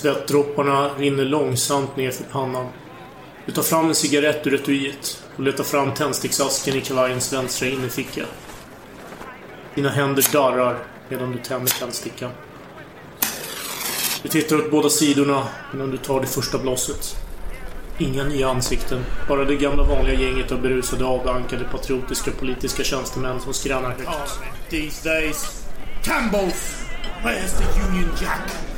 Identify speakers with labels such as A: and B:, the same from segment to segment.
A: Svettdropparna rinner långsamt ner för pannan. Du tar fram en cigarett ur etuiet och letar fram tändsticksasken i kavajens vänstra innerficka. Dina händer darrar medan du tänder tändstickan. Du tittar åt båda sidorna innan du tar det första blåset. Inga nya ansikten. Bara det gamla vanliga gänget av berusade, avdankade, patriotiska politiska tjänstemän som skränar högt.
B: Oh, these days. Campbell's! Where's the Union Jack?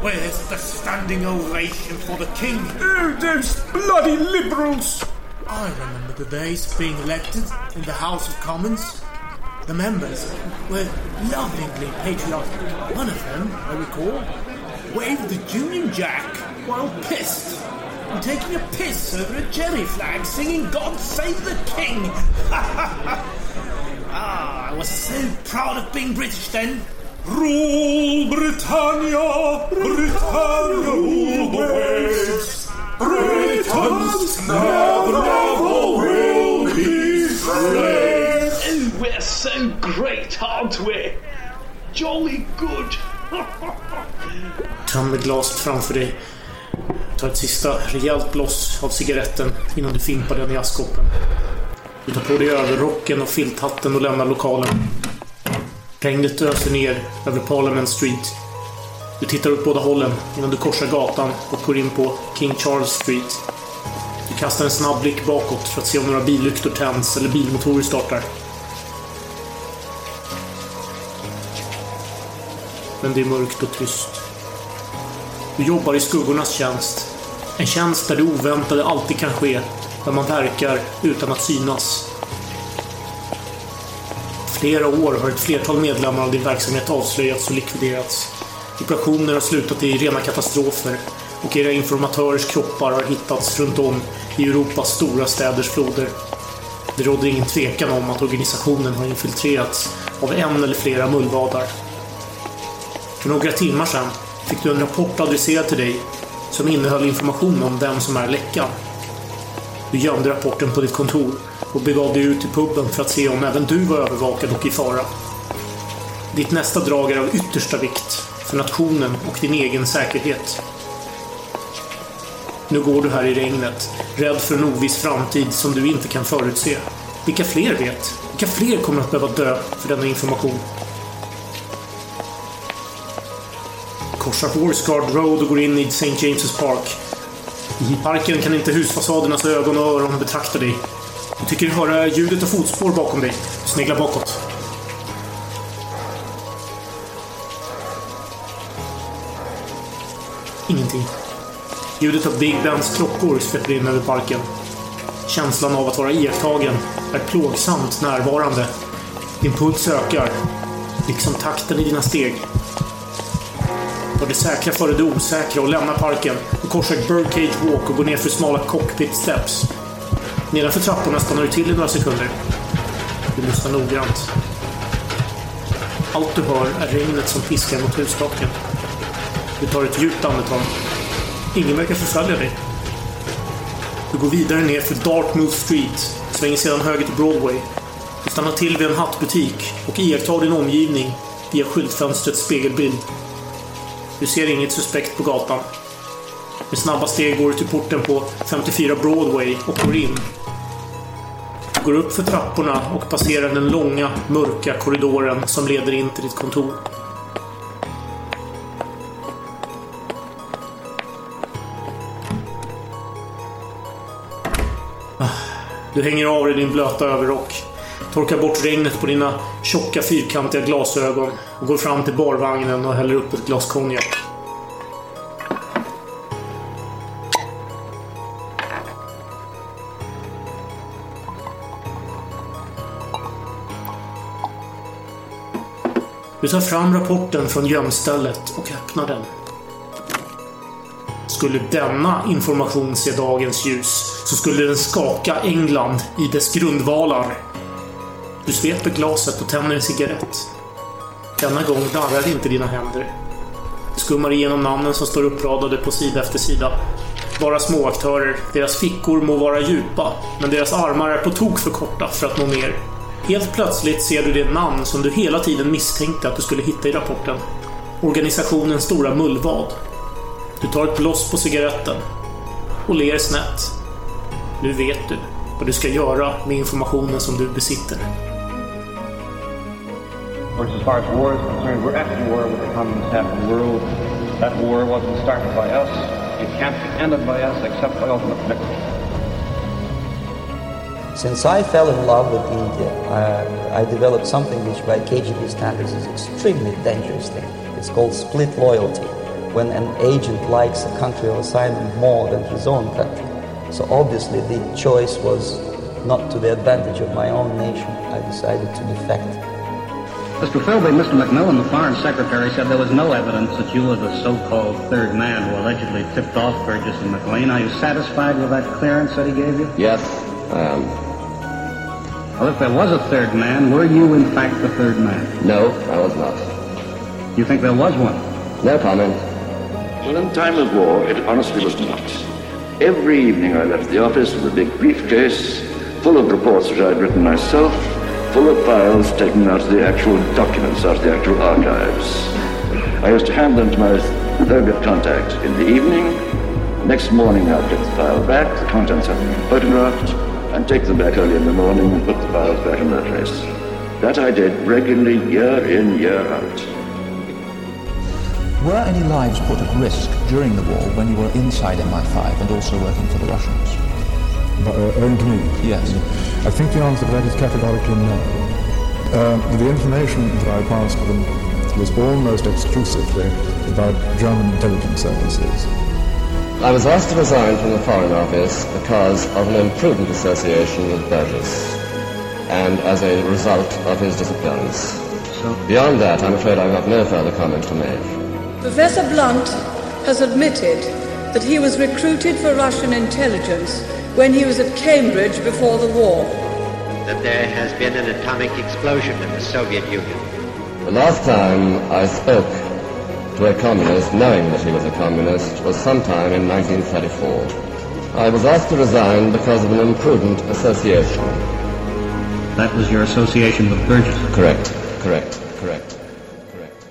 B: Where's the standing ovation for the king?
C: Oh, those bloody liberals!
B: I remember the days of being elected in the House of Commons. The members were lovingly patriotic. One of them, I recall, waved the Union Jack while pissed. And taking a piss over a jerry flag singing God Save the King. ah, I was so proud of being British then.
C: Rule Britannia, Britannia rule the waves. Britons never, never will be slaves.
D: Oh, we're so great, aren't we? Jolly good.
A: Tömmer glaset framför dig. Tar ett sista rejält bloss av cigaretten innan du fimpar den i askkoppen. Du tar på dig överrocken och filthatten och lämnar lokalen. Regnet öser ner över Parliament Street. Du tittar åt båda hållen innan du korsar gatan och går in på King Charles Street. Du kastar en snabb blick bakåt för att se om några billyktor tänds eller bilmotorer startar. Men det är mörkt och tyst. Du jobbar i skuggornas tjänst. En tjänst där det oväntade alltid kan ske. Där man verkar utan att synas. Flera år har ett flertal medlemmar av din verksamhet avslöjats och likviderats. Operationer har slutat i rena katastrofer och era informatörers kroppar har hittats runt om i Europas stora städers floder. Det råder ingen tvekan om att organisationen har infiltrerats av en eller flera mullvadar. För några timmar sedan fick du en rapport adresserad till dig som innehöll information om vem som är läckan. Du gömde rapporten på ditt kontor och begav dig ut till puben för att se om även du var övervakad och i fara. Ditt nästa drag är av yttersta vikt för nationen och din egen säkerhet. Nu går du här i regnet, rädd för en oviss framtid som du inte kan förutse. Vilka fler vet? Vilka fler kommer att behöva dö för denna information? Korsar Horsguard Road och går in i St. James's Park. I parken kan inte husfasadernas ögon och öron betrakta dig. Du tycker du höra eh, ljudet av fotspår bakom dig. Du sneglar bakåt. Ingenting. Ljudet av Big Bens klockor sveper in över parken. Känslan av att vara iakttagen är plågsamt närvarande. Din puls ökar, liksom takten i dina steg. Var det säkra före det osäkra och lämna parken och korsar Birdcage Walk och går ner för smala Cockpit Steps. Nedanför trapporna stannar du till i några sekunder. Du lyssnar noggrant. Allt du hör är regnet som piskar mot hustaken. Du tar ett djupt andetag. Ingen verkar förfölja dig. Du går vidare ner för Dartmouth Street, svänger sedan höger till Broadway. Du stannar till vid en hattbutik och iakttar din omgivning via skyltfönstrets spegelbild. Du ser inget suspekt på gatan. Med snabba steg går du till porten på 54 Broadway och går in. Du går upp för trapporna och passerar den långa, mörka korridoren som leder in till ditt kontor. Ah, du hänger av dig din blöta överrock. Torkar bort regnet på dina tjocka fyrkantiga glasögon och går fram till barvagnen och häller upp ett glas konjak. Du tar fram rapporten från gömstället och öppnar den. Skulle denna information se dagens ljus så skulle den skaka England i dess grundvalar. Du sveper glaset och tänder en cigarett. Denna gång darrar inte dina händer. Du skummar igenom namnen som står uppradade på sida efter sida. Bara småaktörer. Deras fickor må vara djupa, men deras armar är på tok för korta för att nå ner. Helt plötsligt ser du det namn som du hela tiden misstänkte att du skulle hitta i rapporten. Organisationens Stora Mullvad. Du tar ett bloss på cigaretten och ler snett. Nu vet du vad du ska göra med informationen som du besitter.
E: Of as far as war is concerned, we're at war with the communist half of the world. That war wasn't started by us. It can't be ended by us except by ultimate victory.
F: Since I fell in love with India, uh, I developed something which by KGB standards is extremely dangerous thing. It's called split loyalty, when an agent likes a country of assignment more than his own country. So obviously the choice was not to the advantage of my own nation. I decided to defect.
E: Mr. Philby, Mr. McMillan, the Foreign Secretary, said there was no evidence that you were the so-called third man who allegedly tipped off Burgess and McLean. Are you satisfied with that clearance that he gave you?
G: Yes, I am.
E: Well, if there was a third man, were you in fact the third man?
G: No, I was not.
E: You think there was one?
G: No comment.
H: Well, in time of war, it honestly was not. Every evening I left the office with a big briefcase full of reports which I had written myself, full of files taken out of the actual documents, out of the actual archives. I used to hand them to my Soviet contact in the evening. Next morning I'd get the file back, the contents had been photographed, and take them back early in the morning and put the files back in their place. That I did regularly, year in, year out.
I: Were any lives put at risk during the war when you were inside MI5 and also working for the Russians?
J: But, uh, owing to me?
I: Yes.
J: I think the answer to that is categorically no. Uh, the information that I passed to them was almost exclusively about German intelligence services.
G: I was asked to resign from the Foreign Office because of an imprudent association with Burgess, and as a result of his disappearance. Beyond that, I'm afraid I've got no further comment to make.
K: Professor Blunt has admitted that he was recruited for Russian intelligence when he was at Cambridge before the war.
L: That there has been an atomic explosion in the Soviet Union.
G: The last time I spoke to a communist, knowing that he was a communist, was sometime in 1934. I was asked to resign because of an imprudent association.
E: that was your association with Burgess.
G: Correct, correct, correct, correct.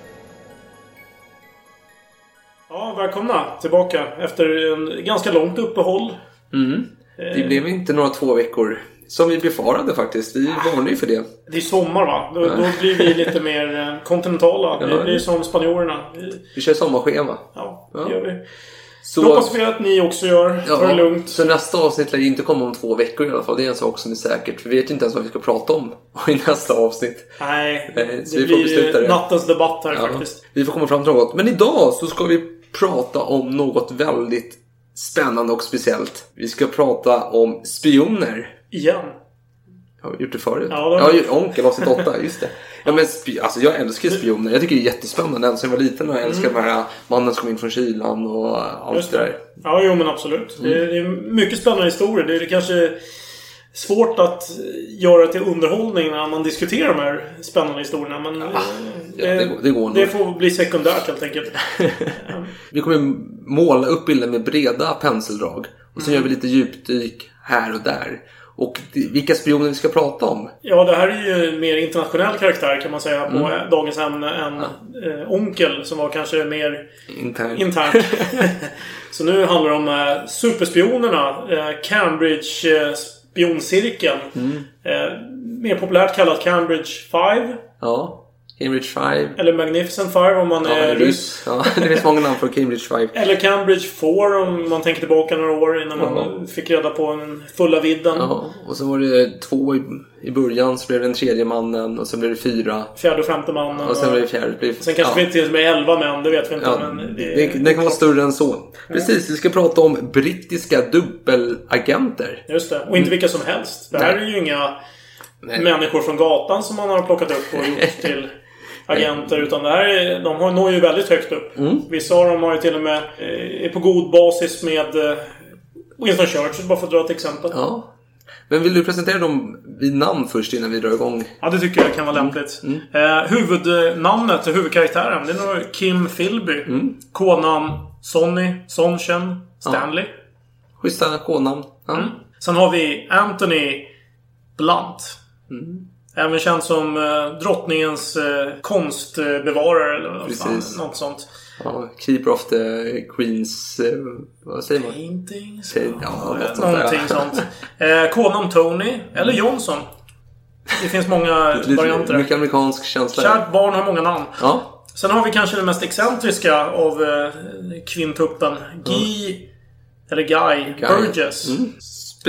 A: Ja, välkomna tillbaka efter en ganska långt uppehåll.
M: Mm. Det blev inte några två veckor. Som vi befarade faktiskt. Vi varnade ju för det.
A: Det är sommar va? Då, då blir vi lite mer eh, kontinentala.
M: Ja.
A: Vi blir som spanjorerna. Vi,
M: Vi kör sommarschema.
A: ja,
M: Ja.
A: det gör vi.
M: Så,
A: hoppas vi att ni också gör. Ta det lugnt.
M: så nästa avsnitt lär ju inte komma om två veckor i alla fall. Det är en sak som är säkert. Vi vet ju inte ens vad vi ska prata om i nästa avsnitt.
A: Nej, det
M: så vi får
A: blir
M: det.
A: nattens debatt här
M: Ja,
A: faktiskt.
M: vi får komma fram till något. Men idag så ska vi prata om något väldigt spännande och speciellt. Vi ska prata om spioner.
A: Igen.
M: Har vi gjort det förut?
A: Ja, det har vi.
M: ja Onkel avsnitt 8, just det. Ja, men spi- alltså, jag älskar spioner. Jag tycker det är jättespännande. Ända sedan jag var liten och jag älskar de här mannen som kom in från kylan och allt
A: Mm.
M: Det
A: det.
M: där.
A: Ja, jo men absolut. Det, är, det är mycket spännande historier. Det är kanske svårt att göra till underhållning när man diskuterar de här spännande historierna. Men eh,
M: ja, det går- det går
A: det får bli sekundärt helt enkelt.
M: Vi kommer måla upp bilden med breda penseldrag. Och sen
A: Mm.
M: gör vi lite djupdyk här och där. Och vilka spioner vi ska prata om.
A: Ja, det här är ju mer internationell karaktär kan man säga på
M: Mm.
A: dagens ämne än eh, Onkel som var kanske mer
M: Internt.
A: internt. Så nu handlar det om eh, superspionerna. Eh, Cambridge eh, spioncirkeln.
M: Mm.
A: Eh, mer populärt kallat Cambridge 5.
M: Ja. Cambridge 5.
A: Eller Magnificent 5 om man
M: Ja,
A: är ryss.
M: Ja, det finns många namn för Cambridge 5.
A: Eller Cambridge 4 om man tänker tillbaka några år innan man
M: Ja.
A: fick reda på den fulla vidden.
M: Ja, och så var det två i, i början, så blev det den tredje mannen och sen blev det fyra.
A: Fjärde och femte mannen.
M: Och sen blev det fjärde. Blev,
A: Sen kanske
M: ja.
A: vi till och med 11 män, det vet vi inte.
M: Ja,
A: men
M: det, det kan vara större än så. Precis, vi ska prata om brittiska dubbelagenter.
A: Just det. Och inte vilka som helst. Det här
M: Nej.
A: är ju inga
M: Nej.
A: människor från gatan som man har plockat upp och gjort till agenter. Utan det här är, de har, når ju väldigt högt upp.
M: Mm.
A: Vissa av dem har ju till och med eh, är på god basis med eh, Winston Churchill, bara för att dra ett exempel.
M: Ja. Men vill du presentera dem vid namn först innan vi drar igång?
A: Ja, det tycker jag kan vara lämpligt.
M: Mm.
A: Eh, huvudnamnet, huvudkaraktären, det är nog Kim Philby.
M: Mm.
A: K-namn Sonny, Sonchen, Stanley.
M: Schyssta K-namn. Ja.
A: Mm. Sen har vi Anthony Blunt.
M: Mm.
A: Även känd som eh, drottningens eh, konstbevarare eller vad fan, något sånt.
M: Ja, Keeper of the Queens... eh, Vad säger man?
A: Paintings?
M: Ja, något sånt.
A: Någonting sånt. Eh, Konung Tony. Eller Johnson. Det finns många varianter.
M: Mycket amerikansk känsla.
A: Kärt barn har många namn.
M: Ja.
A: Sen har vi kanske den mest excentriska av eh, kvintuppen. Guy... Eller Guy, Burgess.
M: Mm.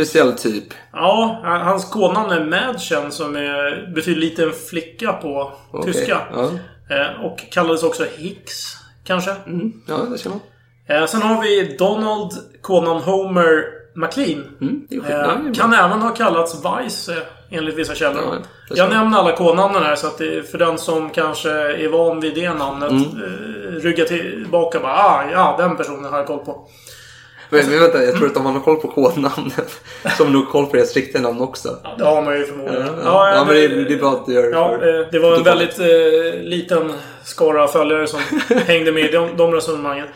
M: Speciell typ.
A: Ja, hans kodnamn är Madchen som är, betyder liten flicka på
M: Okej,
A: tyska.
M: ja.
A: Eh, och kallades också Hicks, kanske.
M: Ja, det ser man.
A: Eh, sen har vi Donald, kodnamn Homer McLean.
M: skit-
A: eh, kan även ha kallats Vice eh, enligt vissa källor.
M: Ja,
A: Jag nämner alla kodnamnen här så att det, för den som kanske är van vid det namnet
M: Mm.
A: eh, ryggar tillbaka och bara ah, ja, den personen har jag koll på.
M: Men, men vänta, jag tror att man har koll på kodnamnen man nog koll på deras riktiga namn också.
A: Det har man ju förmodligen.
M: Ja, ja. ja, men det, det är bra att du gör
A: Ja, eh, det var en väldigt eh, liten skara följare som hängde med i de, de resonemangen.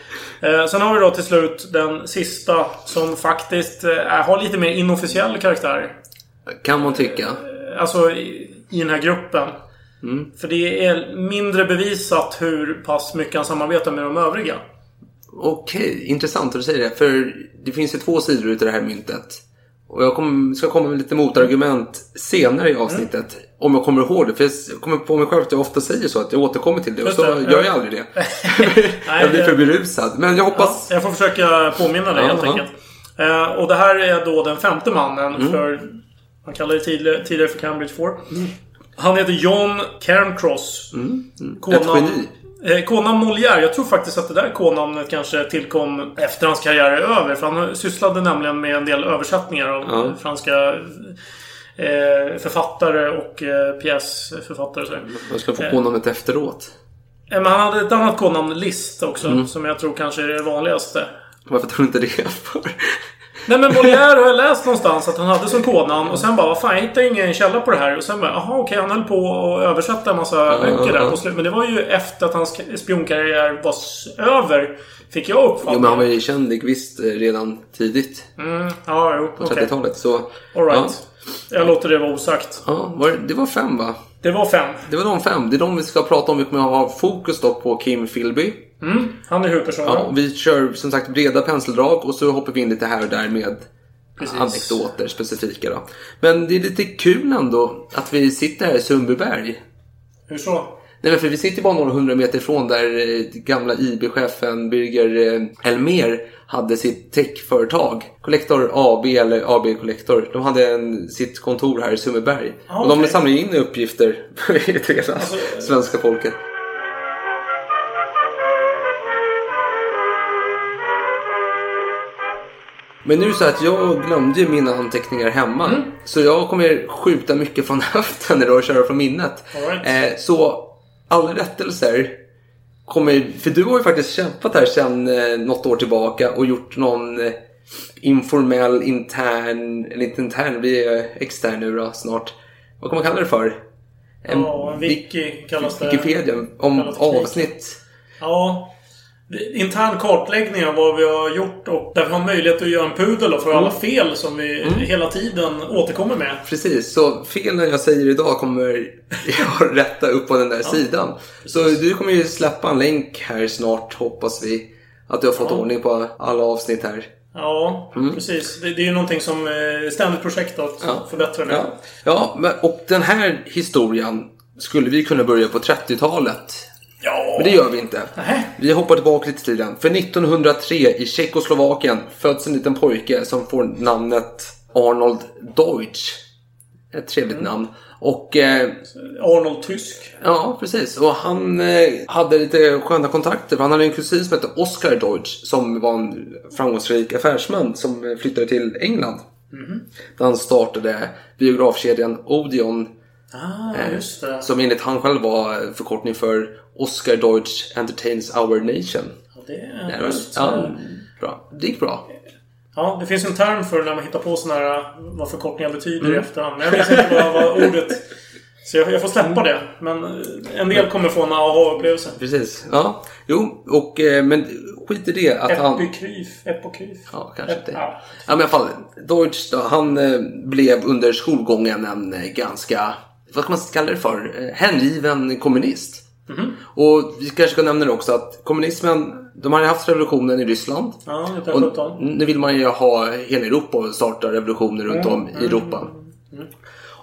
A: Eh, sen har vi då till slut den sista som faktiskt eh, har lite mer inofficiell karaktär.
M: Kan man tycka.
A: Alltså i, i den här gruppen.
M: Mm.
A: För det är mindre bevisat hur pass mycket han samarbetar med de övriga.
M: Okej, intressant att du säger det. För det finns ju två sidor utav det här myntet. Och jag kom, ska komma med lite motargument senare i avsnittet. Om jag kommer ihåg det. För jag kommer på mig själv att jag ofta säger så. Att jag återkommer till det. Och så gör
A: ja.
M: jag aldrig det. jag blir för berusad. Men jag hoppas...
A: Jag får försöka påminna dig
M: Ja,
A: helt
M: ja.
A: enkelt. Eh, och det här är då den femte mannen
M: Mm.
A: för... Man kallade det tidigare, tidigare för Cambridge 4. Han heter John Cairncross.
M: Mm. Ett geni.
A: Eh, Kodnamn Molière. Jag tror faktiskt att det där kodnamnet kanske tillkom efter hans karriär är över. För han sysslade nämligen med en del översättningar av
M: Ja.
A: franska eh, författare och eh, pjäsförfattare.
M: Jag ska få
A: Eh,
M: kodnamnet efteråt.
A: eh, Men han hade ett annat kodnamn, List, också.
M: Mm.
A: Som jag tror kanske är det vanligaste.
M: Varför tror du inte det? För?
A: Nej men Molière har jag läst någonstans att han hade som kodnamn och sen bara vad fan jag hittar ingen källa på det här. Och sen bara jaha okej han höll på att översätta en massa böcker där på slutet. Men det var ju efter att hans spionkarriär var över. Fick jag
M: Jo,
A: uppfattningen.
M: men han var ju känd visst eh, redan tidigt.
A: Mm, ja jo
M: På
A: okej.
M: 30-talet. Så...
A: Alright. Jag låter det vara osagt.
M: Ja, var, det var fem va?
A: Det var fem.
M: Det var de fem. Det är de vi ska prata om. Vi kommer att ha fokus då på Kim Philby.
A: Mm, han är huvudpersonen.
M: Ja, och vi kör som sagt breda penseldrag och så hoppar vi in lite här och där med
A: Precis.
M: anekdoter specifika då. Men det är lite kul ändå att vi sitter här i Sundbyberg.
A: Hur så?
M: Nej men för vi sitter bara några hundra meter ifrån där eh, gamla IB-chefen Birger eh, Elmer hade sitt techföretag. Collector AB eller AB Collector. De hade en, sitt kontor här i Sundbyberg.
A: Ah,
M: och de samlar in uppgifter till hela svenska folket. Men nu är så att jag glömde mina anteckningar hemma.
A: Mm.
M: Så jag kommer skjuta mycket från höften idag och köra från minnet.
A: Right.
M: Eh, så alla rättelser kommer... För du har ju faktiskt kämpat här sedan eh, något år tillbaka och gjort någon eh, informell intern... Eller inte intern, blir eh, extern nu då snart. Vad kan man kalla det för?
A: Ja, en wiki kallas det.
M: Wikipedia om avsnitt.
A: Ja. Intern kartläggning av vad vi har gjort och där vi har möjlighet att göra en pudel för
M: Mm.
A: alla fel som vi hela tiden återkommer med.
M: Precis, så felen jag säger idag kommer jag rätta upp på den där sidan. Så du kommer ju släppa en länk här snart hoppas vi. Att du har fått
A: Ja.
M: ordning på alla avsnitt här.
A: Ja,
M: Mm.
A: precis. Det, det är ju någonting som ett ständigt projekt att förbättra det.
M: Ja, ja men, och den här historien skulle vi kunna börja på 30-talet.
A: Ja.
M: Men det gör vi inte.
A: Nähä.
M: Vi hoppar tillbaka lite i tiden. För 1903 i Tjeckoslovakien föds en liten pojke som får namnet Arnold Deutsch. Ett trevligt
A: Mm.
M: namn. Och eh,
A: Arnold Tysk.
M: Ja, precis. Och han eh, hade lite sköna kontakter. För han hade en kusin som hette Oscar Deutsch. Som var en framgångsrik affärsman som flyttade till England.
A: Mhm.
M: Där han startade biografkedjan Odeon.
A: Ah,
M: eh. Som enligt han själv var förkortning för Oscar Deutsch Entertains Our Nation.
A: Ja, det är
M: var-
A: just
M: ja, bra. Det gick bra.
A: Ja, det finns en term för när man hittar på sådana här vad förkortningar betyder
M: Mm.
A: i efterhand. Men jag vet inte vad, vad ordet... Så jag, jag får släppa det. Men eh, en del kommer få en aha-upplevelse.
M: Precis. Ja, jo, och, eh, men skit i det att han...
A: Epikryf. Epokryf.
M: Ja, kanske inte.
A: Ja.
M: Ja, men i alla fall. Deutsch då, han eh, blev under skolgången en ganska vad ska man kalla det för, hängiven kommunist.
N: Mhm.
M: Och vi kanske ska nämna det också att kommunismen, de har ju haft revolutionen i Ryssland.
N: Ja,
M: Och
N: 1917.
M: nu vill man ju ha hela Europa och starta revolutioner runt
N: Mm,
M: om i Europa.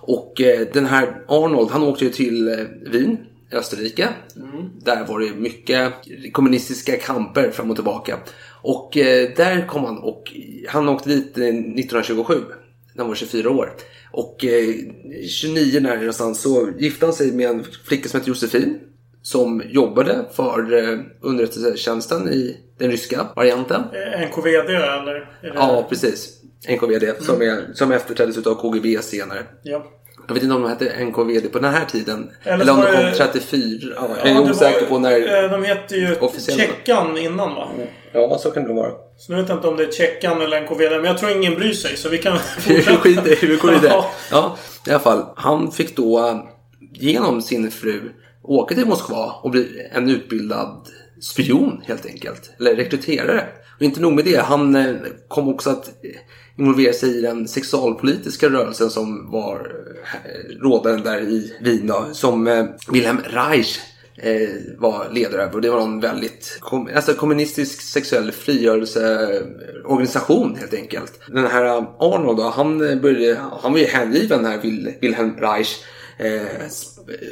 M: Och eh, den här Arnold, han åkte ju till eh, Wien, Österrike.
N: Mm.
M: Där var det mycket kommunistiska kamper fram och tillbaka. Och eh, där kom han och han åkte dit eh, 1927. När han var 24 år. Och eh, 29 där någonstans så gifte han sig med en flicka som heter Josefin. Som jobbade för eh, underrättelsetjänsten i den ryska varianten.
N: Eh, NKVD eller? Det...
M: Ja, precis. NKVD som, är, som efterträddes av KGB senare.
N: Ja.
M: Jag vet inte om de hette NKVD på den här tiden.
N: Eller
M: Eller, om de kom
N: det-
M: 34. Ja, jag
N: Ja,
M: är
N: det
M: osäker
N: var-
M: på när...
N: eh, De hette ju. Tjeckan innan va?
M: Ja, så kan det vara.
N: Så nu vet jag inte om det är Tjeckan eller NKVD. Men jag tror ingen bryr sig. Så vi kan
M: Vi skiter i- vi går vidare.
N: Ja.
M: Ja, i alla fall. Han fick då genom sin fru åka till Moskva och bli en utbildad spion helt enkelt. Eller rekryterare. Och inte nog med det, han eh, kom också att eh, involvera sig i den sexualpolitiska rörelsen som var eh, rådande där i Wien. Då, som eh, Wilhelm Reich var ledare över. Och det var en väldigt alltså kommunistisk sexuell frigörelseorganisation helt enkelt. Den här Arnold då, han, började, han var ju hängiven här Wilhelm Reich eh,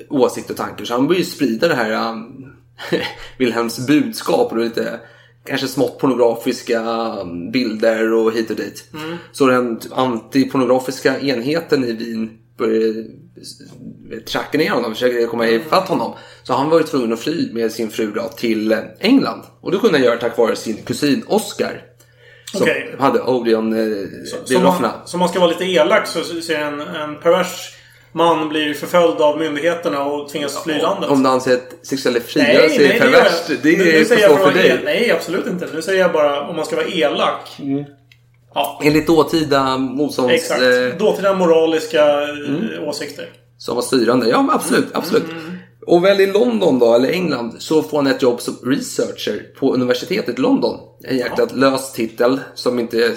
M: åsikt och tankar. Så han började ju sprida det här eh, Wilhelms budskap och lite kanske smått pornografiska um, bilder och hit och dit.
N: Mm.
M: Så den antipornografiska enheten i Wien började eh, tracka ner honom, försöka komma ifatt honom. Så han var ju tvungen att fly med sin fru då till eh, England. Och det kunde han göra tack vare sin kusin Oscar. Som
N: Okej.
M: hade
N: Som
M: Odeon-biograferna.
N: man, som man ska vara lite elak så ser en, en pervers man blir förföljd av myndigheterna och tvingas fly landet.
M: Om du anser att sexuell frigörelse är
N: det
M: perverst, det
N: Nu- nu
M: är
N: säger jag
M: så för dig.
N: el- Nej, absolut inte. Nu säger jag bara om man ska vara elak. Ja,
M: Enligt dåtida motstånds...
N: exakt.
M: eh,
N: Dåtida moraliska eh,
M: Mm.
N: åsikter.
M: Som var styrande. Ja, men absolut.
N: Mm,
M: absolut. Och väl i London då, eller England, så får han ett jobb som researcher på universitetet i London. En jäkla lös titel som inte...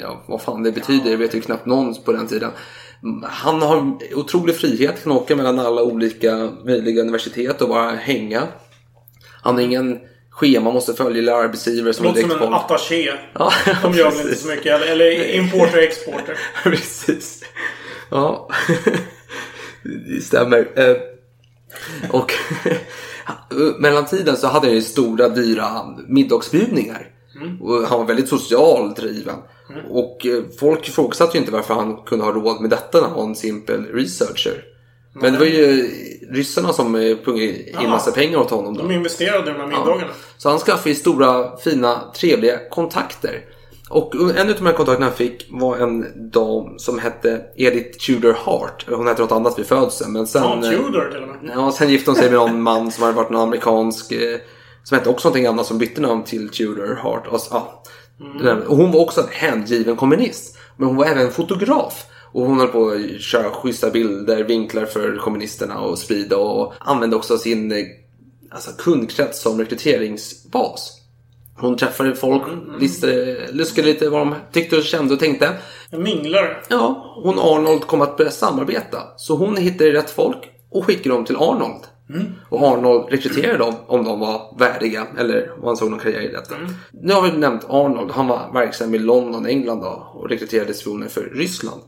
M: Ja, vad fan det betyder, det vet ju knappt någon på den tiden. Han har otrolig frihet, kan åka mellan alla olika möjliga universitet och bara hänga. Han har ingen schema, måste följa eller arbetsgivare
N: Det
M: som
N: låter som en attaché.
M: Ja,
N: De gör väl inte så mycket. Eller, eller importer och exporter.
M: Precis. Ja, det stämmer. Eh, Och mellan tiden så hade han ju stora dyra middagsbjudningar.
N: Mm.
M: Och han var väldigt socialt driven. Och eh, folk ifrågasatte ju inte varför han kunde ha råd med detta när han var en simpel researcher. Men det var ju ryssarna som eh, pungade in
N: Ja.
M: massa pengar åt honom. Då.
N: De investerade i de här middagarna.
M: Så han skaffade ju stora, fina, trevliga kontakter. Och en av de här kontakterna han fick var en dam som hette Edith Tudor Hart. Hon hette något annat vid födseln. Men sen,
N: Ja, Tudor till och med.
M: Ja, sen gifte hon sig med någon man som hade varit en amerikansk... eh, Som hette också någonting annat som bytte namn till Tudor Hart. Och, ja.
N: Mm.
M: Hon var också en hängiven kommunist. Men hon var även fotograf. Och hon höll på att köra schyssta bilder, vinklar för kommunisterna och sprida. Och använde också sin alltså, kundkrets som rekryteringsbas. Hon träffade folk, listade, luskade lite vad de tyckte och kände och tänkte.
N: En minglare.
M: Ja, hon och Arnold kom att börja samarbeta. Så hon hittade rätt folk och skickade dem till Arnold. Och Arnold rekryterade dem om de var värdiga eller om han såg någon karriär i detta. Nu har vi nämnt Arnold. Han var verksam i London, England då, och rekryterade spioner för Ryssland.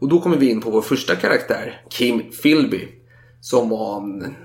M: Och då kommer vi in på vår första karaktär, Kim Philby. Som var en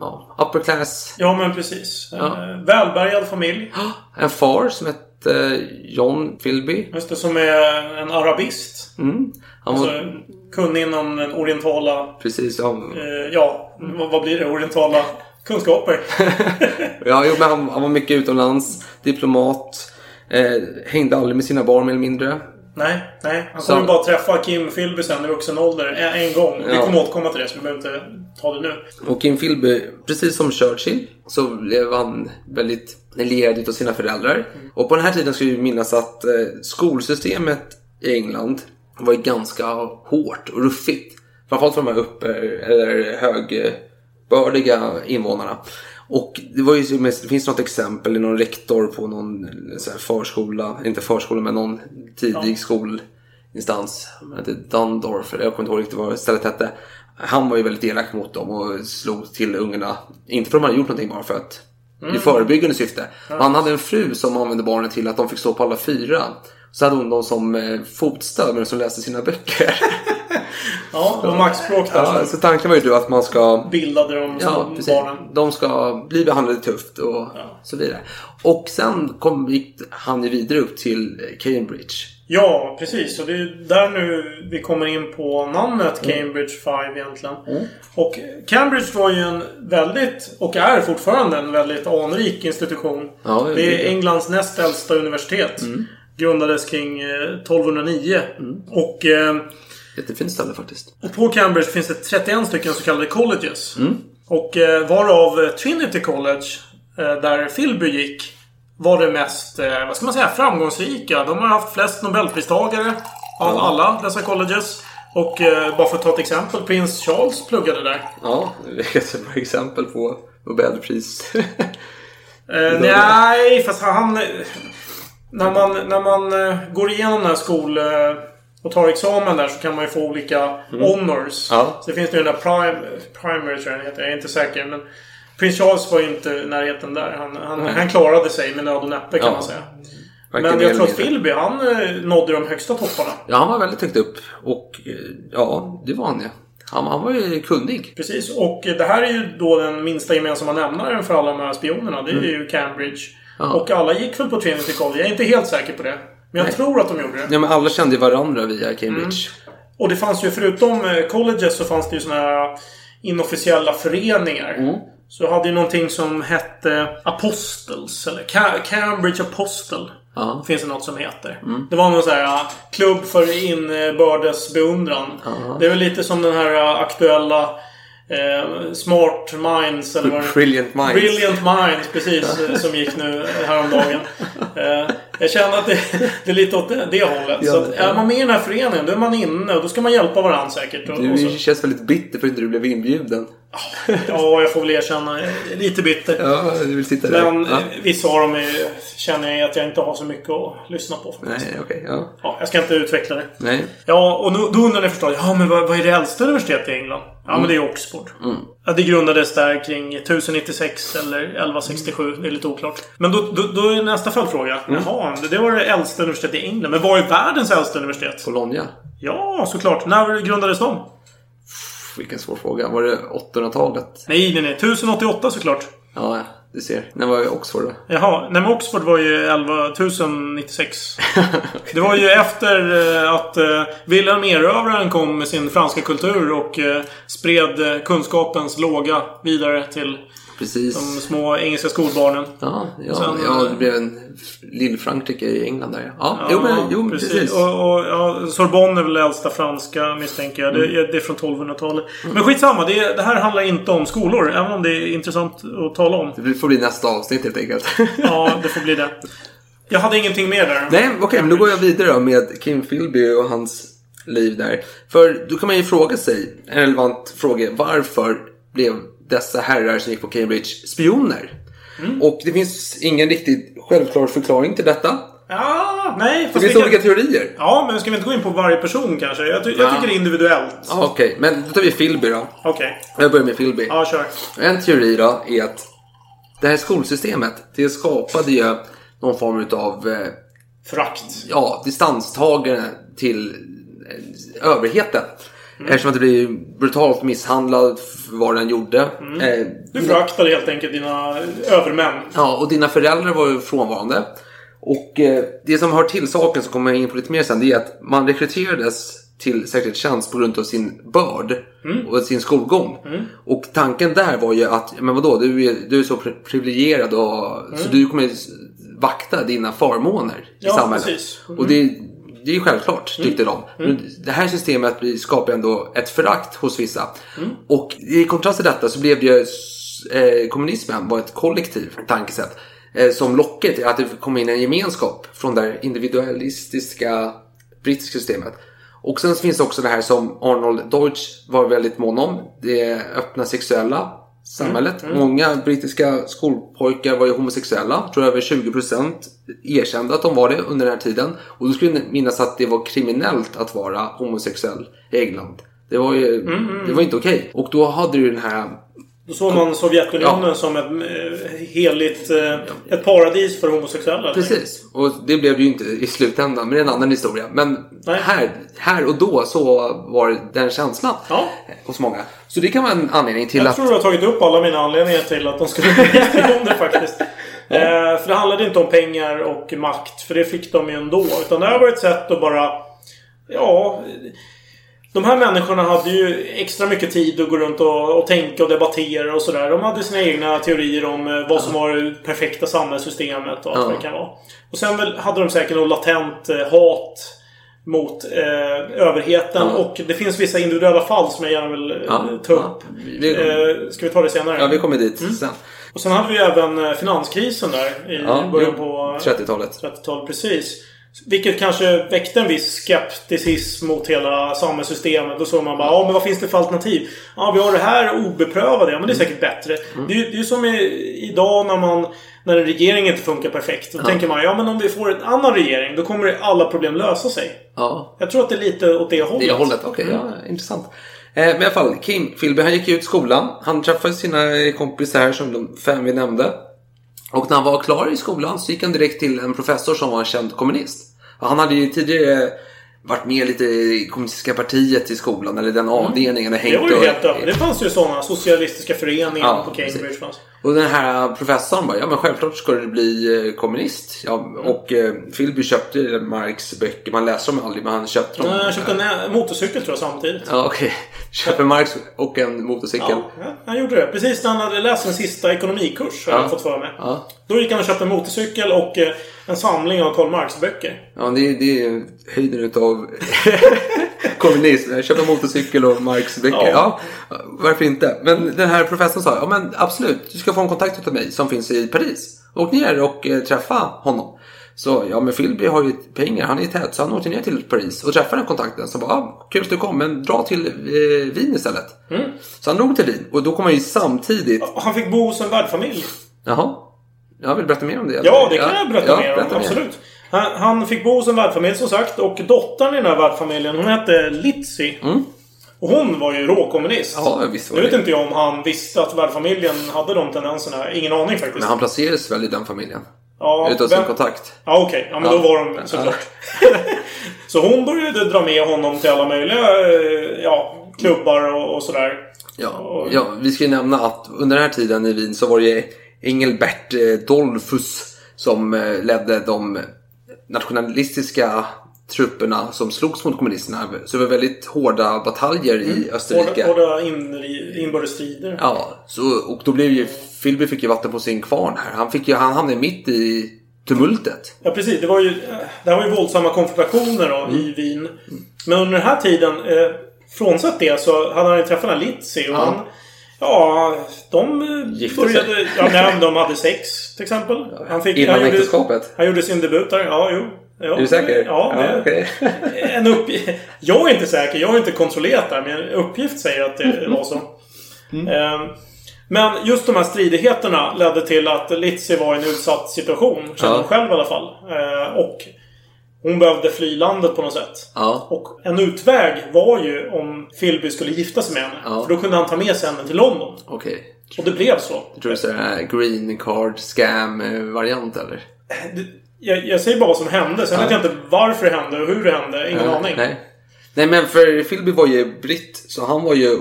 M: ja, upper class,
N: Ja, men precis.
M: Ja.
N: Eh, välbärgad familj.
M: en far som hette John Philby.
N: Just det, som är en arabist.
M: Mm. Han
N: Alltså,
M: var,
N: kunnig inom den orientala...
M: precis, ja,
N: Eh, ja, vad, blir det? Orientala kunskaper.
M: Ja, jo, men han, han var mycket utomlands, diplomat, eh, hängde aldrig med sina barn mer eller mindre.
N: nej, nej. Han
M: Så-
N: kommer bara träffa Kim Philby sen i vuxen ålder. En, en gång. Vi
M: Ja.
N: kommer återkomma till det, så vi behöver inte ta det nu.
M: Och Kim Philby, precis som Churchill, så blev han väldigt lierad utav sina föräldrar. Och på den här tiden ska vi minnas att eh, skolsystemet i England var ju ganska hårt och ruffigt. Framförallt för de här uppe, eller högbördiga invånarna. Och det, var ju, det finns något exempel i någon rektor på någon förskola, inte förskola men någon tidig
N: Ja.
M: skolinstans. Det hette Dundorf, jag kommer inte ihåg riktigt vad stället hette. Han var ju väldigt elak mot dem och slog till ungarna. Inte för att de hade gjort någonting bara för att i
A: Mm.
M: förebyggande syfte.
A: Ja.
M: Men Han hade en fru som använde barnen till att de fick stå på alla fyra. Så hade hon dem som eh, fotstöd medan de läste sina böcker.
A: Ja, det var maktspråk där.
M: Ja, så tanken var ju då att man ska
A: Bildade de
M: Ja, precis.
A: barnen.
M: De ska bli behandlade tufft och så vidare. Och sen kom, gick han ju vidare upp till Cambridge.
A: Ja, precis. Och det är där nu vi kommer in på namnet
M: Mm.
A: Cambridge 5 egentligen. Och Cambridge var ju en väldigt, och är fortfarande en väldigt anrik institution.
M: Ja, det är
A: det är Englands näst äldsta universitet. Grundades kring eh, 1209. Och, eh,
M: Jättefint ställe faktiskt.
A: och på Cambridge finns det 31 stycken så kallade colleges.
M: Mm.
A: Och eh, varav Trinity College, eh, där Philby gick, var det mest, eh, vad ska man säga, framgångsrika. De har haft flest Nobelpristagare av alla dessa colleges. Och eh, bara för att ta ett exempel, prins Charles pluggade där.
M: Ja, det är ett bra exempel på Nobelpris.
A: Eh, nej, fast han... När man, när man eh, går igenom den här skol... Eh, och tar examen där så kan man ju få olika
M: Mm.
A: honors.
M: Ja.
A: Så det finns ju den där prime, primary tror jag den heter. Jag är inte säker. Men Prins Charles var ju inte i närheten där. Han, han,
M: Nej.
A: han klarade sig med nöd och näppe kan
M: Ja.
A: man säga. Men jag tror att. Philby, han eh, nådde de högsta topparna.
M: Ja, han var väldigt högt upp. Och eh, ja, det var han ju. Han, han var ju kunnig.
A: Precis. Och det här är ju då den minsta gemensamma nämnaren för alla de här spionerna. Det är
M: Mm.
A: ju Cambridge.
M: Ja.
A: Och alla gick väl på Trinity College. Jag är inte helt säker på det. Men jag
M: Nej.
A: tror att de gjorde det.
M: Ja, men alla kände varandra via Cambridge.
A: Och det fanns ju förutom eh, colleges så fanns det ju såna här inofficiella föreningar.
M: Mm.
A: Så hade ju någonting som hette Apostles. Eller Ca- Cambridge Apostle.
M: Ja.
A: Finns det något som heter.
M: Mm.
A: Det var någon sån här klubb för inbördes beundran.
M: Ja.
A: Det är väl lite som den här aktuella eh, Smart Minds eller vad
M: Brilliant Minds.
A: Brilliant Minds, precis. som gick nu häromdagen. Eh, jag känner att det, det är lite åt det, det hållet.
M: Ja,
A: så att är man med i den här föreningen, då är man inne och då ska man hjälpa varandra säkert. Och, och
M: Du
A: så.
M: känns väldigt bitter för att inte du blev inbjuden.
A: Ja, jag får väl erkänna. Lite bitter.
M: Ja, du vill sitta där.
A: Men
M: ja.
A: eh, vissa av dem känner jag att jag inte har så mycket att lyssna på. faktiskt.
M: Nej, okej. ja.
A: Ja, jag ska inte utveckla det.
M: Nej.
A: Ja, och nu, då undrar ni förstås. Ja, men vad, vad är det äldsta universitetet i England? Ja, men det är Oxford.
M: Mm.
A: Ja, det grundades där kring 1096 eller 1167. Det är lite oklart. Men då, då, då är nästa följdfråga.
M: Mm.
A: Jaha, det, var det äldsta universitetet i England. Men vad är världens äldsta universitet?
M: Bologna.
A: Ja, såklart. När grundades de?
M: Vilken svår fråga. Var det 800-talet?
A: Nej, nej, nej. 1088 såklart.
M: Ja, du ser. När var Oxford då?
A: Jaha, nej men Oxford var ju 11 1096. Det var ju efter eh, att eh, Wilhelm Erövraren kom med sin franska kultur och eh, spred kunskapens låga vidare till
M: Precis.
A: de små engelska skolbarnen.
M: Ja, ja,
A: Sen,
M: ja det blev en Lill-Frankrike i England där. Ja, jo, men, jo, precis.
A: Och, och, ja, Sorbonne är väl äldsta franska misstänker jag. Det,
M: Mm.
A: det är från 1200-talet. Men skitsamma, det, det här handlar inte om skolor. Även om det är intressant att tala om.
M: Det får bli nästa avsnitt helt enkelt.
A: Ja, det får bli det. Jag hade ingenting mer där.
M: Nej, okej, men då går jag vidare då med Kim Philby och hans liv där. För då kan man ju fråga sig, en relevant fråga, varför blev dessa herrar som gick på Cambridge spioner?
A: Mm.
M: Och det finns ingen riktigt självklar förklaring till detta.
A: Ja, nej.
M: Det finns
A: kan-
M: olika teorier.
A: Ja, men ska vi inte gå in på varje person kanske? Jag, ty- jag
M: Ja.
A: tycker det är individuellt.
M: Ja, Okej, men då tar vi Philby då.
A: Okej.
M: Jag börjar med Philby.
A: Ja, kör.
M: En teori då är att det här skolsystemet, det skapade ju någon form utav eh,
A: Förakt.
M: Ja, distanstagande till eh, överheten.
A: Mm.
M: Eftersom att blir brutalt misshandlad för vad den gjorde. Eh,
A: Du föraktade helt enkelt dina övermän.
M: Ja, och dina föräldrar var ju frånvarande. Och eh, det som hör till saken, som kommer jag in på lite mer sen, det är att man rekryterades till säkerhetstjänst på grund av sin börd
A: Mm.
M: och sin skolgång.
A: Mm.
M: Och tanken där var ju att, men vadå, du är, du är så pri- privilegierad och, så
A: Mm.
M: du kommer vakta dina förmåner i
A: Ja,
M: samhället.
A: precis. Mm.
M: Och det, det är ju självklart, tyckte de.
A: Mm.
M: Men det här systemet skapar ändå ett förakt hos vissa.
A: Mm.
M: Och i kontrast till detta så blev det ju eh, kommunismen var ett kollektivt tankesätt. Eh, som lockade till att det kom in en gemenskap från det individualistiska brittiska systemet. Och sen finns det också det här som Arnold Deutsch var väldigt mån om. Det öppna sexuella samhället.
A: Mm, mm.
M: Många brittiska skolpojkar var ju homosexuella. Jag tror över 20% erkände att de var det under den här tiden. Och då skulle jag minnas att det var kriminellt att vara homosexuell i England. Det var ju
A: Mm, mm.
M: det var inte okej. Och då hade du den här...
A: Då såg man Sovjetunionen som ett eh, heligt... Eh, ett paradis för homosexuella.
M: Precis. Och det blev det ju inte i slutändan, men det är en annan historia. Men här, här och då så var den känslan hos många. Så det kan vara en anledning till
A: Jag
M: att...
A: tror du har tagit upp alla mina anledningar till att de skulle bli om det faktiskt. Eh, för det handlade inte om pengar och makt. För det fick de ju ändå. Utan det här var ett sätt att bara... Ja... De här människorna hade ju extra mycket tid att gå runt och, och tänka och debattera och sådär. De hade sina egna teorier om eh, vad som var det perfekta samhällssystemet och allt
M: Ja.
A: det kan vara. Och sen väl hade de säkert något latent eh, hat mot eh, överheten.
M: Ja.
A: Och det finns vissa individuella fall som jag gärna vill eh,
M: Ja,
A: ta upp.
M: Vi-
A: Eh, ska vi ta det senare?
M: Ja, vi kommer dit
A: Mm.
M: sen.
A: Och sen hade vi även finanskrisen där i
M: Ja,
A: början på
M: 30-talet.
A: 30-talet. Precis. Vilket kanske väckte en viss skepticism mot hela samhällssystemet. Då såg man bara, ja men vad finns det för alternativ? Ja, vi har det här obeprövade. Ja, men det är säkert bättre.
M: Mm.
A: Det, är ju- det är ju som i, idag när man... När en regering inte funkar perfekt. Då
M: Ja.
A: tänker man, ja men om vi får en annan regering, då kommer alla problem lösa sig.
M: Ja.
A: Jag tror att det är lite åt det hållet.
M: Det hållet, okej.
A: Mm.
M: ja, intressant. Eh, men i alla fall, Kim Philby, han gick ut skolan. Han träffade sina kompisar här som de fem vi nämnde. Och när han var klar i skolan så gick han direkt till en professor som var en känd kommunist. Och Han hade ju tidigare varit med lite i kommunistiska partiet i skolan, eller den avdelningen. Och
A: Mm. Det
M: hängt
A: var ju
M: och-
A: helt öppet. Det fanns ju sådana socialistiska föreningar
M: Ja,
A: på Cambridge. Fanns.
M: Och den här professorn bara, ja men självklart ska du bli eh, kommunist. Ja, och eh, Philby köpte Marx böcker, man läser dem aldrig men han köpte dem.
A: Nej, Jag köpte en motorcykel tror jag samtidigt.
M: Ja okej. Köper Marx och en motorcykel.
A: Ja, ja, han gjorde det. Precis när han hade läst sin sista ekonomikurs, har
M: Ja.
A: jag fått för mig.
M: Ja.
A: Då gick han och köpte en motorcykel och eh, en samling av Karl Marx-böcker.
M: Ja, det, det är höjden utav kommunism. Köper motorcykel och Marx böcker. Ja.
A: Ja.
M: varför inte? Men den här professorn sa, ja men absolut, du ska få en kontakt utav mig som finns i Paris. Åk ner och eh, träffa honom. Så ja, men Philby har ju pengar, han är tät, så han åkte ner till Paris och träffade den kontakten. Så bara, ja, kul att du kom, men dra till eh, Wien istället.
A: Mm.
M: Så han drog till Wien och då kom han ju samtidigt...
A: Han fick bo hos en värdfamilj.
M: Jaha. Jag vill berätta mer om det.
A: Ja, det kan jag berätta
M: ja,
A: mer om.
M: berätta
A: Absolut. Han, han fick bo hos en värdfamilj som sagt. Och dottern i den här värdfamiljen, hon hette Litzy. Och hon var ju råkommunist.
M: Mm. Ja, visst var
A: Nu vet inte jag om han visste att värdfamiljen hade de tendenserna. Ingen aning faktiskt.
M: Men han placerades väl i den familjen?
A: Ja,
M: Utav sin
A: vem-
M: kontakt?
A: Ja, okej. Ja, men
M: Ja.
A: då var de såklart. så hon började dra med honom till alla möjliga eh, ja, klubbar och, och sådär.
M: Ja, ja, vi ska ju nämna att under den här tiden i Wien så var det Engelbert eh, Dollfuss som eh, ledde de nationalistiska trupperna som slogs mot kommunisterna. Så det var väldigt hårda bataljer i Österrike.
A: Hårda, hårda inri- inbördes strider.
M: Ja, så, och då blev ju Philby fick ju vatten på sin kvarn här. Han, fick ju, han hamnade mitt i tumultet.
A: Ja, precis. Det, var ju, det här var ju våldsamma konfrontationer då,
M: Mm.
A: i Wien. Men under den här tiden, eh, frånsett det, så hade han ju träffat den Litzy. Och
M: Ja.
A: han, ja, de
M: Gifte
A: började...
M: sig.
A: Ja, nej, de hade sex, till exempel. Han fick,
M: Innan
A: han gjorde-
M: äktenskapet?
A: Han gjorde sin debut där. Ja, jo. Ja,
M: Är du säker?
A: Ja, det,
M: okej.
A: en uppgift. Jag är inte säker. Jag har inte kontrollerat det här, men en uppgift säger att det var så. Eh, Men just de här stridigheterna ledde till att Litzy var i en utsatt situation. Kände
M: Ja.
A: hon själv i alla fall. Eh, Och hon behövde fly landet på något sätt.
M: Ja.
A: Och en utväg var ju om Philby skulle gifta sig med henne.
M: Ja.
A: För då kunde han ta med sig henne till London.
M: Okej.
A: Och det blev så.
M: Jag tror det är green card scam eh, variant eller?
A: Jag, jag säger bara vad som hände. Sen
M: Ja.
A: vet jag inte varför det hände och hur det hände. Ingen
M: Nej,
A: aning.
M: Nej. Nej men för Philby var ju britt så han var ju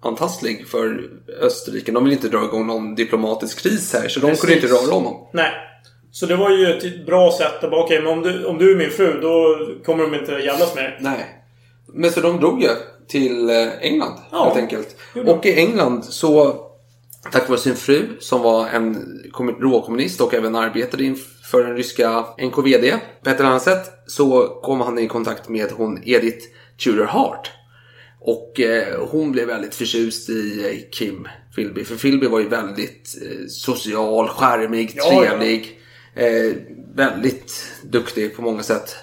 M: oantastlig för Österrike. De ville inte dra igång någon diplomatisk kris här så de kunde inte
A: Precis.
M: röra honom.
A: Nej. Så det var ju ett bra sätt att bara, okej, men om du, om du är min fru, då kommer de inte jävlas med.
M: Nej. Men så de drog ju till eh, England
A: Ja.
M: helt enkelt. Och i England så tack vare sin fru som var en kommun- råkommunist och även arbetade inför den ryska NKVD på ett eller annat sätt så kom han i kontakt med hon Edith Tudor Hart. Och eh, hon blev väldigt förtjust i eh, Kim Philby. För Philby var ju väldigt eh, social, charmig,
A: Ja, ja.
M: trevlig. Eh, väldigt duktig på många sätt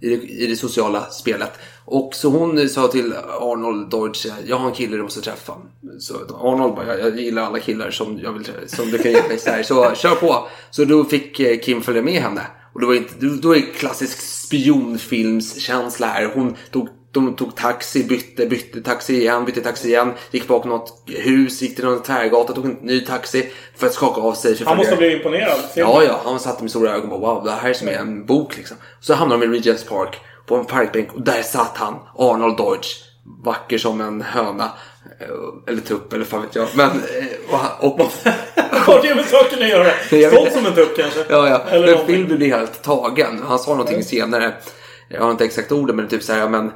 M: i det, i det sociala spelet. Och så hon sa till Arnold Deutsch, jag har en kille du måste träffa. Så Arnold bara, jag, jag gillar alla killar som, jag vill, som du kan ge mig. Så, här, så kör på. Så då fick eh, Kim följa med henne. Och det var inte, då, då är det klassisk spionfilmskänsla här. Hon tog de tog taxi, bytte, bytte taxi igen, bytte taxi igen. Gick bakom något hus, gick till någon tvärgata, tog en ny taxi för att skaka av sig.
A: Han måste ha blivit imponerad.
M: Ja, ja. Han satt med stora ögon och bara wow, det här är som en bok liksom. Så hamnade de i Regents Park på en parkbänk och där satt han, Arnold Deutsch. Vacker som en höna. Eh, Eller tupp, eller fan vet jag. Men, eh, och, och,
A: Vad har det med saken att göra? Stolt som en tupp kanske?
M: Ja, ja.
A: Eller
M: Men. Phil blir helt tagen. Han sa någonting senare. Jag har inte exakt orden, men typ så här, men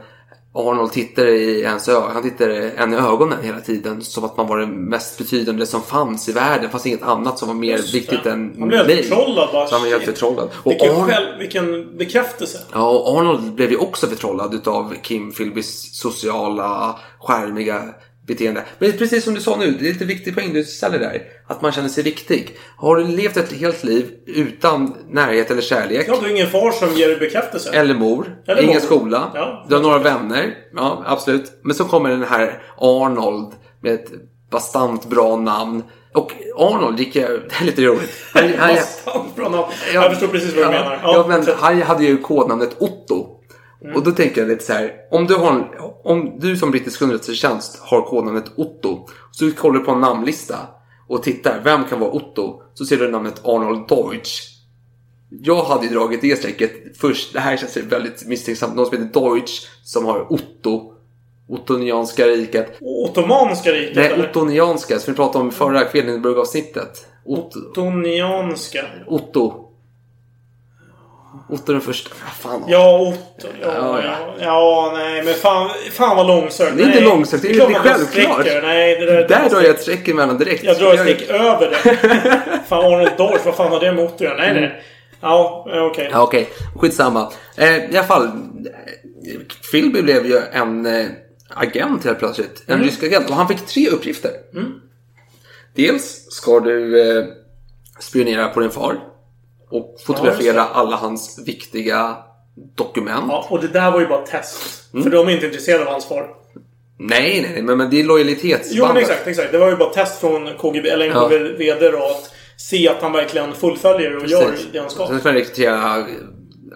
M: Arnold tittar i ens ögon, han tittar en i ögonen hela tiden som att man var det mest betydande som fanns i världen. Det fanns inget annat som var mer
A: Just det.
M: viktigt än
A: Han blev helt förtrollad bara.
M: Så han var helt förtrollad. Och
A: Vilken,
M: Arnold,
A: själv, vilken bekräftelse.
M: ja, och Arnold blev ju också förtrollad utav Kim Philbys sociala, skärmiga beteende. Men precis som du sa nu, det är lite viktig poäng du ställer där. Att man känner sig viktig. Har du levt ett helt liv utan närhet eller kärlek
A: Ja, du har ingen far som ger dig bekräftelse.
M: eller mor.
A: Eller
M: ingen
A: mor.
M: skola.
A: Ja.
M: du har några vänner. Ja, absolut. Men så kommer den här Arnold med ett bastant bra namn. Och Arnold gick jag... Det är lite roligt. Han, han,
A: Bastant bra namn. Jag förstår precis vad du
M: ja,
A: menar.
M: Ja, men han hade ju kodnamnet Otto.
A: Mm.
M: Och då tänker jag lite så här. Om du, har en, om du som brittisk underrättelsetjänst har kodnamnet Otto. Så kollar du på en namnlista och tittar. Vem kan vara Otto? Så ser du namnet Arnold Deutsch. Jag hade ju dragit det strecket först. Det här känns väldigt misstänksamt. Någon som heter Deutsch som har Otto. Ottonianska riket.
A: Ottomanska riket
M: Nej,
A: eller?
M: Ottonianska som vi pratade om i förra Kvedenburg-avsnittet. Otto.
A: Ottonianska.
M: Otto. Otto den första. Fan.
A: Ja, Otto. Ja,
M: Ja,
A: ja,
M: ja.
A: nej, men fan, fan vad långsökt.
M: Det är inte
A: Nej,
M: långsökt, det är, det är
A: bara
M: självklart.
A: Nej, det där,
M: Där drar jag ett streck emellan direkt.
A: Jag drar ett streck över det. fan, Arnold Dorf, vad fan har det med Otto att göra? Nej, nej. Ja, eh, okej.
M: Ja, okej. Skitsamma. Eh, I alla fall. eh, Philby blev ju en eh, agent helt plötsligt. En
A: Mm.
M: rysk agent. Och han fick tre uppgifter.
A: Mm.
M: Dels ska du eh, spionera på din far. Och fotografera
A: Ja,
M: alla hans viktiga dokument.
A: Ja, och det där var ju bara test.
M: Mm.
A: För de är inte intresserade av hans far.
M: Nej, nej, nej. Men, men det är lojalitetsbandet.
A: Jo, men exakt, exakt. Det var ju bara test från KGB, eller
M: Ja.
A: NKVD då, att se att han verkligen fullföljer och gör det han ska.
M: Sen ska man rekrytera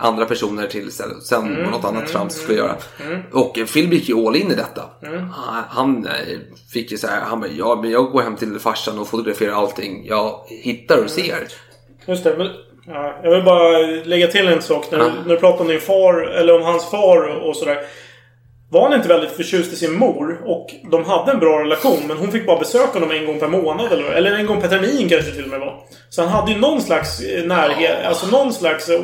M: andra personer till istället. Sen
A: Mm,
M: något annat
A: mm,
M: trams skulle göra.
A: Mm.
M: Och Phil gick ju all in i detta.
A: Mm.
M: Han- Han eh, fick ju så här, han bara, ja men jag går hem till farsan och fotograferar allting jag hittar och ser.
A: Just det, men ja, jag vill bara lägga till en sak. När,
M: Ja.
A: du, när du pratar om din far, eller om hans far och sådär. Var han inte väldigt förtjust i sin mor och de hade en bra relation men hon fick bara besöka honom en gång per månad eller, eller en gång per termin kanske till och med var. Så han hade ju någon slags närhet, alltså någon slags eh,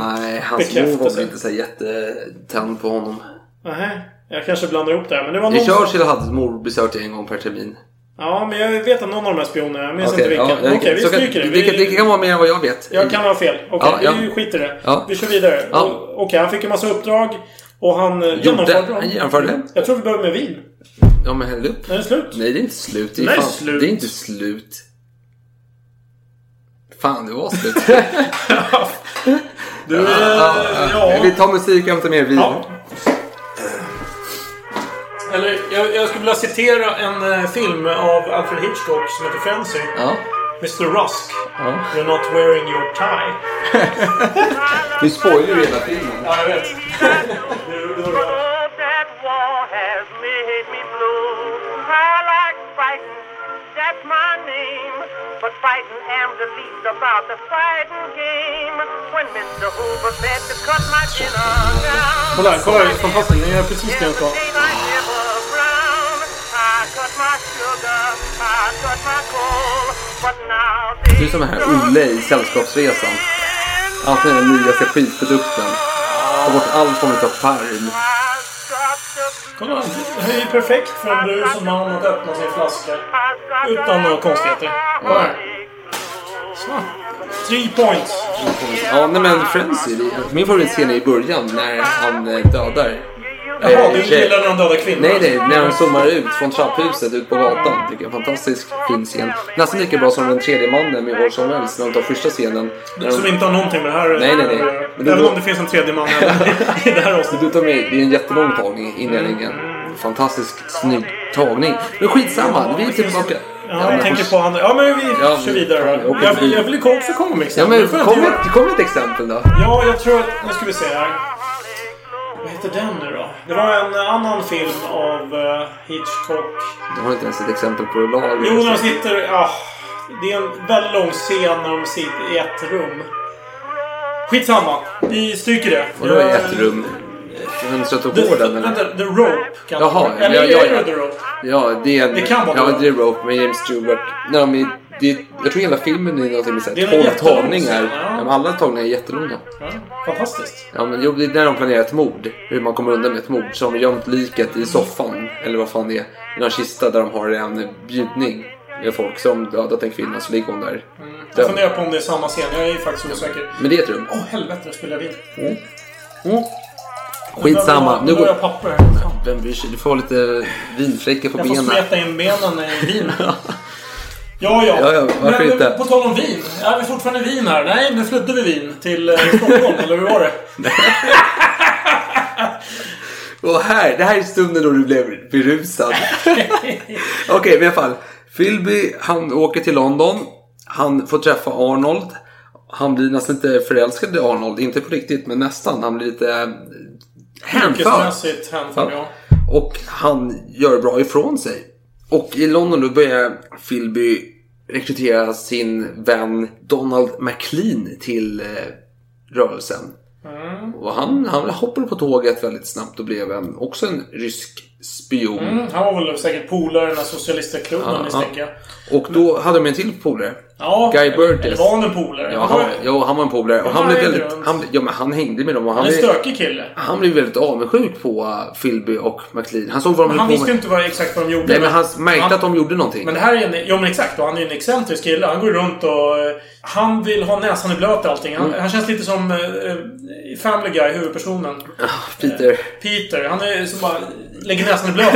M: Nej, hans mor var väl inte så jättetänd på honom.
A: Nej, jag kanske blandar ihop det här men det var
M: I
A: någon...
M: Churchill hade mor besökt en gång per termin.
A: Ja, men jag vet att någon av de här spionerna, jag minns
M: Okej,
A: inte vilken.
M: ja,
A: Okej,
M: okej.
A: vi stryker det.
M: det,
A: Vi-
M: det kan vara mer än vad jag vet.
A: Jag kan ha fel. Okej,
M: Ja,
A: vi
M: ja.
A: skiter i det.
M: Ja.
A: Vi kör vidare.
M: Ja.
A: Okej, han fick en massa uppdrag. Och han eh, genomförde dem.
M: han genomförde det.
A: Jag tror vi behöver mer vin.
M: Ja men häll upp.
A: Är det slut?
M: Nej det är inte slut. Det är,
A: Nej,
M: fan,
A: slut.
M: Det är inte slut. Fan det var slut.
A: Du,
M: Ja, ja,
A: ja.
M: Vi tar musik och hämtar mer vin.
A: Eller, jag, jag skulle vilja citera en eh, film av Alfred Hitchcock som heter Frenzy.
M: Ja.
A: Mr Rusk.
M: Ja.
A: You're not wearing your tie.
M: Du spoilar ju hela filmen.
A: Ja, jag vet.
N: But fighting am the least about the fighting game. When Mr. Hoover said to cut my dinner down.
A: Kolla, kolla. Fantastiskt. Ni gör precis det jag sa.
M: Du är som den här Olle i Sällskapsresan. Alltid den nyaste skitprodukten. Ta bort all form av charm.
A: Kolla, det här är ju perfekt för en brud som man att öppna sin flaska. Utan några konstigheter. Kolla här. Så. Three points.
M: Ja, nej men Frenzy. det- Min favoritscen är i början när han eh, dödar.
A: Jaha,
M: eh,
A: du gillar när de dödar kvinnor?
M: Nej, nej. När de zoomar ut från trapphuset ut på gatan. Tycker jag är en fantastisk fin scen. Nästan lika bra som den tredje mannen med Orson Welles när de tar första scenen. När de-
A: Som inte har någonting med det här
M: Nej, nej, nej. Men då-
A: Även om det finns en tredje man i det här avsnittet.
M: Det är en jättelång tagning i inledningen. Fantastisk snygg tagning. Men skitsamma, vi är tillbaka.
A: Ja, jag tänker på han. Ja, men vi
M: Ja,
A: kör vidare.
M: okej,
A: Jag, jag vill också komma med
M: Ja
A: exempel.
M: men
A: får jag
M: kom ett, kom ett exempel då.
A: Ja, jag tror att... Nu ska vi se här. Vad heter den nu då? Det var en annan film av eh, Hitchcock.
M: Jag har inte ens ett exempel på lager.
A: Jo, de sitter... Ja, det är en väldigt lång scen när de sitter i ett rum. Skitsamma. Vi stryker det.
M: Vadå i ett rum? Fönstret på gården eller?
A: vänta, The Rope kan det
M: Jaha.
A: Eller
M: ja,
A: är
M: ja,
A: det
M: ja.
A: The Rope?
M: Ja, det är.
A: Det kan vara
M: Ja,
A: The
M: det är Rope med James Stewart. När de är, det, jag tror hela filmen är någonting med så
A: Det är
M: här,
A: en
M: 12
A: jättelång
M: tagningar.
A: scen,
M: Ja.
A: ja.
M: men alla tagningar är jättelånga.
A: Ja, fantastiskt.
M: Ja, men jo, det är när de planerar ett mord. Hur man kommer undan med ett mord. Så har de gömt liket i soffan. Eller vad fan det är. I någon kista där de har en bjudning. Med folk som dödat en kvinna så ligger hon där.
A: Jag
M: död.
A: funderar på om det är samma scen. Jag är ju faktiskt osäker.
M: Men det är ett rum.
A: Åh helvete, nu spelar jag vin.
M: Skitsamma.
A: Nu
M: Nu
A: har jag
M: går...
A: papper.
M: Vem bryr sig? Du får lite vinfläckar på
A: Jag får
M: benen.
A: smeta in benen i vin. Ja, ja.
M: Ja, ja, varför
A: men,
M: inte?
A: På tal om vin. Är vi fortfarande vin här? Nej, nu flydde vi vin till eh, Stockholm, eller hur var det?
M: Och här, det här är stunden då du blev berusad. Okej, men i alla fall. Philby, han åker till London. Han får träffa Arnold. Han blir nästan lite förälskad i Arnold. Inte på riktigt, men nästan. Han blir lite eh, hänförd.
A: Hänförd, ja.
M: Och han gör bra ifrån sig. Och i London då börjar Philby rekrytera sin vän Donald MacLean till eh, rörelsen.
A: Mm.
M: Och han, han hoppade på tåget väldigt snabbt och blev en, också en rysk spion.
A: Mm, han var väl säkert polare i den här socialistiklubben
M: Ja,
A: misstänker jag.
M: Och då hade de en till polare.
A: Ja,
M: Guy Burgess.
A: eller var han en polare?
M: Ja,
A: Han
M: ja, han var en polare. Och han blev väldigt... Han, ja, men han hängde med dem. Och
A: Han
M: han,
A: är en
M: blev,
A: stökig kille.
M: han blev väldigt avundsjuk på uh, Philby och MacLean. Han såg vad de
A: Men han visste
M: med.
A: inte vad, exakt vad de gjorde.
M: Nej, men han märkte
A: han-
M: att de gjorde någonting.
A: Men det här är en... Ja men exakt. Och han är en excentrisk kille. Han går runt och... eh, Han vill ha näsan i blöt och allting. Han,
M: Mm.
A: han känns lite som eh, i Family Guy, huvudpersonen.
M: Peter.
A: Peter. Han är som bara lägger näsan i blöt.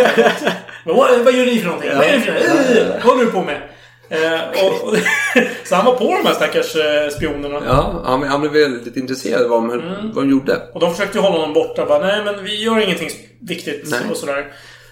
A: Vad, vad gör ni för någonting? Vad är det håller du på med? Eh, och, och, så han var på de här stackars eh, spionerna.
M: Ja, han, han blev väldigt intresserad av vad de,
A: Mm.
M: vad de gjorde.
A: Och de försökte ju hålla honom borta. Bara, nej men vi gör ingenting viktigt
M: Nej.
A: och sådär.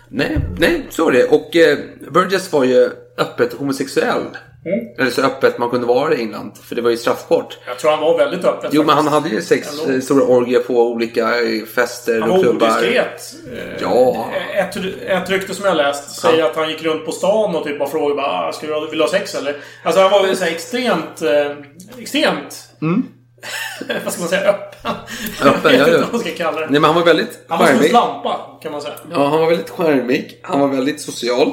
M: Nej, nej, så är det. Och eh, Burgess var ju öppet homosexuell.
A: Mm.
M: Eller så öppet man kunde vara i England. För det var ju straffbart.
A: Jag tror han var väldigt öppen.
M: Jo, men han
A: faktiskt.
M: hade ju sex
A: Ändå.
M: eh, stora orgier på olika eh, fester
A: Han
M: och
A: var
M: klubbar.
A: odiskret. Eh,
M: Ja.
A: Ett, ett rykte som jag läst säger
M: Ja.
A: att han gick runt på stan och typ bara frågade bara, "Ah, ska du vill ha sex eller? Alltså han var väl så här extremt... Eh, extremt...
M: Mm.
A: vad ska man säga? Öppen.
M: Öppen,
A: jag
M: ja,
A: vet inte vad man ska kalla det.
M: Nej, men han var väldigt
A: Han var som en
M: charmig.
A: slampa, kan man säga.
M: Ja, han var väldigt charmig. Han var väldigt social.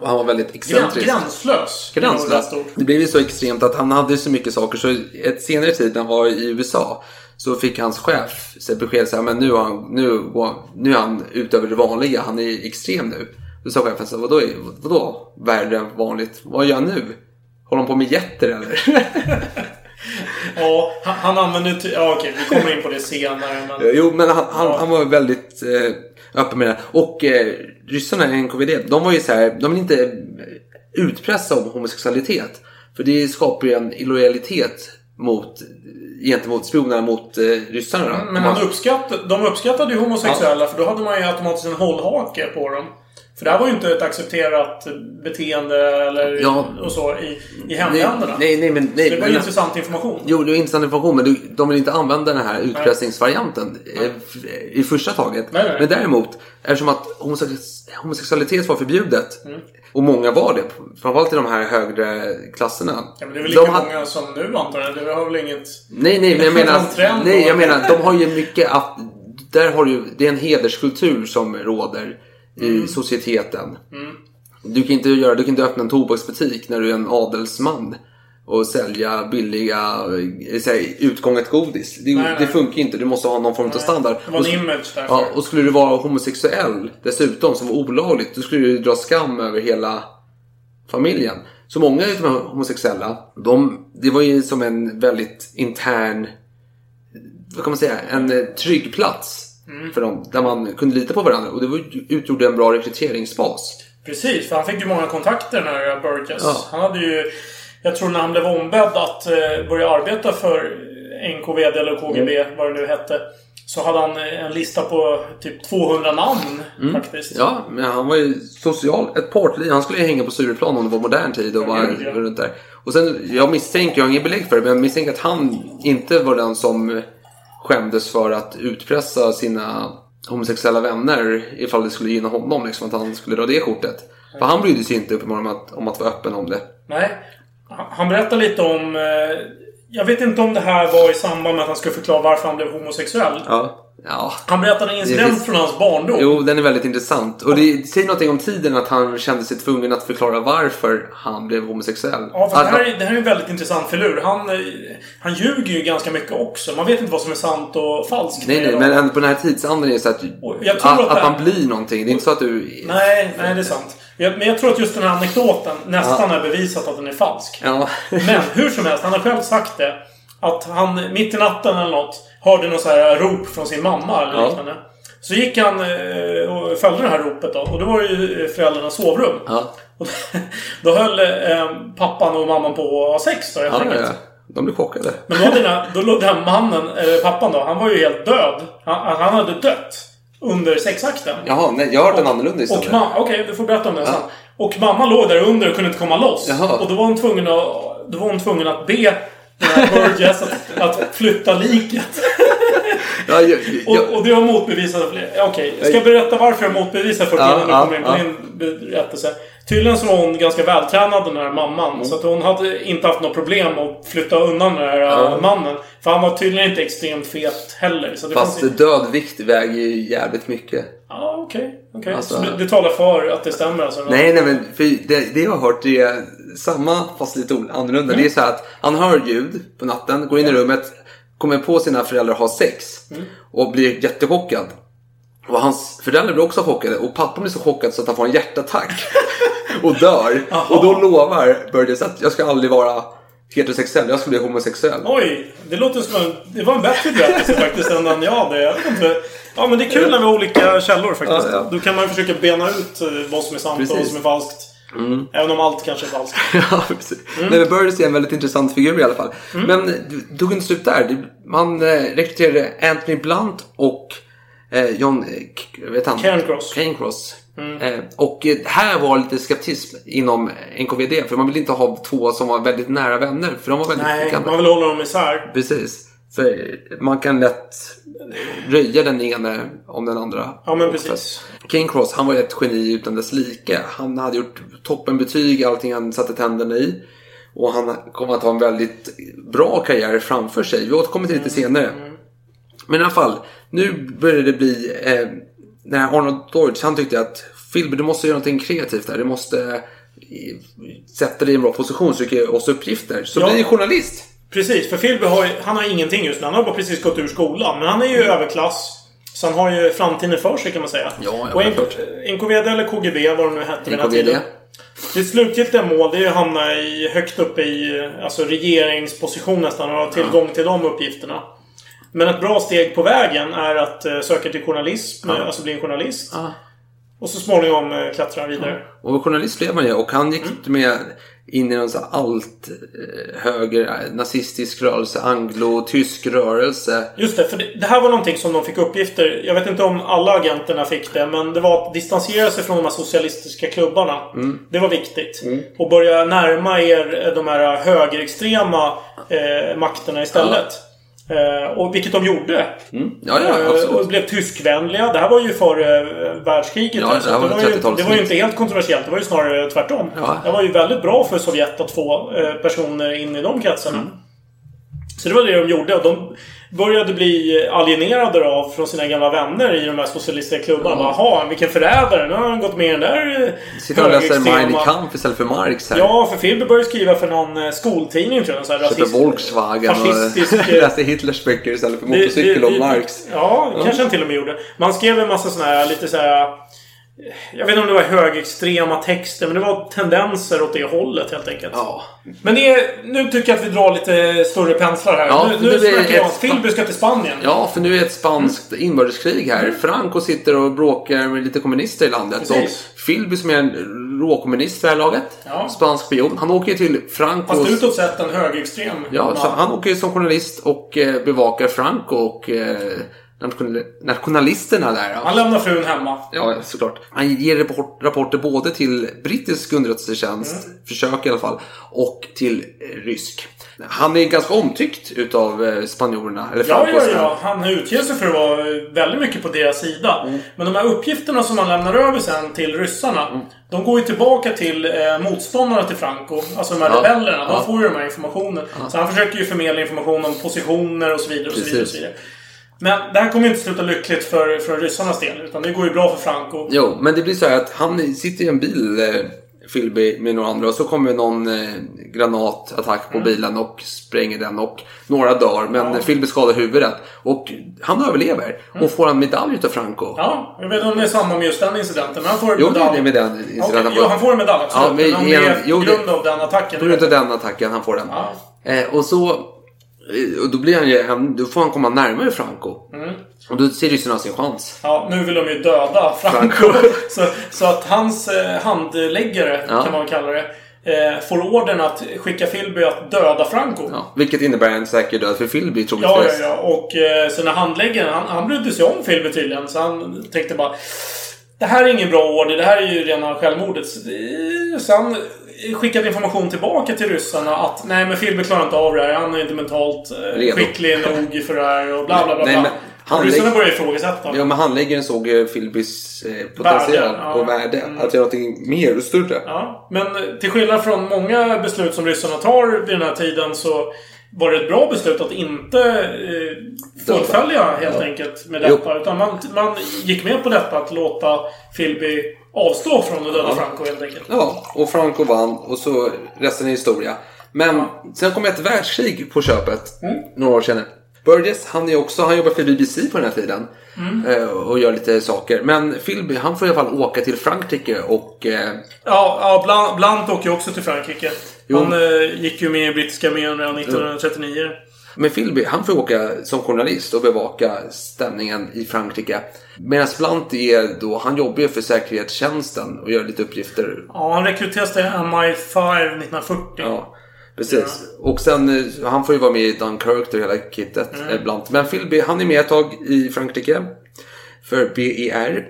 M: Och han var väldigt excentrisk.
A: gränslös.
M: Gränslös. Det blev ju så extremt att han hade så mycket saker så ett senare tid när han var i USA så fick hans chef besked så här, men nu, han, nu, nu är han utöver det vanliga, han är extrem nu. Då sa chefen så här, vadå, vadå värre än vanligt? Vad gör han nu? Håller han på med jätter eller?
A: Ja, han, han använde... ty- Ja, okej. Vi kommer in på det senare. Men...
M: jo, men han, han, han var väldigt eh, öppen med det. Och eh, ryssarna, NKVD, de var ju så här, de vill inte utpressa om homosexualitet. För det skapar ju en illojalitet mot, gentemot spionerna mot eh, ryssarna. då.
A: Men han uppskattade, de uppskattade ju homosexuella för då hade man ju automatiskt en hållhake på dem. För det här var ju inte ett accepterat beteende eller
M: Ja.
A: och så i, i hemländerna.
M: Nej, nej, men... Nej,
A: Så det var
M: men,
A: ju intressant information.
M: Jo, det är intressant information, men du- de vill inte använda den här utpressningsvarianten eh, f- i första taget.
A: Nej, nej.
M: Men däremot, eftersom att homosex- homosexualitet var förbjudet,
A: Mm.
M: och många var det, framförallt i de här högre klasserna.
A: Ja, men det är väl lika
M: de hade-
A: många som nu antar jag. Det har väl inget...
M: Nej, nej, men jag menar, nej, jag menar, de har ju mycket att... Där har du, det är en hederskultur som råder i
A: Mm.
M: societeten.
A: Mm.
M: Du kan inte göra, du kan inte öppna en tobaksbutik när du är en adelsman och sälja billiga eh, här, utgånget godis. Det,
A: Nej,
M: det
A: nej.
M: funkar inte. Du måste ha någon form av standard.
A: Det var en
M: Och-
A: image därför.
M: Ja, och skulle du vara homosexuell dessutom som var olagligt, då skulle du dra skam över hela familjen. Så många av de homosexuella, de, det var ju som en väldigt intern, vad kan man säga, en eh, trygg plats
A: Mm.
M: för dem. Där man kunde lita på varandra och det var, utgjorde en bra rekryteringsbas.
A: Precis, för han fick ju många kontakter den här Burgess.
M: Ja.
A: Han hade ju... Jag tror när han blev ombedd att eh, börja arbeta för NKVD eller KGB,
M: Mm.
A: vad det nu hette. Så hade han eh, en lista på typ 200 namn
M: Mm.
A: faktiskt.
M: Ja, men han var ju social. Ett party. Han skulle ju hänga på Stureplan om det var modern tid och vara runt där. Och sen, jag misstänker, jag har ingen belägg för det, men jag misstänker att han inte var den som skämdes för att utpressa sina homosexuella vänner ifall det skulle gynna honom. Liksom, att han skulle dra det kortet. För han brydde sig inte uppenbarligen om att, om att vara öppen om det.
A: Nej. Han- Han berättar lite om... Eh, jag vet inte om det här var i samband med att han skulle förklara varför han blev homosexuell.
M: Ja. Ja.
A: Han berättade en incident
M: finns-
A: från hans barndom.
M: Jo, den är väldigt intressant. Och det säger någonting om tiden att han kände sig tvungen att förklara varför han blev homosexuell.
A: Ja, för
M: Att
A: det, här är, det här är en väldigt intressant filur. Han, han ljuger ju ganska mycket också. Man vet inte vad som är sant och falskt.
M: Nej, nej, men på den här tidsandan är det så att, att,
A: att
M: att, man blir någonting. Det är inte så att du...
A: Nej, nej, det är sant. Jag, men jag tror att just den här anekdoten nästan är bevisat att den är falsk.
M: Ja.
A: Men hur som helst, han har själv sagt det. Att han mitt i natten eller något hörde något så här rop från sin mamma eller
M: Ja.
A: liknande. Så gick han eh, och följde det här ropet då. Och då var det ju föräldrarnas sovrum.
M: Ja.
A: Och då höll eh, pappan och mamman på att ha sex då helt
M: Ja, ja. De blir chockade.
A: Men då, här, då låg den här mannen, eller pappan då, han var ju helt död. Han, han hade dött under sexakten.
M: Jaha, nej, jag har hört en annorlunda historia.
A: Okej, du får berätta om den sen. Och mamma låg där under och kunde inte komma loss.
M: Jaha.
A: Och då var hon tvungen att, då var hon tvungen att be Burgess att, att flytta liket.
M: Ja, jag, jag,
A: Och, och det har motbevisat Okej, ska jag berätta varför jag motbevisar för
M: Ja,
A: innan du
M: ja,
A: kommer in på din berättelse? Tydligen så var hon ganska vältränad den här mamman.
M: Mm.
A: Så att hon hade inte haft något problem att flytta undan den här
M: Ja.
A: äh, mannen. För han var tydligen inte extremt fet heller. Så det
M: Fast
A: fanns...
M: död vikt väger ju jävligt mycket.
A: Ja, okej. okej.
M: Alltså-
A: Så det, det talar för att det stämmer alltså?
M: Nej, nej, men det, det jag har hört är samma fast lite annorlunda. Det är så här att han hör ljud på natten, går in i rummet, kommer på sina föräldrar har sex och blir jättechockad. Och hans föräldrar blir också chockade och pappan blir så chockad så att han får en hjärtattack och dör. Och då lovar Burgess att jag ska aldrig vara heterosexuell, jag ska bli homosexuell.
A: Oj, det låter som en... Det var en bättre berättelse faktiskt än den jag hade. Jag vet inte. Ja, men det är kul när vi har olika källor faktiskt.
M: Ja, ja.
A: Då kan man försöka bena ut eh, vad som är sant och vad
M: Precis.
A: som är falskt.
M: Mm.
A: Även om allt kanske är falskt.
M: Ja, precis. Nej, men Burgess är en väldigt intressant figur i alla fall.
A: Mm.
M: Men det tog inte slut där. Man eh, rekryterade Anthony Blunt och eh, John... Eh, vet han?
A: Cairncross.
M: Cairncross.
A: Mm.
M: Eh, och eh, här var lite skeptism inom NKVD. För man ville inte ha två som var väldigt nära vänner. För de var väldigt
A: Nej, man vill hålla dem isär.
M: Precis. För man kan lätt röja den ene om den andra.
A: Ja, men precis.
M: King Cross, han var ett geni utan dess like. Han hade gjort toppenbetyg i allting han satte tänderna i. Och han kommer att ha en väldigt bra karriär framför sig. Vi återkommer till det lite senare. Men i alla fall, nu börjar det bli... Eh, när Arnold Deutsch, han tyckte att Philby, du måste göra någonting kreativt där. Du måste eh, sätta dig i en bra position så du kan ge oss uppgifter. Så
A: Ja.
M: bli journalist.
A: Precis, för Philby har ju, han har ingenting just nu. Han har bara precis gått ur skolan. Men han är ju överklass. Så han har ju framtiden för sig kan man säga.
M: Ja, ja,
A: Och. NKVD eller KGB, vad de nu hette vid den här tiden. Ditt slutgiltiga mål det är att hamna i, högt upp i alltså regeringsposition nästan och ha tillgång till de uppgifterna. Men ett bra steg på vägen är att eh, söka till journalism,
M: Ja.
A: alltså bli en journalist.
M: Ja.
A: Och så småningom eh, klättra vidare.
M: Och journalist blev man ju och han gick
A: Mm.
M: med in i någon allt eh, höger nazistisk rörelse, anglo-tysk rörelse.
A: Just det, för det, det här var någonting som de fick uppgifter. Jag vet inte om alla agenterna fick det, men det var att distansera sig från de här socialistiska klubbarna.
M: Mm.
A: Det var viktigt. Och börja närma er de här högerextrema eh, makterna istället. Eh, och vilket de gjorde.
M: Mm. Ja, ja,
A: Eh, och blev tyskvänliga. Det här var ju före eh, världskriget.
M: Ja, det här
A: det,
M: var
A: var ju,
M: 30-talssnitt.
A: det var ju inte helt kontroversiellt. Det var ju snarare tvärtom.
M: Ja.
A: Det var ju väldigt bra för Sovjet att få eh, personer in i de kretsarna.
M: Mm.
A: Så det var det de gjorde. De började bli alienerade av från sina gamla vänner i de här socialistiska klubbarna.
M: Ja.
A: Jaha, vilken förrädare. Nu har han gått med i den där eh,
M: Sitter och läser Mein Kampf istället för Marx här.
A: Ja, för Philby började skriva för någon eh, skoltidning tror jag. Så här, rasist-
M: Volkswagen
A: fascistisk,
M: och
A: eh,
M: läser Hitlers böcker istället för
A: det-
M: motorcykel
A: det-
M: och Marx.
A: Ja,
M: Ja.
A: kanske han till och med gjorde. Man skrev en massa såna här lite så här. Jag vet inte om det var högerextrema texter, men det var tendenser åt det hållet helt enkelt.
M: Ja.
A: Men det är, nu tycker jag att vi drar lite större penslar här.
M: Ja,
A: nu nu snackar jag att Philby ska till Spanien.
M: Ja, för nu är ett spanskt inbördeskrig här. Franco sitter och bråkar med lite kommunister i landet.
A: Precis.
M: Och Philby som är en råkommunist för det här laget.
A: Ja.
M: Spansk spion. Han åker ju till Francos...
A: Fast utåt sett en högerextrem
M: Ja, så
A: man.
M: han åker ju som journalist och eh, bevakar Franco och eh, national- nationalisterna där.
A: Han lämnar frun hemma.
M: Ja, såklart. Han ger rapport, rapporter både till brittisk underrättelsetjänst, försök i alla fall, och till eh, rysk. Han är ganska omtyckt utav eh, spanjorerna, eller
A: Ja, ja, ja. Han utger sig för att vara väldigt mycket på deras sida.
M: Mm.
A: Men de här uppgifterna som han lämnar över sen till ryssarna.
M: Mm.
A: De går ju tillbaka till eh, motståndarna till Franco. Alltså de här
M: Ja.
A: rebellerna. De
M: Ja.
A: får ju de här informationen. Så han försöker ju förmedla information om positioner och så vidare. Och så vidare, och så vidare. Men det här kommer ju inte sluta lyckligt för, för ryssarnas del. Utan det går ju bra för Franco.
M: Jo, men det blir så här att han sitter i en bil, eh, Philby, med några andra och så kommer någon eh, granatattack
A: Mm.
M: på bilen och spränger den och några dör. Men Philby skadar huvudet och han överlever och får en medalj utav Franco.
A: Mm. Ja, jag vet inte om det är samma med just den incidenten. Men han får en
M: Jo, det är
A: medalj.
M: det med den incidenten.
A: Okej, jo, han får en medalj, absolut.
M: Ja, men
A: men om det är
M: jo,
A: på grund av den attacken.
M: På grund av den attacken han får den. Eh, och så och då, blir han ju, då får han komma närmare Franco.
A: Mm.
M: Och då ser ryssarna sin chans.
A: Ja, nu vill de ju döda Franco.
M: Franco.
A: så, så att hans eh, handläggare,
M: Ja.
A: kan man kalla det, eh, får ordern att skicka Philby att döda Franco. Ja,
M: Vilket innebär en säker död för Philby
A: ja,
M: troligtvis.
A: ja. Och eh, så när handläggaren, han, han brydde sig om Philby tydligen. Så han tänkte bara Det här är ingen bra order. Det här är ju rena självmordet. Så han skickade information tillbaka till ryssarna att nej men Philby klarar inte av det här. Han är inte mentalt eh,
M: Redo.
A: skicklig nog för det här och bla bla bla.
M: Nej,
A: bla.
M: handlägg-
A: ryssarna började ifrågasätta.
M: Ja, men handläggaren såg ju Philbys eh, potential
A: Värde, ja.
M: och värde. Att göra någonting mer och större.
A: Ja, men till skillnad från många beslut som ryssarna tar vid den här tiden så var det ett bra beslut att inte eh, fullfölja helt
M: Ja.
A: enkelt med detta. Utan man, man gick med på detta att låta Philby avstå från att döda
M: Ja.
A: Franco helt enkelt.
M: Ja, och Franco vann och så resten är historia. Men sen kom ett världskrig på köpet
A: Mm.
M: några år senare. Burgess, han, är också, han jobbar för BBC på den här tiden.
A: Mm.
M: eh, Och gör lite saker. Men Philby, han får i alla fall åka till Frankrike och... Eh,
A: Ja, ja Blant, Blant åker ju också till Frankrike.
M: Jo.
A: Han eh, gick ju med i brittiska armén redan 1939.
M: Men Philby, han får åka som journalist och bevaka stämningen i Frankrike. Medan Blunt är då, han jobbar ju för säkerhetstjänsten och gör lite uppgifter.
A: Ja, han rekryteras till MI5 1940.
M: Ja, precis. Och sen, eh, han får ju vara med i Dunkirk och hela kittet,
A: Mm.
M: mm. Blunt. Men Philby, han är med ett tag i Frankrike. För BER.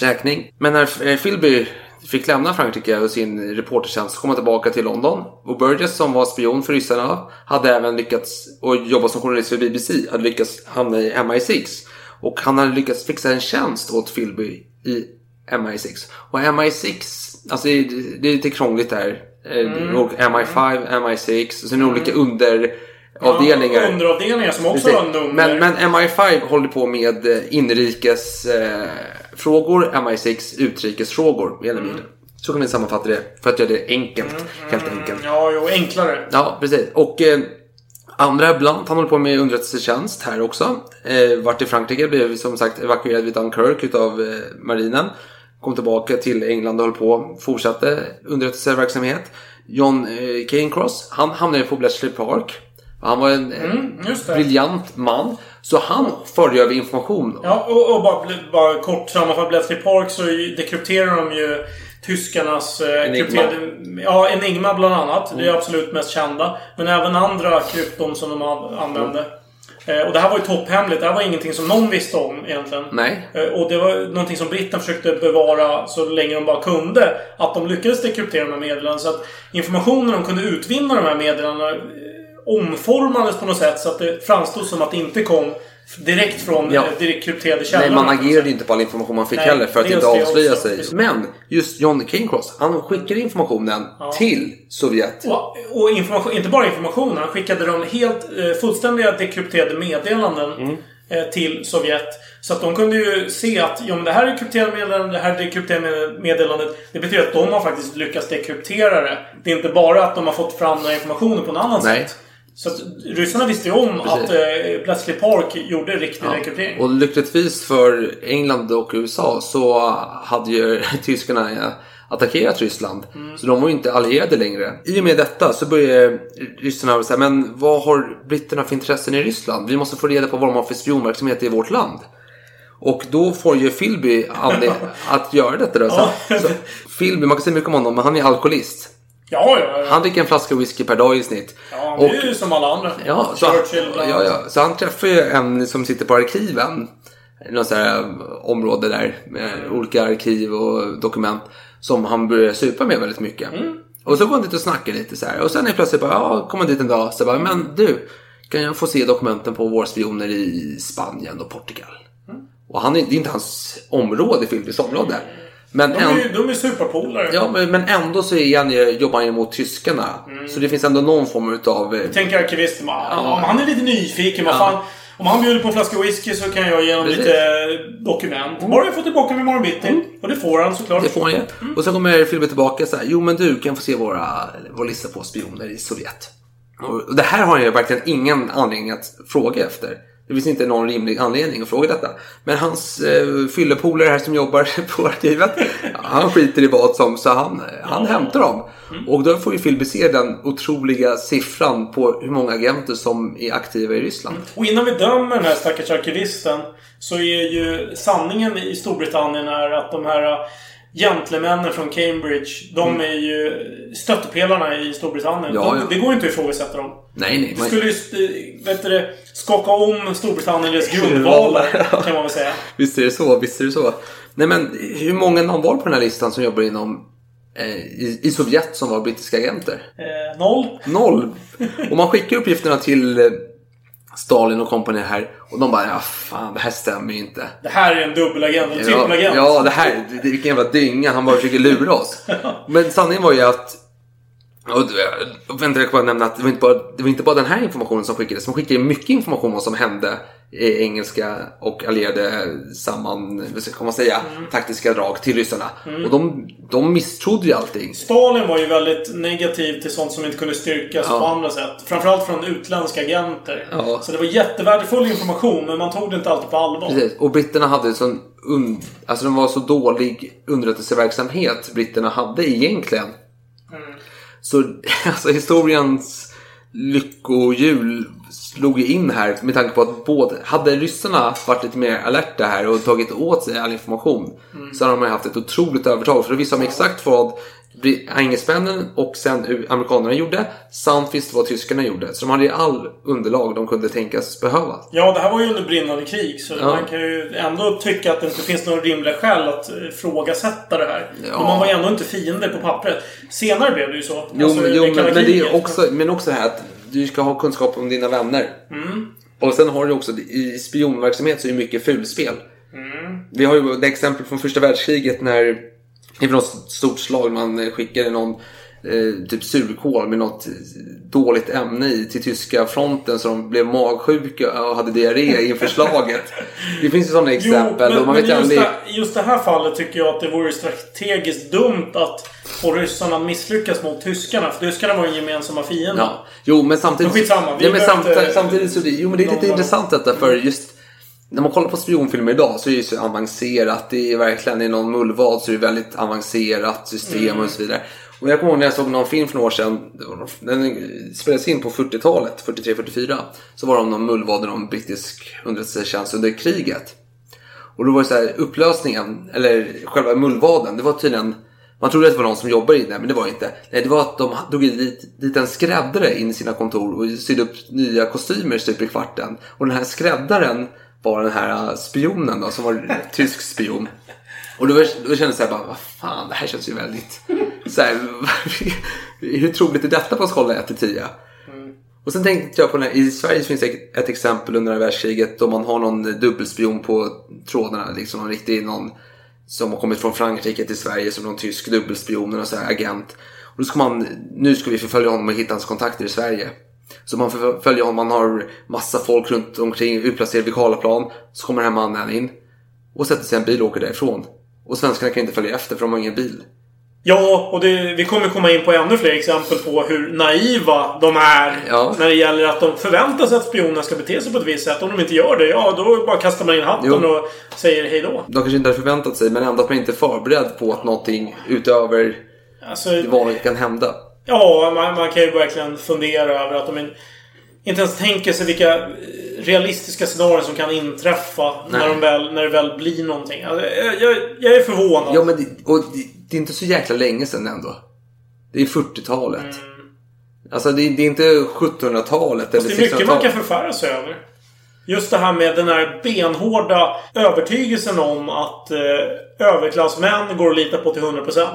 M: räkning. Men när eh, Philby fick lämna Frankrike och sin reportertjänst så kom han tillbaka till London. Och Burgess som var spion för ryssarna hade även lyckats, och jobbat som journalist för BBC, hade lyckats hamna i MI6. Och han hade lyckats fixa en tjänst åt Philby i MI6. Och MI6, alltså det är, det är lite krångligt där. Mm. Och MI5, MI6 och sen olika underavdelningar.
A: Ja, underavdelningar som också har nummer.
M: Men, men MI5 håller på med eh, inrikes eh, frågor, MI6 utrikesfrågor. Mer eller mindre. Så kan vi sammanfatta det. För att göra det enkelt. Helt enkelt.
A: Ja, jo, enklare.
M: Ja, precis. Och eh, andra Blunt, han håller på med underrättelsetjänst här också. Eh, vart i Frankrike, blev som sagt evakuerad vid Dunkirk utav eh, marinen. Kom tillbaka till England och höll på, fortsatte underrättelseverksamhet. John eh, Cairncross, han hamnade på Bletchley Park. Han var en eh,
A: Mm, det.
M: briljant man. Så han förde över information.
A: Ja, och, och bara, bara kort sammanfatta. Bletchley Park så dekrypterar de ju tyskarnas eh,
M: Enigma.
A: krypterade... Ja, Enigma bland annat. Det är absolut mest kända. Men även andra krypton som de an- använde. Eh, och det här var ju topphemligt. Det här var ingenting som någon visste om egentligen.
M: Nej.
A: Eh, Och det var någonting som britterna försökte bevara så länge de bara kunde. Att de lyckades dekryptera de här meddelandena. Så att informationen de kunde utvinna de här meddelandena omformades på något sätt så att det framstod som att det inte kom direkt från
M: Ja.
A: ja. direkt krypterade källor.
M: Nej, man agerade inte på all information man fick
A: Nej,
M: heller för att inte avslöja
A: också.
M: sig. Men just John Cairncross, han skickade informationen till Sovjet.
A: Och, och information, inte bara information. Han skickade de helt eh, fullständiga dekrypterade meddelanden
M: Mm.
A: eh, till Sovjet. Så att de kunde ju se att jo, men det här är krypterade meddelanden, det här är dekrypterade meddelandet. Det betyder att de har faktiskt lyckats dekryptera det. Det är inte bara att de har fått fram den informationen på något annat
M: Nej.
A: sätt. Så att ryssarna visste ju om
M: Precis.
A: att eh, Bletchley Park gjorde riktig
M: Ja.
A: dekryptering.
M: Och lyckligtvis för England och USA så hade ju tyskarna eh, attackerat Ryssland.
A: Mm.
M: Så de var ju inte allierade längre. I och med detta så började ryssarna säga men vad har britterna för intressen i Ryssland? Vi måste få reda på vad de har för spionverksamhet i vårt land. Och då får ju Philby anledning att göra detta då. Så, så Philby, man kan säga mycket om honom, men han är alkoholist.
A: Ja, ja, ja.
M: Han dricker en flaska whisky per dag i snitt.
A: ja
M: och-
A: det är ju som alla andra.
M: Ja, så,
A: Churchill bland
M: ja, ja, så han träffar ju en som sitter på arkiven. något så här område där med olika arkiv och dokument som han började supa med väldigt mycket. Och så går han dit och snackar lite så här. Och sen är plötsligt bara, ja, kommer han dit en dag så bara, men du, kan jag få se dokumenten på våra spioner i Spanien och Portugal? Och han är, det är inte hans område, Philips område. Men
A: De är
M: en-
A: de är superpolare.
M: Ja, men, ändå så är han jobbar han ju mot tyskarna. Så det finns ändå någon form utav... eh,
A: Tänker arkivisten bara,
M: Ja.
A: han är lite nyfiken, vad
M: Ja.
A: fan. Om han bjuder på en flaska whisky så kan jag ge honom
M: Precis.
A: lite dokument. Bara jag får tillbaka dem imorgon bitti. Och det får han såklart.
M: Det får han ju. Och så kommer Filip tillbaka så här. Jo men du kan få se våra, vår lista på spioner i Sovjet. Och det här har ju verkligen ingen anledning att fråga efter. Det finns inte någon rimlig anledning att fråga detta. Men hans eh, fyllepolare här som jobbar på arkivet, han skiter i vad som, så han, han hämtar dem. Och då får ju Philip se den otroliga siffran på hur många agenter som är aktiva i Ryssland.
A: Och innan vi dömer den här stackars arkivisten så är ju sanningen i Storbritannien är att de här gentlemännen från Cambridge, de
M: Mm.
A: är ju stöttepelarna i Storbritannien.
M: Ja,
A: de,
M: ja.
A: Det går ju inte att ifrågasätta dem.
M: Nej, nej.
A: Det skulle ju st- vet du, skaka om Storbritannien deras grundvalar, kan man väl säga.
M: Visst är det så, visst är det så. Nej men hur många namn var på den här listan som jobbar inom eh, i, i Sovjet som var brittiska agenter?
A: Eh, noll.
M: Noll! Och man skickar uppgifterna till eh, Stalin och kompani här och de bara ja fan det här stämmer ju inte.
A: Det här är en dubbelagent, en
M: Ja,
A: trippelagent.
M: ja, det här, det, vilken jävla dynga. Han bara försöker lura oss. Men sanningen var ju att och, vänta, jag kan bara nämna att det var, inte bara, det var inte bara den här informationen som skickades. Man skickade mycket information om vad som hände engelska och allierade samman, vad ska man säga, taktiska drag till ryssarna.
A: Mm.
M: Och de, de misstrodde ju allting.
A: Stalin var ju väldigt negativ till sånt som inte kunde styrkas
M: Ja.
A: på andra sätt. Framförallt från utländska agenter.
M: Ja.
A: Så det var jättevärdefull information, men man tog det inte alltid på allvar.
M: Precis. Och britterna hade sån un, alltså de var så dålig underrättelseverksamhet britterna hade egentligen. Så alltså historiens lyckohjul slog ju in här med tanke på att både, hade ryssarna varit lite mer alerta här och tagit åt sig all information så hade de haft ett otroligt övertag. För då visste de exakt vad engelsmännen och sen amerikanerna gjorde samt visste vad tyskarna gjorde. Så de hade ju all underlag de kunde tänkas behöva.
A: Ja, det här var ju under brinnande krig, så
M: Ja.
A: man kan ju ändå tycka att det inte finns några rimliga skäl att eh, ifrågasätta det här.
M: Ja.
A: Men man var ju ändå inte fiender på pappret. Senare blev det ju så.
M: Jo,
A: Alltså,
M: jo men, men det är också, men också här att du ska ha kunskap om dina vänner.
A: Mm.
M: Och sen har du också, i spionverksamhet så är det mycket fulspel.
A: Mm.
M: Vi har ju det exempel från första världskriget när inför något stort slag man skickade någon eh, typ surkål med något dåligt ämne i till tyska fronten så de blev magsjuka och hade diarré inför slaget. Det finns ju sådana exempel
A: Jo, men,
M: man
A: men
M: vet ju
A: just, det, just det här fallet tycker jag att det vore strategiskt dumt att få ryssarna misslyckas mot tyskarna. För tyskarna var ju gemensamma fiender.
M: Ja. Jo, men samtidigt...
A: Men skitsamma,
M: ja, men samtidigt,
A: inte-
M: samtidigt så... Jo, men det är lite intressant detta för just... När man kollar på spionfilmer idag så är det så avancerat. Det är verkligen i någon mullvad så är det väldigt avancerat system
A: Mm.
M: och så vidare. Och jag kommer ihåg när jag såg någon film för några år sedan. det var Den spelades in på 40-talet, 43-44. Så var det om någon mullvad om brittisk underrättelsetjänst under kriget. Och då var det så här upplösningen, eller själva mullvaden, det var tydligen man trodde att det var någon som jobbade i det, men det var det inte. Nej, det var att de drog dit, dit en skräddare in i sina kontor och sydde upp nya kostymer stup i kvarten. Och den här skräddaren var den här spionen då, som var tysk spion. Och då, då kände jag så här bara, vad fan, det här känns ju väldigt... Så här, hur troligt är detta på en skala 1 till 10? Och sen tänkte jag på när, i Sverige finns det ett exempel under andra världskriget då man har någon dubbelspion på trådarna. Liksom någon riktig, någon som har kommit från Frankrike till Sverige som någon tysk dubbelspion och så här agent. Och då ska man, nu ska vi förfölja honom och hitta hans kontakter i Sverige. Så man förföljer honom, man har massa folk runt omkring, utplacerade vid Karlaplan. Så kommer den här mannen in och sätter sig i en bil och åker därifrån. Och svenskarna kan inte följa efter för de har ingen bil.
A: Ja, och det, vi kommer komma in på ännu fler exempel på hur naiva de är.
M: Ja.
A: När det gäller att de förväntar sig att spionerna ska bete sig på ett visst sätt. Om de inte gör det, ja då bara kastar man in hatten
M: Jo.
A: och säger hej då.
M: De kanske inte hade förväntat sig men ändå att man inte är förberedd på att någonting utöver
A: Alltså,
M: det vanliga kan hända.
A: Ja, man, man kan ju verkligen fundera över att de in, inte ens tänker sig vilka realistiska scenarier som kan inträffa
M: Nej.
A: när, de väl, när det väl blir någonting. Alltså, jag, jag, jag är förvånad.
M: Ja men det, och det, det är inte så jäkla länge sedan ändå. Det är 40-talet. Alltså det, det är inte 1700-talet eller
A: Fast det är mycket man
M: 1600-talet.
A: kan förfära sig över. Just det här med den här benhårda övertygelsen om att eh, överklassmän går att lita på till 100%.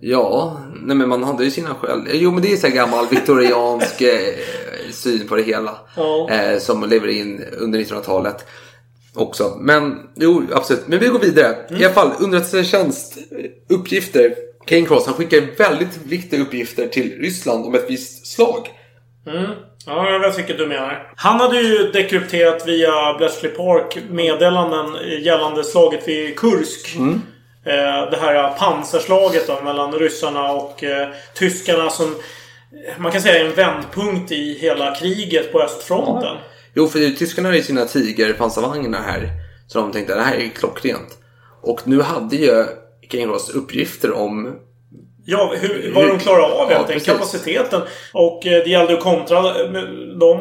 M: Ja, nej men man hade ju sina skäl. Jo men det är så här gammal viktoriansk eh, syn på det hela.
A: Ja.
M: Eh, som lever in under 1900-talet också. Men jo, absolut. Men vi går vidare. I alla fall, underrättelsetjänst uppgifter. Kane Cross, han skickar väldigt viktiga uppgifter till Ryssland om ett visst slag.
A: Mm. Ja, jag vet vilket du menar. Han hade ju dekrypterat via Bletchley Park meddelanden gällande slaget vid Kursk.
M: Mm.
A: Eh, det här pansarslaget då, mellan ryssarna och eh, tyskarna som man kan säga en vändpunkt i hela kriget på östfronten.
M: Jo, för tyskarna har ju sina tigerpansarvagnar här. Så de tänkte att det här är klockrent. Och nu hade ju Kane Cross uppgifter om
A: Ja, hur, vad de klarar av
M: Ja,
A: helt enkelt. Kapaciteten. Och eh, det gällde att kontra med dem.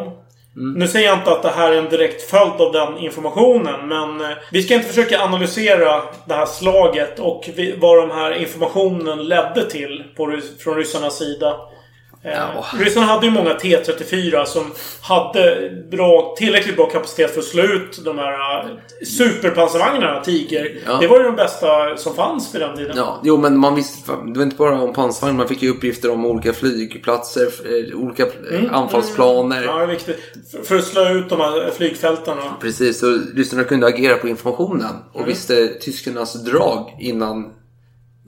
M: Mm.
A: Nu säger jag inte att det här är en direkt följd av den informationen. Men eh, vi ska inte försöka analysera det här slaget och vad de här informationen ledde till på, från ryssarnas sida. Eh, Ryssarna hade ju många T34 som hade bra, tillräckligt bra kapacitet för att slå ut de här eh, superpansarvagnarna, Tiger.
M: Ja.
A: Det var ju de bästa som fanns vid den tiden.
M: Ja, jo men man visste, det var inte bara om pansarvagn, man fick ju uppgifter om olika flygplatser, eh, olika eh,
A: Mm,
M: anfallsplaner.
A: Ja, det är viktigt. För, för att slå ut de här flygfälten. och-
M: Precis, så ryssarna kunde agera på informationen och
A: Mm.
M: visste tyskarnas drag innan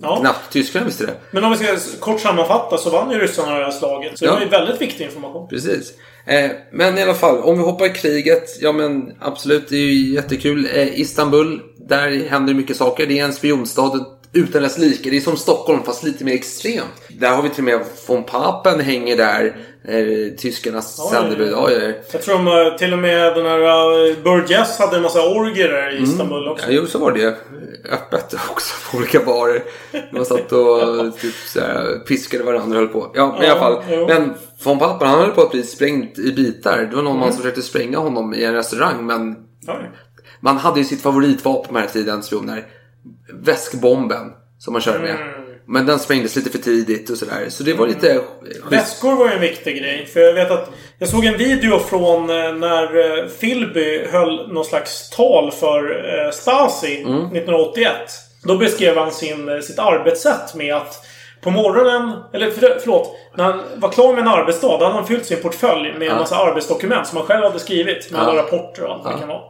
A: Ja.
M: knappt tyskarna visste det.
A: Men om vi ska kort sammanfatta så vann ju ryssarna det här slaget. Så
M: Ja.
A: det var ju väldigt viktig information.
M: Precis. Eh, men i alla fall, om vi hoppar i kriget. Ja men absolut, det är ju jättekul. Eh, Istanbul, där händer mycket saker. Det är en spionstad utan dess like. Det är som Stockholm fast lite mer extremt. Där har vi till och med von Papen hänger där. Eh, tyskarnas sändebud. Ja, ja, ja.
A: Jag tror de, eh, till och med den här uh, Burgess hade en massa orgier där i Istanbul också.
M: Mm. Ja, jo, så var det öppet också på olika barer. Man satt och typ, så här, piskade varandra och höll på. Ja, men i
A: Ja,
M: alla fall.
A: jo.
M: Men von Papen han höll på att bli sprängd i bitar. Det var någon man
A: Mm.
M: som försökte spränga honom i en restaurang. Men man hade ju sitt favoritvapen på den här tiden, spioner. Väskbomben som man körde med.
A: Mm.
M: Men den sprängdes lite för tidigt och sådär. Så det var lite schysst.
A: Väskor var ju en viktig grej. För jag vet att jag såg en video från eh, när eh, Philby höll någon slags tal för eh, Stasi
M: Mm.
A: 1981. Då beskrev han sin, sitt arbetssätt med att på morgonen, eller för, förlåt, när han var klar med en arbetsdag, då hade han fyllt sin portfölj med en
M: Ja.
A: massa arbetsdokument som han själv hade skrivit. Med
M: Ja.
A: alla rapporter och allt
M: Ja.
A: det kan vara.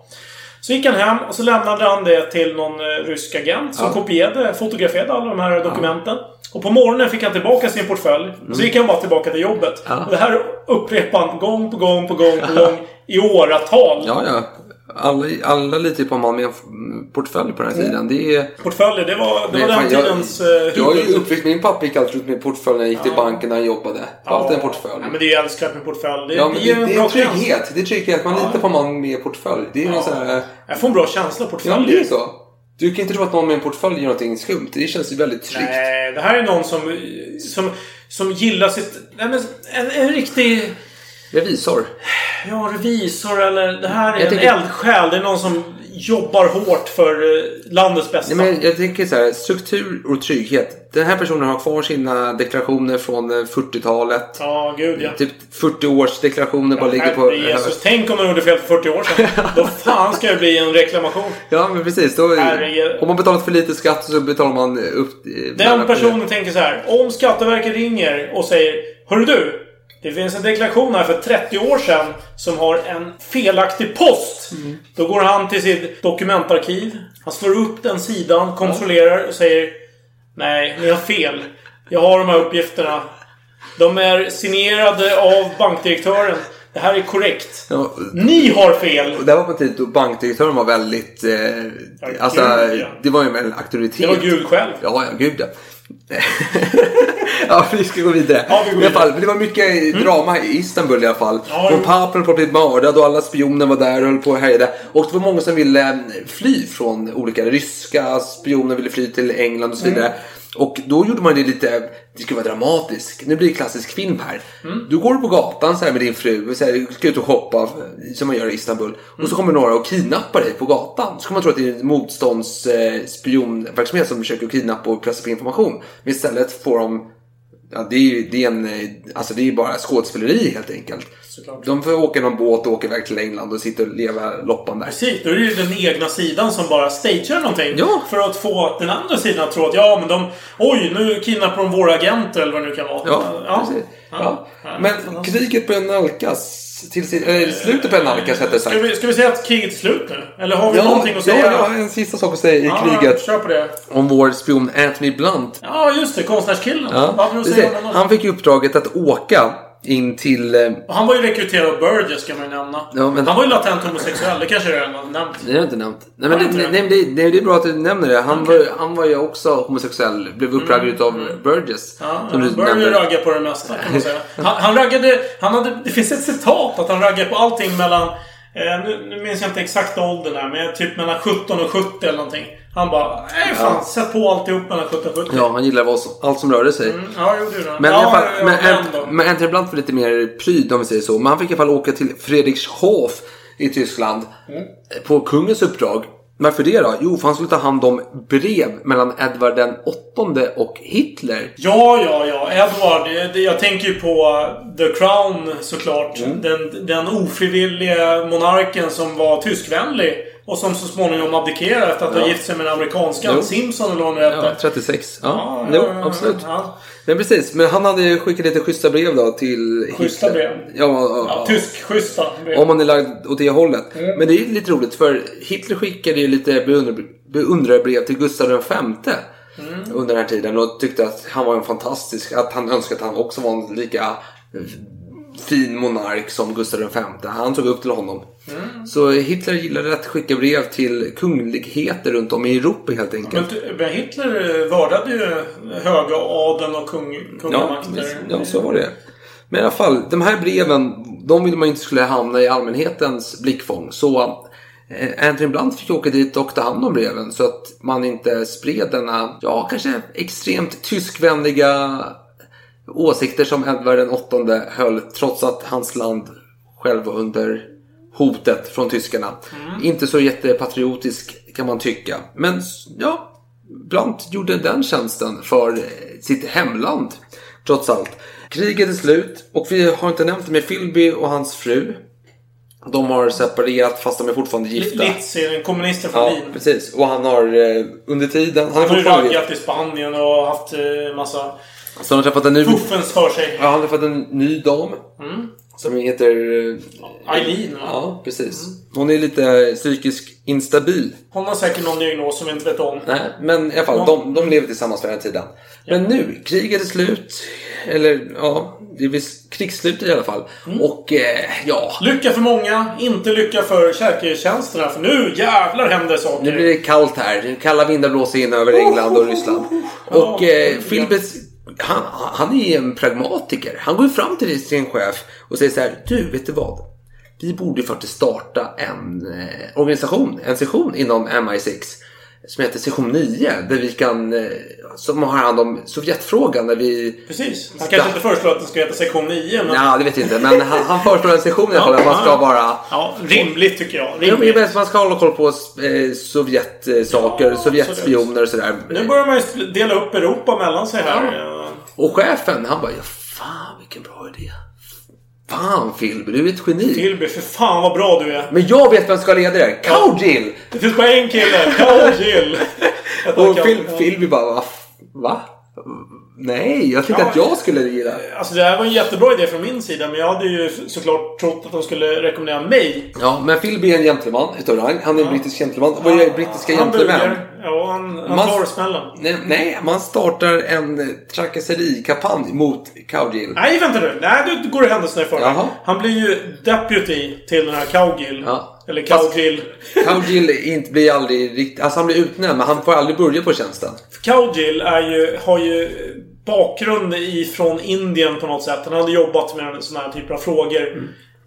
A: Så gick han hem och så lämnade han det till någon eh, rysk agent som
M: Ja.
A: kopierade, fotograferade alla de här dokumenten. Och på morgonen fick han tillbaka sin portfölj. Och så gick han bara tillbaka till jobbet.
M: Mm. Ja.
A: Och det här upprepade han gång på gång på gång på gång i åratal.
M: Ja, ja. Alla, alla litar ju på med portfölj på den här tiden. Det är...
A: Portföljer, det var, det var den
M: fan, jag-
A: tidens eh,
M: Jag är ju uppväxt, min pappa gick alltid ut med portfölj när jag gick till banken när han jobbade. Alltid en portfölj.
A: Ja, men det är ju älskvärt med portfölj. Det,
M: Ja, men det,
A: en
M: det är trygghet. Det är trygghet. Man litar på man med portfölj. Det är ja. här...
A: Jag får en bra känsla på
M: Ja, men det är
A: portföljer.
M: så. Du kan inte tro att någon med en portfölj gör någonting skumt. Det känns ju väldigt tryggt.
A: Nej, det här är någon som, som, som gillar sitt... Nej, men en, en riktig...
M: Revisor.
A: Ja, revisor eller... Det här är
M: Jag
A: en
M: tänker-
A: eldsjäl. Det är någon som jobbar hårt för eh, landets bästa.
M: Nej, men jag tänker så här, struktur och trygghet. Den här personen har kvar sina deklarationer från eh, 40-talet.
A: Ja, gud ja.
M: Typ 40 års deklarationer bara ligger på...
A: Jesus, tänk om de gjorde fel för 40 år sedan. Då fan ska det bli en reklamation.
M: Ja, men precis. Då,
A: Herre-
M: om man betalat för lite skatt så betalar man upp... eh,
A: Den personen tänker så här. Om Skatteverket ringer och säger Hörru du! Det finns en deklaration här för 30 år sedan som har en felaktig post. Då går han till sitt dokumentarkiv. Han slår upp den sidan, kontrollerar och säger Nej, ni har fel. Jag har de här uppgifterna. De är signerade av bankdirektören. Det här är korrekt.
M: Ja,
A: Ni har fel!
M: det var på en tid då bankdirektören var väldigt... Eh, alltså,
A: gud, ja.
M: det var ju en auktoritet.
A: Det var Gud själv.
M: Ja, ja, gud ja. ja, vi ska gå vidare.
A: Ja, vi går
M: I alla fall, det var mycket drama i Istanbul i alla fall.
A: Ja.
M: Papen höll på att bli mördad och alla spioner var där och höll på och härjade. Och det var många som ville fly från olika ryska spioner ville fly till England och så vidare.
A: Mm.
M: Och då gjorde man det lite, det skulle vara dramatiskt. Nu blir det klassisk film här.
A: Mm.
M: Du går på gatan så här med din fru och så här, ska ut och shoppa eh, som man gör i Istanbul. Och
A: Mm.
M: så kommer några och kidnappar dig på gatan. Så kan man tro att det är en motståndsspionverksamhet som försöker kidnappa och pressa på information. Men istället får de Ja, det är ju det är en, eh, alltså det är bara skådespeleri helt enkelt.
A: Såklart.
M: De får åka någon båt och åka iväg till England och sitta och leva loppan där.
A: Precis, då är det ju den egna sidan som bara stagear någonting.
M: Ja.
A: För att få den andra sidan att tro att ja, men de... Oj, nu kidnappar de våra agenter eller vad det nu kan vara.
M: Ja, precis. Ja. Men kriget börjar nalkas. Till sin, äh, slutet börjar nalkas rättare sagt.
A: Ska vi, ska vi säga att kriget är slut nu? Eller har vi
M: Ja,
A: någonting att
M: ja,
A: säga?
M: jag har en sista sak att säga i
A: Ja,
M: kriget.
A: Kör på det.
M: Om vår spion Anthony Blunt.
A: Ja, just det. Konstnärskillen.
M: Ja,
A: Vad hade du att säga om honom?
M: Han fick uppdraget att åka in till... eh,
A: Han var ju rekryterad av Burgess, ska man ju nämna.
M: Ja, men-
A: Han var ju latent homosexuell. Det kanske jag redan har nämnt.
M: Det har jag inte nämnt. Nej, men det,
A: du inte
M: nej, det, det, det är bra att du nämner det. Han, var, han var ju också homosexuell. Blev uppraggad utav Burgess.
A: Mm, Ja,
M: som du
A: han började ju
M: nämnde.
A: ragga på det mesta kan man säga. Han, han raggade... Han hade, det finns ett citat att han raggade på allting mellan... Eh, nu, nu minns jag inte exakt åldern här, men typ mellan 17 och 70 eller någonting. Han bara, nej fan,
M: Ja.
A: sätt på alltihop mellan 17 och 70.
M: Ja, han som- allt som rörde sig.
A: Mm, ja, jo, det
M: Men,
A: ja,
M: fall,
A: ja,
M: men,
A: ändå.
M: men Anthony Blunt var lite mer pryd om vi säger så. Men han fick i alla fall åka till Fredrikshof i Tyskland.
A: Mm.
M: På kungens uppdrag. Varför det då? Jo, för han skulle ta hand om brev mellan Edvard den åttonde och Hitler.
A: Ja, ja, ja. Det- Jag tänker ju på The Crown såklart.
M: Mm.
A: Den, den ofrivilliga monarken som var tyskvänlig. Och som så småningom abdikerade efter att ha
M: Ja.
A: gift sig med en amerikanskan. Simpson eller vad nu hette.
M: Ja, 36. Ja,
A: Ja, ja,
M: absolut. Men precis, men han hade skickat lite schyssta brev då till
A: Schyssta
M: Hitler.
A: brev.
M: Ja, ja,
A: Ja, tysk-schyssta brev.
M: Om man är lagd åt det hållet.
A: Mm.
M: Men det är ju lite roligt för Hitler skickade ju lite beundrar- beundrarbrev till Gustav V
A: Mm.
M: under den här tiden och tyckte att han var en fantastisk, att han önskade att han också var en lika fin monark som Gustav V. Han tog upp till honom.
A: Mm.
M: Så Hitler gillade att skicka brev till kungligheter runt om i Europa helt enkelt.
A: men Hitler eh, vördade ju höga adeln och kung,
M: Ja,
A: kungamakter.
M: visst. ja, så var det. Men i alla fall, de här breven, de ville man inte skulle hamna i allmänhetens blickfång. Så eh, Anthony Blunt fick åka dit och ta hand om breven så att man inte spred denna, ja, kanske extremt tyskvänliga åsikter som Edvard den åttonde höll trots att hans land själv var under hotet från tyskarna. Inte så jättepatriotisk kan man tycka. Men ja, Blunt gjorde den tjänsten för sitt hemland. Trots allt. Kriget är slut och vi har inte nämnt det med Philby och hans fru. De har separerat fast de är fortfarande gifta.
A: Litz är en kommunister från
M: Ja,
A: Wien.
M: precis. Och han har eh, under tiden... Han
A: har
M: fortfarande
A: raggat i Spanien och haft eh, massa
M: Så han har träffat en ny...
A: fuffens för sig.
M: Ja, han har träffat en ny dam.
A: Mm.
M: Som heter... eh,
A: Eileen, va?
M: Ja, precis. Hon är lite psykiskt instabil.
A: Hon har säkert någon diagnos som vi inte vet om.
M: Nej, men i alla fall, de, de lever tillsammans för den här tiden. Men nu, kriget är slut. Eller ja, det är krigsslut i alla fall.
A: Mm.
M: Och eh, ja,
A: Lycka för många, inte lycka för kärketjänsterna. För nu jävlar händer saker.
M: nu blir det kallt här. Kalla vindar blåser in över England och Ryssland. Och eh, Philbes, han, han är en pragmatiker. Han går fram till sin chef och säger så här. Du, vet du vad? Vi borde faktiskt starta en eh, organisation, en session inom MI6 som heter session 9 där vi kan, eh, som har hand om Sovjetfrågan när vi...
A: Precis. Han kanske inte föreslår att den ska heta sektion 9, men...
M: Ja, det vet jag inte. Men han, han föreslår en session i alla fall. Man ska vara...
A: Ja, rimligt tycker jag.
M: Ja,
A: Rimligt.
M: bäst man ska hålla koll på eh, Sovjet-saker, Sovjetspioner och sådär.
A: Nu börjar man ju dela upp Europa mellan sig här.
M: Och chefen, han bara, ja fan vilken bra idé. Fan Philby, du är ett geni.
A: Philby, för fan vad bra du är.
M: Men jag vet vem som ska leda det. Cowgill!
A: Det finns bara en kille. Cowgill.
M: Och Phil, Philby bara, va? va? Nej, jag tänkte
A: Ja.
M: att jag skulle leda.
A: Alltså det här var en jättebra idé från min sida, men jag hade ju såklart trott att de skulle rekommendera mig.
M: Ja, men Philby är en gentleman utav rang. Han är en brittisk gentleman. Vad gör brittiska gentlemän?
A: Ja, han, han
M: Man-
A: tar smällen.
M: Nej, nej, man startar en trakasserikampanj mot Cowgill.
A: Nej, vänta nu. Nej, du går händelserna i förväg. Han blir ju deputy till den här Cowgill.
M: Ja.
A: Eller Cowgill.
M: Cowgill inte, blir aldrig riktigt... Alltså han blir utnämnd, men han får aldrig börja på tjänsten.
A: Cowgill är ju, har ju bakgrund ifrån Indien på något sätt. Han hade jobbat med sådana här typer av frågor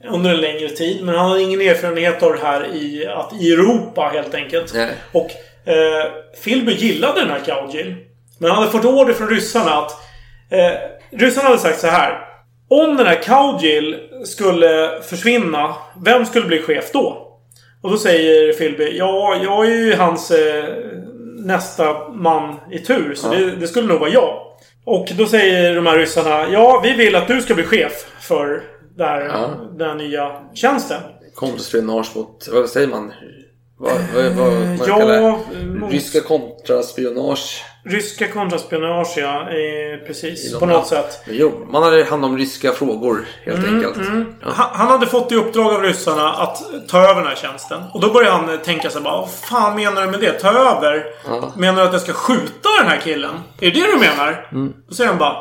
M: Mm.
A: under en längre tid. Men han hade ingen erfarenhet av det här i, att, i Europa helt enkelt.
M: Nej.
A: Och eh, Philby gillade den här Cowgill. Men han hade fått order från ryssarna att... Eh, ryssarna hade sagt så här. Om den här Cowgill skulle försvinna, vem skulle bli chef då? Och då säger Philby, ja, jag är ju hans eh, nästa man i tur. Så
M: Ja.
A: det, det skulle nog vara jag. Och då säger de här ryssarna Ja, vi vill att du ska bli chef för det här,
M: Ja.
A: den här nya tjänsten.
M: Kontraspionage mot, vad säger man? Vad, vad, vad, vad man
A: ja, mot-
M: Ryska kontraspionage.
A: Ryska kontraspionage, ja. Eh, precis. På något sätt.
M: Jo, man hade hand om ryska frågor helt
A: Mm,
M: enkelt.
A: mm. Han, han hade fått i uppdrag av ryssarna att ta över den här tjänsten. Och då började han eh, tänka sig bara Vad fan menar du med det? Ta över?
M: Ja.
A: Menar du att jag ska skjuta den här killen? Är det det du menar?
M: Mm.
A: Då säger han bara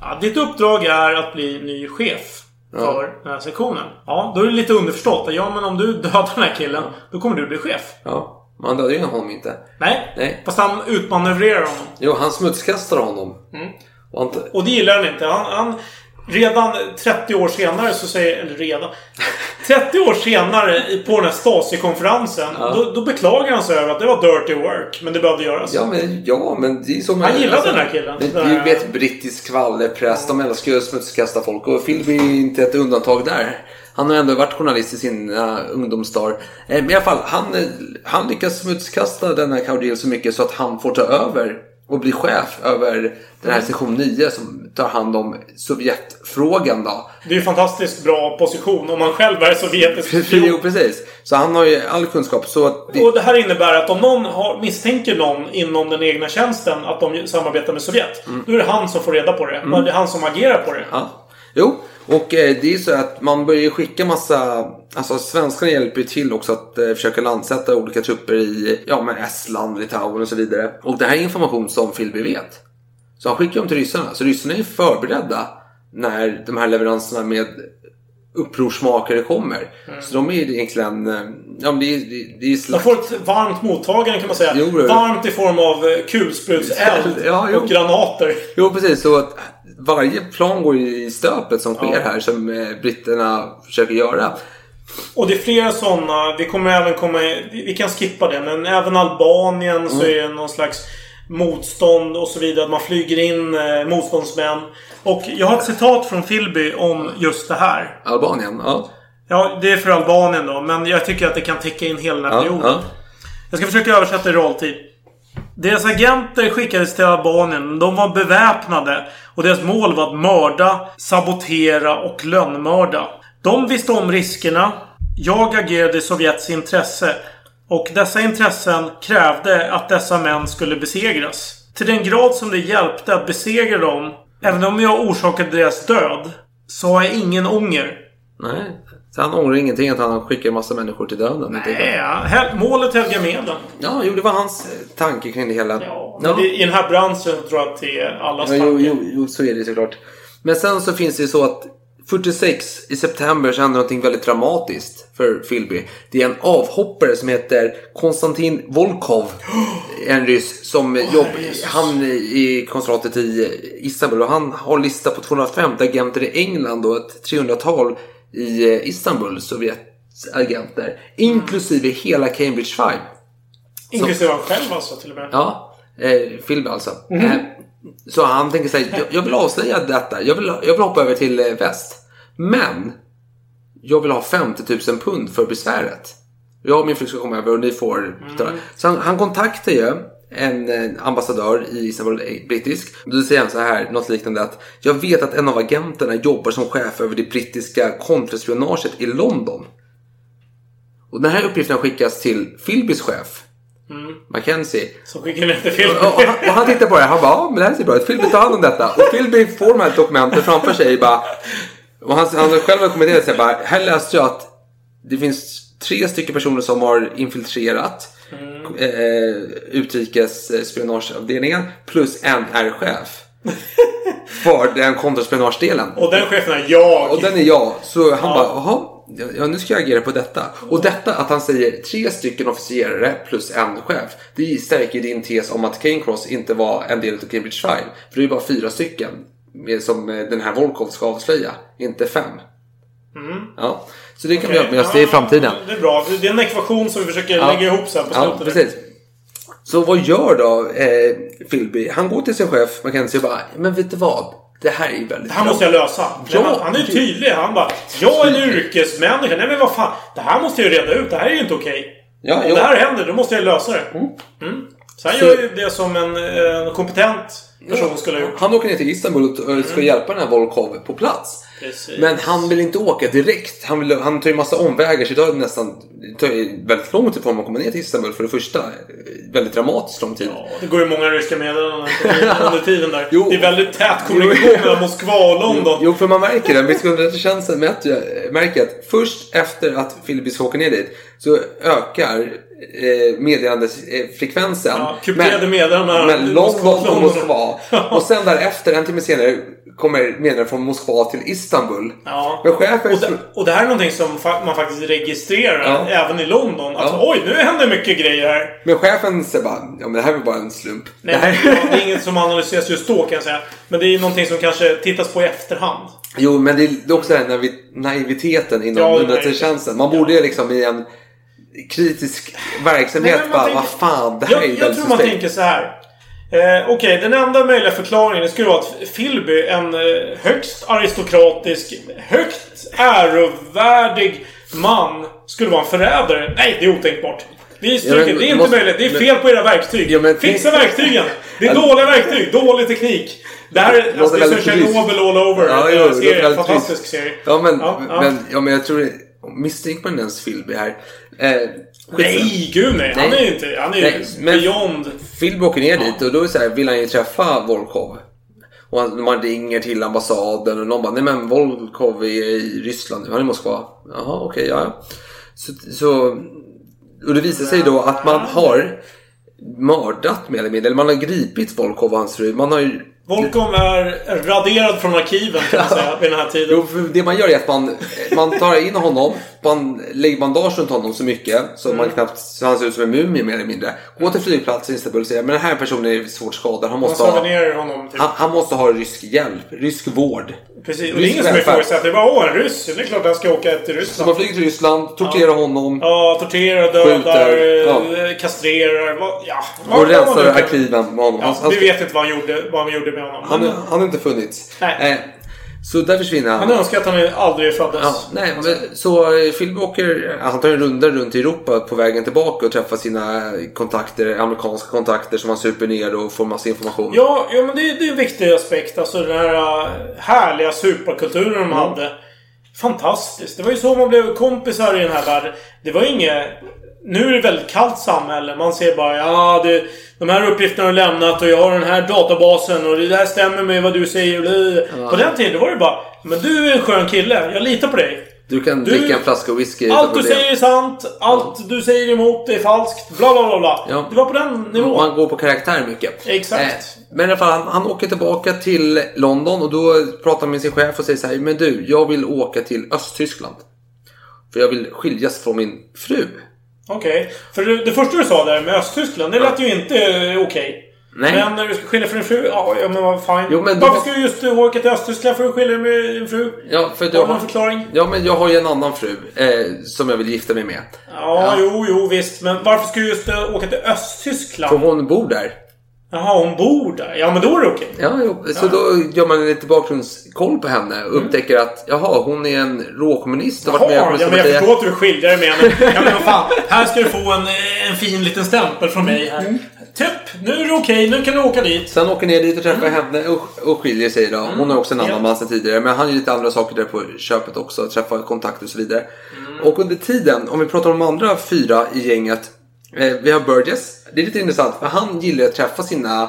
A: ja, Ditt uppdrag är att bli ny chef för den här sektionen. Ja, då är det lite underförstått. Ja, men om du dödar den här killen, då kommer du bli chef.
M: Ja, man dödade ju honom inte.
A: Nej,
M: Nej.
A: fast han utmanövrerar honom.
M: Jo, han smutskastade honom.
A: Mm.
M: Och han,
A: Och det gillar han inte. Han, han, redan 30 år senare så säger... Eller redan. 30 år senare på den här Stasi-konferensen. Då, då beklagar han sig över att det var dirty work. Men det behövde göras.
M: ja, men, ja, men det är som...
A: Han gillade den här killen.
M: Men,
A: Den
M: vi
A: här-
M: vet brittisk skvallerpress. De älskar ju att smutskasta folk. Och Philby är inte ett undantag där. Han har ändå varit journalist i sin uh, ungdomsdagar. Eh, men i alla fall, han, eh, han lyckas smutskasta den här Caudil så mycket så att han får ta över och bli chef över den här sektion 9 som tar hand om Sovjetfrågan då.
A: Det är ju fantastiskt bra position om man själv är sovjetisk spion.
M: jo, precis. Så han har ju all kunskap. Så det,
A: Och det här innebär att om någon har, misstänker någon inom den egna tjänsten att de samarbetar med Sovjet. Då är det han som får reda på det.
M: Mm.
A: Det är han som agerar på det.
M: Ja. Jo, och eh, det är så att man börjar ju skicka massa... Alltså svenskarna hjälper ju till också att eh, försöka landsätta olika trupper i ja, men Estland, Litauen och så vidare. Och det här är information som Philby vet. Så han skickar dem till ryssarna. Så ryssarna är förberedda när de här leveranserna med upprorsmakare kommer. Så de är egentligen... eh, Ja, men det är, det är, är
A: De
M: slakt.
A: får ett varmt mottagande kan man säga.
M: Jo,
A: varmt i form av kulsprutseld
M: Ja,
A: och granater.
M: Jo, precis. Så att varje plan går i stöpet som sker här som eh, britterna försöker göra.
A: Och det är flera sådana. Vi kommer även komma... Vi kan skippa det. Men även Albanien så
M: Mm.
A: är det någon slags motstånd och så vidare. Man flyger in eh, motståndsmän. Och jag har ett citat från Philby om just det här.
M: Albanien, ja.
A: Ja, det är för Albanien då. Men jag tycker att det kan täcka in hela den här
M: Ja,
A: perioden.
M: ja.
A: Jag ska försöka översätta i realtid. Deras agenter skickades till Albanien. De var beväpnade. Och deras mål var att mörda, sabotera och lönnmörda. De visste om riskerna. Jag agerade i Sovjets intresse. Och dessa intressen krävde att dessa män skulle besegras. Till den grad som det hjälpte att besegra dem, även om jag orsakade deras död, så har jag ingen ånger.
M: Nej. Så han ångrar ingenting att han skickar en massa människor till döden.
A: Nej, ja. Målet helgar medlen.
M: Ja, jo, det var hans tanke kring det hela.
A: Ja, men det, I den här branschen tror jag att det är allas
M: Ja, jo,
A: tanke.
M: jo, jo, så är det såklart. Men sen så finns det ju så att 46 i september så händer någonting väldigt dramatiskt för Philby. Det är en avhoppare som heter Konstantin Volkov. En ryss som jobb, han i konsulatet i Istanbul och han har lista på 250 agenter i England och ett 300-tal i eh, Istanbul, Sovjetagenter. Inklusive hela Cambridge Five.
A: Inklusive han själv alltså till och med.
M: Ja, eh, Philby alltså.
A: Mhm.
M: Eh, så han tänker sig, jag, jag vill avslöja detta. Jag vill, jag vill hoppa över till eh, väst. Men jag vill ha 50 000 pund för besväret. Jag och min fru ska komma över och ni får betala. Så han, han kontaktar ju en eh, ambassadör i Istanbul, eh, brittisk. Då säger han så här, något liknande att jag vet att en av agenterna jobbar som chef över det brittiska kontraspionaget i London. Och den här uppgiften skickas till Philbys chef,
A: Mm.
M: Mackenzie.
A: Som skickar till film.
M: Och, och, han, och han tittar på det han bara, ja men det här ser bra ut. Philby tar hand om detta. Och Philby får de här dokumenten framför sig bara. Och han, han själv har kommenterat sig bara, här läste jag att det finns tre stycken personer som har infiltrerat
A: Mm.
M: eh, utrikesspionageavdelningen plus en är chef. för den kontraspionagedelen.
A: Och den chefen är jag.
M: Och den är jag. Så han bara, jaha, ja, nu ska jag agera på detta. Och detta att han säger tre stycken officerare plus en chef. Det stärker din tes om att Kane Cross inte var en del av Cambridge Five. För det är bara fyra stycken som eh, den här Volkov ska avslöja. Inte fem.
A: Mm.
M: Ja. Så det kan
A: Okej.
M: vi ha med oss det i framtiden.
A: Det är bra. Det är en ekvation som vi försöker
M: Ja.
A: lägga ihop sen på
M: Ja,
A: slutet.
M: precis. Så vad gör då eh, Philby? Han går till sin chef Mackenzie och bara, men vet du vad? Det här är ju väldigt
A: Det här
M: bra."
A: måste jag lösa.
M: Ja,
A: han, han är ju tydlig. Han bara Jag är en yrkesmänniska. Nej men vad fan. Det här måste jag ju reda ut. Det här är ju inte okej.
M: Ja,
A: Om
M: jo.
A: det här händer, då måste jag lösa det. Mm. Så han gör ju det som en, en kompetent person skulle ha gjort.
M: Han åker ner till Istanbul och ska hjälpa den här Volkov på plats.
A: Precis.
M: Men han vill inte åka direkt. Han, vill, han tar ju massa omvägar så det tar nästan tar väldigt lång tid för honom att komma ner till Istanbul för det första. Väldigt dramatiskt lång tid.
A: Det går ju många ryska meddelanden under tiden där.
M: Jo.
A: Det är väldigt tät kommunikation mellan Moskva och London.
M: Jo, för man märker det. Brittiska underrättelsetjänsten märker att först efter att Philby ska åka ner dit så ökar eh, meddelandefrekvensen.
A: Ja, kuperade meddelanden
M: London
A: och
M: och
A: London.
M: Moskva. Och sen därefter, en timme senare, kommer meddelanden från Moskva till Istanbul.
A: Ja.
M: Men chefen...
A: Och det, och det här är någonting som man faktiskt registrerar
M: Ja.
A: även i London. Att
M: Ja.
A: oj, nu händer mycket grejer här.
M: Men chefen säger bara, ja men det här är bara en slump.
A: Nej,
M: det här...
A: men, det är inget som analyseras just då kan jag säga. Men det är någonting som kanske tittas på i efterhand.
M: Jo, men det är också den här naivi- naiviteten inom
A: Ja,
M: underrättelsetjänsten. Man borde ju liksom i en kritisk verksamhet
A: Nej,
M: bara,
A: tänker-
M: vad fan, det här är
A: Jag,
M: ju
A: jag tror man
M: suspekt.
A: tänker så här. Eh, Okej, den enda möjliga förklaringen skulle vara att Philby, en eh, högst aristokratisk, högt ärovärdig man, skulle vara en förrädare. Nej, det är otänkbart. Vi stryker.
M: Ja, men-
A: det är inte
M: måste-
A: möjligt. Det är
M: men-
A: fel på era verktyg.
M: Ja, men-
A: Fixa verktygen! Det är dåliga verktyg, dålig teknik. Det här är, alltså, det är som. Tjernobyl all over.
M: Ja,
A: Ja,
M: det
A: serie,
M: väldigt
A: fantastisk
M: trist.
A: serie.
M: Ja, men,
A: ja.
M: Men, ja, men jag tror... Misstänker man ens Philby här? Eh,
A: Nej, gud nej. Han är ju inte... Han är ju
M: Nej, men-
A: beyond...
M: Philby åker ner dit och då är så här, vill han ju träffa Volkov. Och han, man ringer till ambassaden och någon bara, nej men Volkov är i Ryssland nu, han är i Moskva. Jaha, okej, ja, ja. Så, så, och det visar sig då att man har mördat mer eller mindre, eller man har gripit Volkov och hans fru. Man har ju
A: Volcom är raderad från arkiven kan man säga vid den här tiden.
M: Jo, för det man gör är att man, man tar in honom, man lägger bandage runt honom så mycket så
A: Mm.
M: man knappt så han ser ut som en mumie mer eller mindre. Gå till flygplatsen i Istanbul och säger men den här personen är svårt skadad. Han måste, ha,
A: honom. Typ.
M: han, han måste ha rysk hjälp, rysk vård.
A: Precis. Och det är ingen som ifrågasätter. Det är bara åh, en ryss. Det är klart han ska åka till
M: Så
A: Ryssland.
M: man flyger till Ryssland, torterar honom
A: Ja, torterar, dödar,
M: Skjuter,
A: eh, kastrerar. Ja,
M: och rensar arkiven med honom.
A: Ja,
M: Han- han
A: vi vet inte vad han gjorde, vad han gjorde med honom.
M: han, han har inte funnits.
A: Nej.
M: Eh, så där försvinner han.
A: han önskar att han aldrig föddes.
M: Ja, nej, men, så eh, Philby åker, han tar en runda runt i Europa på vägen tillbaka och träffar sina kontakter, amerikanska kontakter som han super ner och får massa information.
A: Ja, ja men det, det är en viktig aspekt. Alltså den här äh, härliga superkulturen de
M: Mm.
A: hade. Fantastiskt. Det var ju så man blev kompisar i den här världen. Det var inget... Nu är det ett väldigt kallt samhälle. Man ser bara ja, det, de här uppgifterna har du lämnat och jag har den här databasen och det där stämmer med vad du säger.
M: Ja.
A: På den tiden var det bara Men du är en skön kille. Jag litar på dig.
M: Du kan
A: Du-
M: dricka en flaska whisky
A: Allt du
M: problem.
A: säger är sant. Allt du säger emot är falskt. Bla bla bla bla.
M: Ja.
A: Det var på den nivån.
M: Man går på karaktär mycket.
A: Exakt.
M: Eh, men i alla fall, han, han åker tillbaka till London och då pratar han med sin chef och säger så här. Men du, jag vill åka till Östtyskland. För jag vill skiljas från min fru.
A: Okej. För det, det första du sa där med Östtyskland, det lät ju inte eh, okej.
M: Nej.
A: Men när du ska skilja från din fru, ja, ja men vad fine.
M: Jo, men då-
A: Varför ska du just eh, åka till Östtyskland för att skilja dig med din fru?
M: Ja, för
A: Har
M: jag
A: du någon förklaring?
M: Ja, men jag har ju en annan fru eh, som jag vill gifta mig med.
A: Ja, jo, jo, visst. Men varför ska du just eh, åka till
M: För
A: Östtyskland?
M: hon bor där.
A: Jaha, hon bor där. Ja, men då är det okej.
M: Ja, jo. Så då gör man lite bakgrundskoll på henne och upptäcker att jaha, hon är en råkommunist och varit med
A: Jaha, ja, men jag förstår att du skilja dig med henne. Ja, men fan. Här ska du få en, eh, en fin liten stämpel från mig här.
M: Mm.
A: Typ, nu är det okej. Nu kan du åka dit.
M: Sen åker ner dit och träffar henne och, och skiljer sig då. Hon har också en annan
A: Mm.
M: man sedan tidigare. Men han gör lite andra saker där på köpet också. Träffar kontakter och så vidare.
A: Mm.
M: Och under tiden, om vi pratar om de andra fyra i gänget. Eh, vi har Burgess. Det är lite intressant för han gillar att träffa sina eh,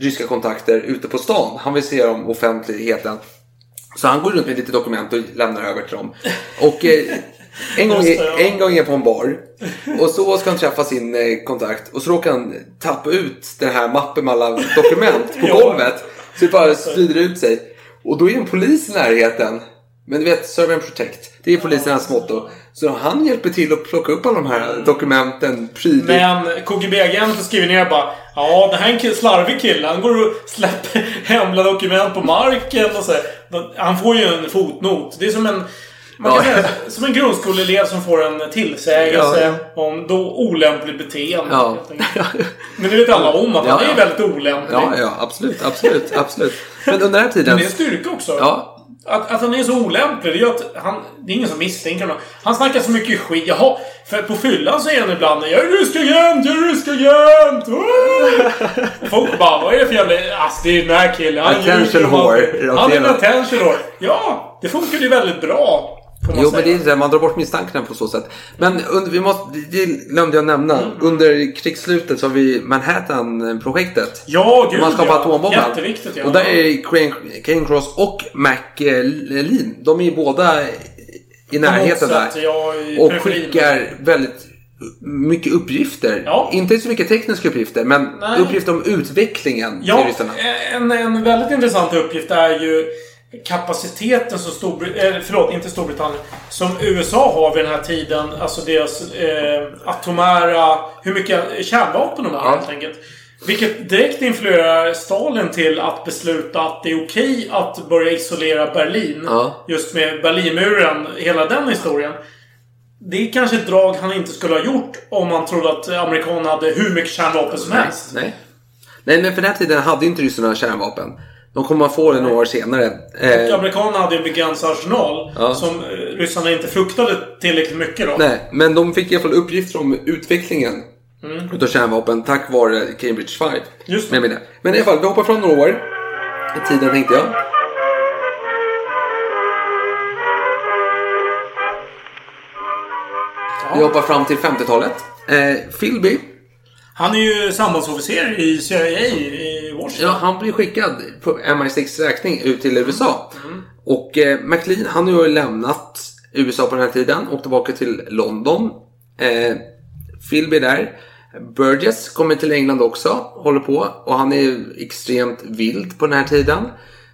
M: ryska kontakter ute på stan. Han vill se dem offentligheten. Så han går runt med lite dokument och lämnar över till dem. Och eh, en, gång, en gång är på en bar. Och så ska han träffa sin kontakt. Och så råkar han tappa ut den här mappen med alla dokument på golvet. Så det bara sprider ut sig. Och då är en polis i närheten. Men du vet, serve and protect. Det är polisen hans motto. Så han hjälper till att plocka upp alla de här dokumenten prydligt.
A: Men KGB-agenten skriver ner bara Ja, det här är en slarvig kille. Han går och släpper hemliga dokument på marken och så. Han får ju en fotnot. Det är som en... Man kan
M: Ja.
A: säga, som en grundskoleelev som får en tillsägelse om då olämpligt beteende.
M: Ja.
A: Men det vet alla om att
M: Ja,
A: han är
M: ja.
A: väldigt olämplig.
M: Ja, ja, absolut, absolut, absolut. Men under den här tiden...
A: Men det är en styrka också.
M: Ja.
A: Att, att han är så olämplig, det gör att han... Det är ingen som misstänker honom. Han snackar så mycket skit. Jaha, för på fyllan säger han ibland Jag är rysk agent, jag är rysk agent! Och Folk bara, vad är det för jävla... Alltså det är den här killen. Han
M: Attention whore,
A: Han är en attention whore. Ja, det funkar ju väldigt bra.
M: Jo, men det är det. Man drar bort misstankarna på så sätt. Men under, vi måste, det glömde jag nämna.
A: Mm.
M: Under krigsslutet så har vi Manhattan-projektet.
A: Ja, gud
M: Man skapar
A: ja.
M: atombomben.
A: Jätteviktigt, ja.
M: Och där är Kane Cross och McLean. De är ju båda i närheten där. och skickar väldigt mycket uppgifter.
A: Ja.
M: Inte så mycket tekniska uppgifter, men
A: Nej.
M: uppgifter om utvecklingen
A: Ja, en, en väldigt intressant uppgift är ju kapaciteten som Storbritannien, förlåt, inte Storbritannien, som USA har vid den här tiden. Alltså deras eh, atomära, hur mycket kärnvapen de har
M: Ja.
A: helt enkelt. Vilket direkt influerar Stalin till att besluta att det är okej att börja isolera Berlin.
M: Ja.
A: Just med Berlinmuren, hela den historien. Det är kanske ett drag han inte skulle ha gjort om han trodde att amerikanerna hade hur mycket kärnvapen som helst.
M: Nej. Nej, men för den här tiden hade inte ryssarna kärnvapen. De kommer att få det några år senare. Eh,
A: Och amerikanerna hade ju en begränsad arsenal.
M: Ja.
A: Som eh, ryssarna inte fruktade tillräckligt mycket då.
M: nej, men de fick i alla fall uppgifter om utvecklingen
A: Mm.
M: utav kärnvapen tack vare Cambridge 5.
A: Just
M: Men, men, men i alla fall, vi hoppar fram några år i tiden tänkte jag. Vi hoppar fram till 50-talet. Eh, Philby,
A: Han är ju sambandsofficer i CIA i Washington.
M: ja, han blir skickad på MI6 räkning ut till USA. Och eh, McLean, han har ju lämnat USA på den här tiden och tillbaka till London. Eh, Philby är där. Burgess kommer till England också, håller på. Och han är ju extremt vild på den här tiden.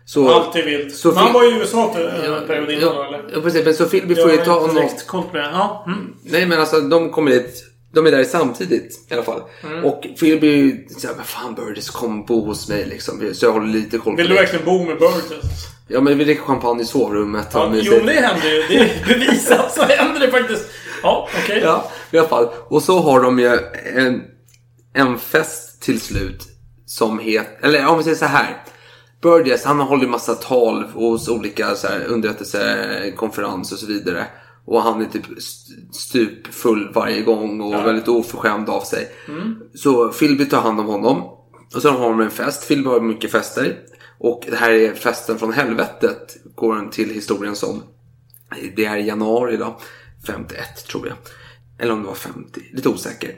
M: Så,
A: Alltid vild.
M: Så
A: Men han var i USA till en period innan
M: ja,
A: eller?
M: Ja, precis. Men så Philby
A: Jag
M: får ju
A: har
M: ta
A: inte
M: honom...
A: direkt koll på det. Ja. Mm.
M: Nej men alltså de kommer dit. De är där samtidigt i alla fall.
A: Mm.
M: Och Philby är ju såhär, men fan Burgess kom bo hos mig liksom. Så jag håller lite koll på
A: Vill du
M: det.
A: verkligen bo med Burgess?
M: Ja men vi dricker champagne i sovrummet.
A: Ja,
M: och
A: jo, det händer ju. Det är bevisat så händer det faktiskt. Ja, okej.
M: Ja, i alla fall. Och så har de ju en, en fest till slut. Som heter, eller om vi säger så här. Burgess, han håller ju massa tal hos olika så här, underrättelsekonferenser och så vidare. Och han är typ st- stupfull varje gång och
A: Ja.
M: väldigt oförskämd av sig.
A: Mm.
M: Så Philby tar hand om honom. Och sen har de en fest. Philby har mycket fester. Och det här är festen från helvetet. Går den till historien som. Det är i januari då. 51 tror jag. Eller om det var 50. Lite osäker.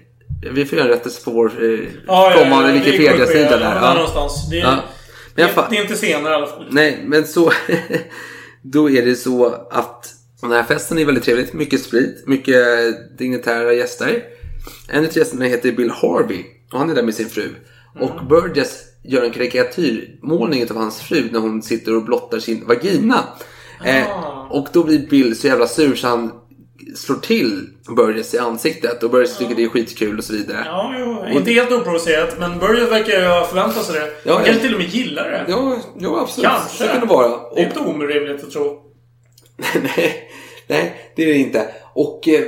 M: Vi får göra en rättelse på vår eh,
A: Ja, ja,
M: kommande
A: ja, är
M: Wikipedia-sida där.
A: ja, någonstans. Det är-
M: Ja.
A: Det, det är inte senare i alla fall.
M: Nej, men så... då är det så att den här festen är väldigt trevligt. Mycket sprit, mycket dignitära gäster. En av gästerna heter Bill Harvey och han är där med sin fru. Och Burgess gör en karikatyrmålning av hans fru när hon sitter och blottar sin vagina. Eh, och då blir Bill så jävla sur så han slår till Burgess i ansiktet och Burgess tycker det är skitkul och så vidare.
A: Ja, jo, inte helt oprovocerat, men Burgess verkar ju ha förväntat sig det.
M: Ja,
A: Han kanske till och med gillar det.
M: Ja, ja absolut.
A: Kanske.
M: Det kan det vara.
A: Det är inte orimligt att tro.
M: nej, nej, det är det inte. Och eh,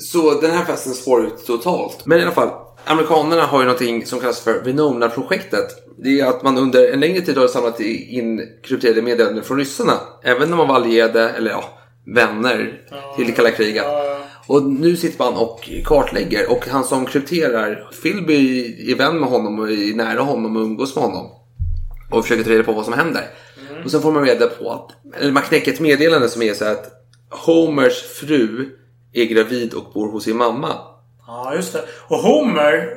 M: så den här festen spår ut totalt. Men i alla fall, amerikanerna har ju någonting som kallas för Venona-projektet. Det är att man under en längre tid har samlat in krypterade meddelanden från ryssarna. Även när man var allierade, eller ja, vänner till det kalla kriget. Och nu sitter man och kartlägger och han som krypterar, Philby är vän med honom och är nära honom och umgås med honom. Och försöker ta reda på vad som händer. Och sen får man reda på att, eller man knäcker ett meddelande som är så att Homers fru är gravid och bor hos sin mamma.
A: Ja, just det. Och Homer,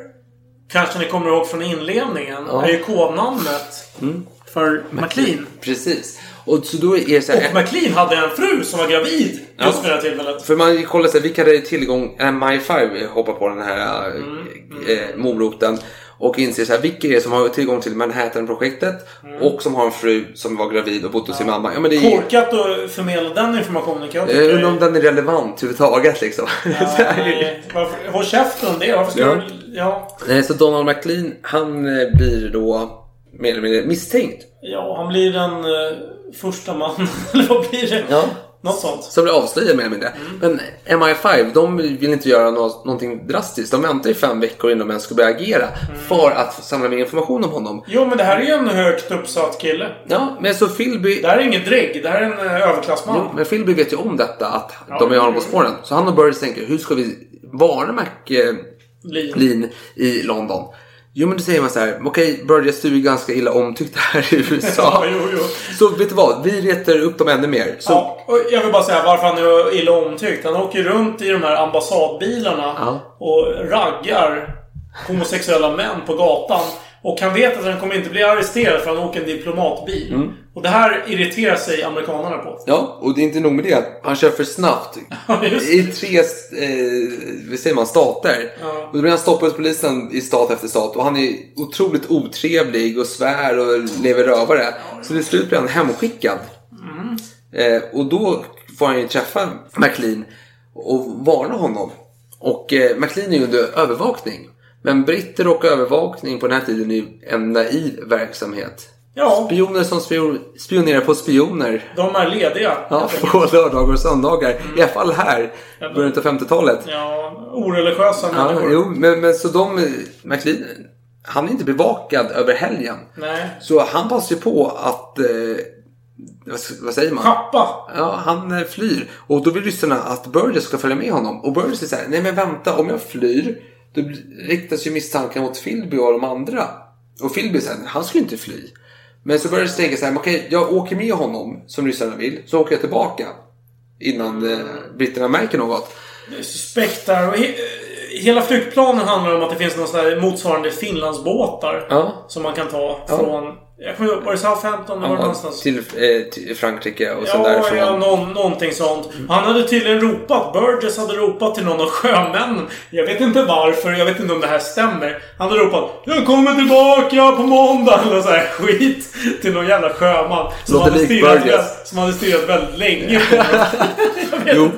A: kanske ni kommer ihåg från inledningen,
M: Ja.
A: är ju kodnamnet
M: Mm.
A: för McLean.
M: Precis. Och så då är så här,
A: Och McLean hade en fru som var gravid
M: Ja.
A: just vid det här tillfället.
M: För man kollar så här, vilka hade tillgång, äh, My5 hoppar på den här
A: Mm,
M: äh, moroten och inser så här, vilka är det som har tillgång till Manhattan-projektet
A: Mm.
M: och som har en fru som var gravid och bott hos sin mamma. Ja, men det är,
A: Korkat att förmedla den informationen kan jag
M: jag
A: tycka.
M: undrar om den är relevant överhuvudtaget liksom.
A: Nej, varför, håll käften om det. Varför ska
M: Ja.
A: du... Ja.
M: Nej, Så Donald McLean, han eh, blir då mer eller mindre misstänkt.
A: Ja, han blir den eh, första mannen. Eller vad blir det?
M: Ja.
A: Något sånt.
M: Som blir avslöjad mer eller mindre. Men MI5, de vill inte göra nå- någonting drastiskt. De väntar i fem veckor innan de ens ska börja agera. För att samla mer information om honom.
A: Jo, men det här är ju en högt uppsatt kille.
M: Ja, men så Philby...
A: Det här är ingen drägg. Det här är en eh, överklassman.
M: Jo, men Philby vet ju om detta, att
A: Ja,
M: de är honom på spåren. Så han och Burris tänker, hur ska vi varna McLean
A: Lean.
M: i London? Jo, men då säger man så här, okej, Burgess, du är ganska illa omtyckt här i USA.
A: Ja, jo, jo.
M: Så vet du vad, vi retar upp dem ännu mer. Så,
A: Ja, och jag vill bara säga varför han är illa omtyckt. Han åker runt i de här ambassadbilarna
M: Ja.
A: och raggar homosexuella män på gatan. Och han vet att han kommer inte bli arresterad för han åker en diplomatbil.
M: Mm.
A: Och det här irriterar sig amerikanerna på.
M: Ja, och det är inte nog med det. Han kör för snabbt. I tre, eh, vad säger man, stater.
A: Ja.
M: Och då blir han stoppad hos polisen i stat efter stat. Och han är otroligt otrevlig och svär och lever rövare. Så till slut blir han hemskickad.
A: Mm.
M: Eh, och då får han ju träffa McLean och varna honom. Och eh, McLean är ju under övervakning. Men britter och övervakning på den här tiden är ju en naiv verksamhet.
A: Ja.
M: Spioner som spion, spionerar på spioner.
A: De är lediga.
M: Ja, på lördagar och söndagar. I alla fall här, början av 50-talet.
A: Ja, oreligiösa
M: Ja,
A: människor.
M: jo, men, men så de, McLean, han är inte bevakad över helgen.
A: Nej.
M: Så han passar ju på att, eh, vad, säger man?
A: Schappa.
M: Ja, han eh, flyr. Och då vill ryssarna att Burgess ska följa med honom. Och Burgess är så här, nej men vänta, om jag flyr, då riktas ju misstanken mot Philby och de andra. Och Philby säger, han skulle inte fly. Men så börjar det tänka så här, okej, jag åker med honom, som ryssarna vill, så åker jag tillbaka. Innan eh, britterna märker något.
A: Suspektar. Och hela flyktplanen handlar om att det finns någon sån här motsvarande Finlandsbåtar.
M: Ja.
A: Som man kan ta
M: Ja.
A: från... Jag kommer ihåg, var det Southampton? Var det
M: Ja,
A: någonstans?
M: till, eh, till Frankrike och sen
A: Ja,
M: därifrån.
A: ja någon, någonting sånt. Han hade tydligen ropat. Burgess hade ropat till någon av sjömännen. Jag vet inte varför. Jag vet inte om det här stämmer. Han hade ropat Jag kommer tillbaka på måndag. Eller så här skit. Till någon jävla sjöman. Som
M: Låter
A: hade,
M: lik
A: väl- som hade styrat väldigt länge. på
M: Jo,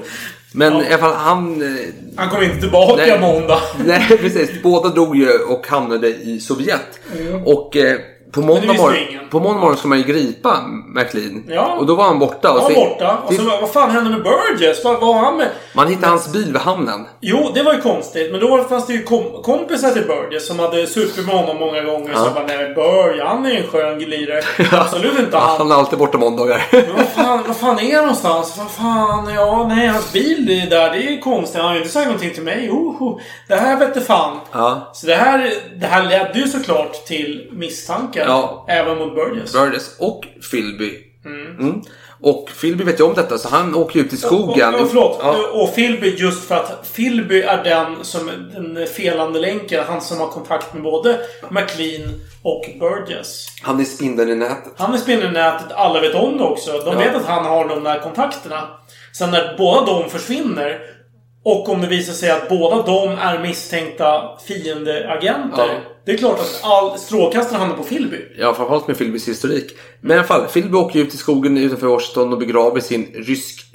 M: men i alla fall han... eh,
A: Han kom inte tillbaka
M: Nej.
A: måndag.
M: Nej, precis. Båda drog ju och hamnade i Sovjet.
A: Mm.
M: Och eh, på
A: Men
M: måndag, morgon, på måndag morgon ska man ju gripa McLean.
A: Ja.
M: Och då var han borta. Och
A: Han var borta. Och så, vad fan hände med Burgess? Vad var han med?
M: Man hittade hans bil vid hamnen.
A: Jo, det var ju konstigt. Men då fanns det ju kom kompisar till Burgess som hade supit med honom många gånger.
M: Ja.
A: Så bara, nej men Burgess, han är en skön glidare. Absolut inte
M: Ja,
A: han.
M: han är alltid borta måndagar.
A: Men vad fan, vad fan är han någonstans? Vad fan, ja, nej, hans bil är där. Det är ju konstigt. Han har ju inte sagt någonting till mig. Oho, det här vete fan.
M: ja.
A: Så det här, det här ledde ju såklart till misstankar.
M: Ja.
A: Även mot Burgess.
M: Burgess och Philby.
A: Mm.
M: Mm. Och Philby vet ju om detta så han åker ut i skogen.
A: Och, och, förlåt.
M: Ja.
A: Och Philby just för att Philby är den som den felande länken. Han som har kontakt med både McLean och Burgess.
M: Han är spindeln i nätet.
A: Han är spindeln i nätet. Alla vet om det också. De
M: Ja.
A: vet att han har de där kontakterna. Sen när båda de försvinner och om det visar sig att båda de är misstänkta fiendeagenter.
M: Ja.
A: Det är klart att all strålkastaren hamnar på Philby.
M: Ja, framförallt med Philbys historik. Men i alla fall, Philby åker ut i skogen utanför Washington och begraver sin rysk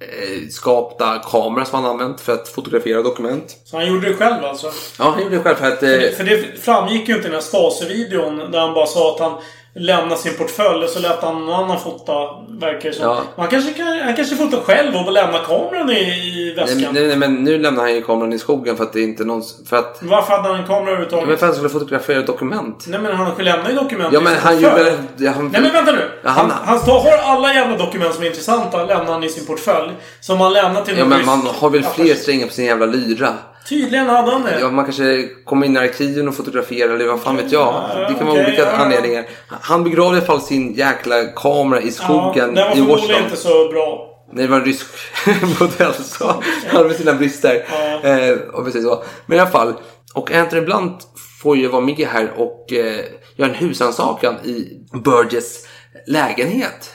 M: eh, skapta kamera som han använt för att fotografera dokument.
A: Så han gjorde det själv alltså.
M: Ja, han gjorde det själv för att...
A: För det,
M: Eh,
A: för det framgick ju inte i den här Stasi-videon där han bara sa att han lämnade sin portfölj och så lät han någon annan fota, verkar det som.
M: Ja.
A: Han kanske, kan, han kanske fotar själv och lämnar kameran i, i väskan.
M: nej, nej, nej, men nu lämnar han ju kameran i skogen för att det är inte någon... För att...
A: Varför hade han en kamera överhuvudtaget?
M: Men för att han skulle fotografera ett dokument.
A: Nej men han lämnar ju dokument
M: Ja, men han gjorde... Han...
A: Nej men vänta nu!
M: Ja,
A: han,
M: han-
A: han har alla jävla dokument som är intressanta lämnar han i sin portfölj. Som han lämnar till
M: Ja, men man har väl fler strängar på sin jävla lyra.
A: Tydligen hade han det.
M: Ja, man kanske kommer in i arkiven och fotograferar eller vad fan vet jag. Det kan vara
A: okej,
M: olika
A: ja,
M: anledningar. Han begravde i alla fall sin jäkla kamera i
A: ja,
M: skogen
A: den var
M: i
A: förmodligen
M: Washington.
A: inte så bra.
M: Nej, det var en rysk modell så han hade sina brister.
A: Ja.
M: Eh, och precis så. Men i alla fall. Och Anthony Blunt får ju vara med här och eh, göra en husrannsakan i Burgess lägenhet.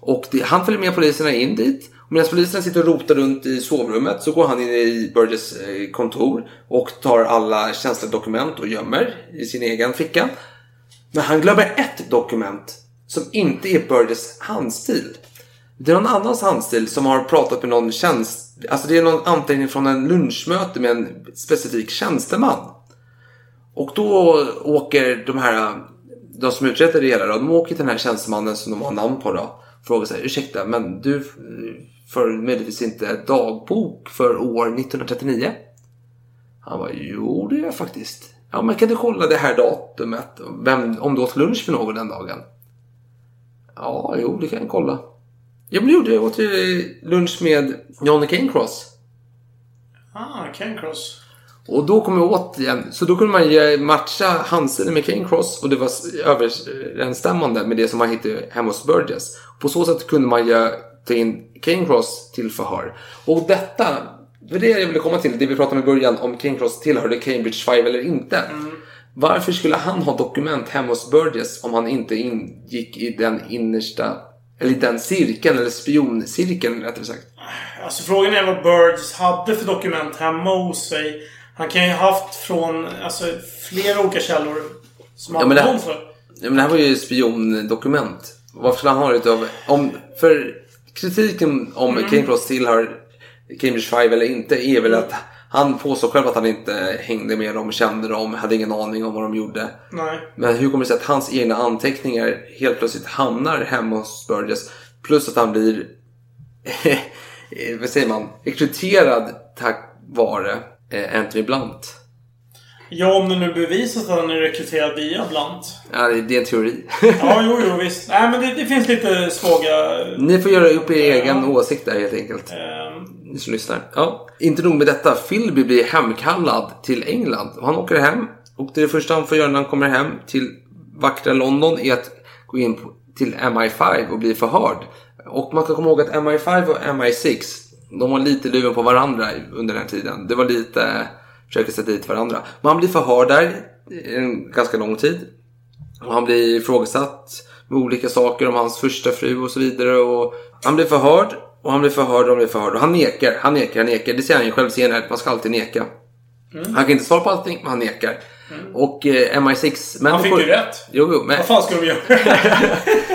M: Och det, han följer med poliserna in dit. Och medan polisen sitter och rotar runt i sovrummet så går han in i Burgess eh, kontor och tar alla känsliga dokument och gömmer i sin egen ficka. Men han glömmer ett dokument som inte är Burgess handstil. Det är någon annans handstil som har pratat med någon tjänst... Alltså det är någon anteckning från en lunchmöte med en specifik tjänsteman. Och då åker de här, de som utreder det hela då, de åker till den här tjänstemannen som de har namn på då. frågar sig, ursäkta, men du eh, för möjligtvis inte dagbok för år 1939? Han var jo det gör jag faktiskt. Ja, men kan du kolla det här datumet? Vem, om du åt lunch för någon den dagen? Ja, jo, det kan jag kolla. Ja, men det gjorde jag. Åt lunch med Johnny Cancross.
A: Ah, Cancross.
M: Och då kom jag åt igen. Så då kunde man matcha handstilen med Cancross och det var överensstämmande med det som man hittade hemma hos Burgess. På så sätt kunde man ta in Cancross till förhör. Och detta, det var det jag ville komma till, det vi pratade om i början, om Cancross tillhörde Cambridge Five eller inte. Varför skulle han ha dokument hemma hos Burgess om han inte ingick i den innersta, eller i den cirkeln, eller spioncirkeln rättare sagt?
A: Alltså frågan är vad Birds hade för dokument hemma hos sig. Han kan ju ha haft från alltså, flera olika källor. Som
M: Ja,
A: hade
M: det-
A: för.
M: Ja, men det här var ju spiondokument. Varför skulle han ha det utav... Om, för kritiken om
A: Mm.
M: Cancross tillhör Cambridge Five eller inte är väl att han påstår själv att han inte hängde med dem, kände dem, hade ingen aning om vad de gjorde.
A: Nej.
M: Men hur kommer det sig att hans egna anteckningar helt plötsligt hamnar hemma hos Burgess? Plus att han blir, vad säger man, rekryterad tack vare eh, Anthony Blunt.
A: Ja, om det nu bevisas att han är rekryterad via Blunt.
M: Ja, det är en teori.
A: Ja, jo, jo, visst. Nej, men det, det finns lite svaga...
M: Ni får göra upp er egen åsikt där helt enkelt.
A: ehm,
M: Ni som lyssnar. Ja, inte nog med detta. Philby blir hemkallad till England. Han åker hem. Och det första han får göra när han kommer hem till vackra London är att gå in till MI5 och bli förhörd. Och man ska komma ihåg att MI5 och MI6 de var lite luven på varandra under den här tiden. Det var lite försöka sätta dit varandra. Men han blir förhörd där en ganska lång tid. Och han blir ifrågasatt med olika saker om hans första fru och så vidare. Och han blir förhörd och han blir förhörd och han blir förhörd. Och han nekar, han nekar, han nekar. Det säger han ju själv senare, man ska alltid neka.
A: Mm.
M: Han kan inte svara på allting, men han nekar. Och eh, MI6
A: Han fick ju rätt.
M: Jo, jo, men,
A: Vad fan ska de göra?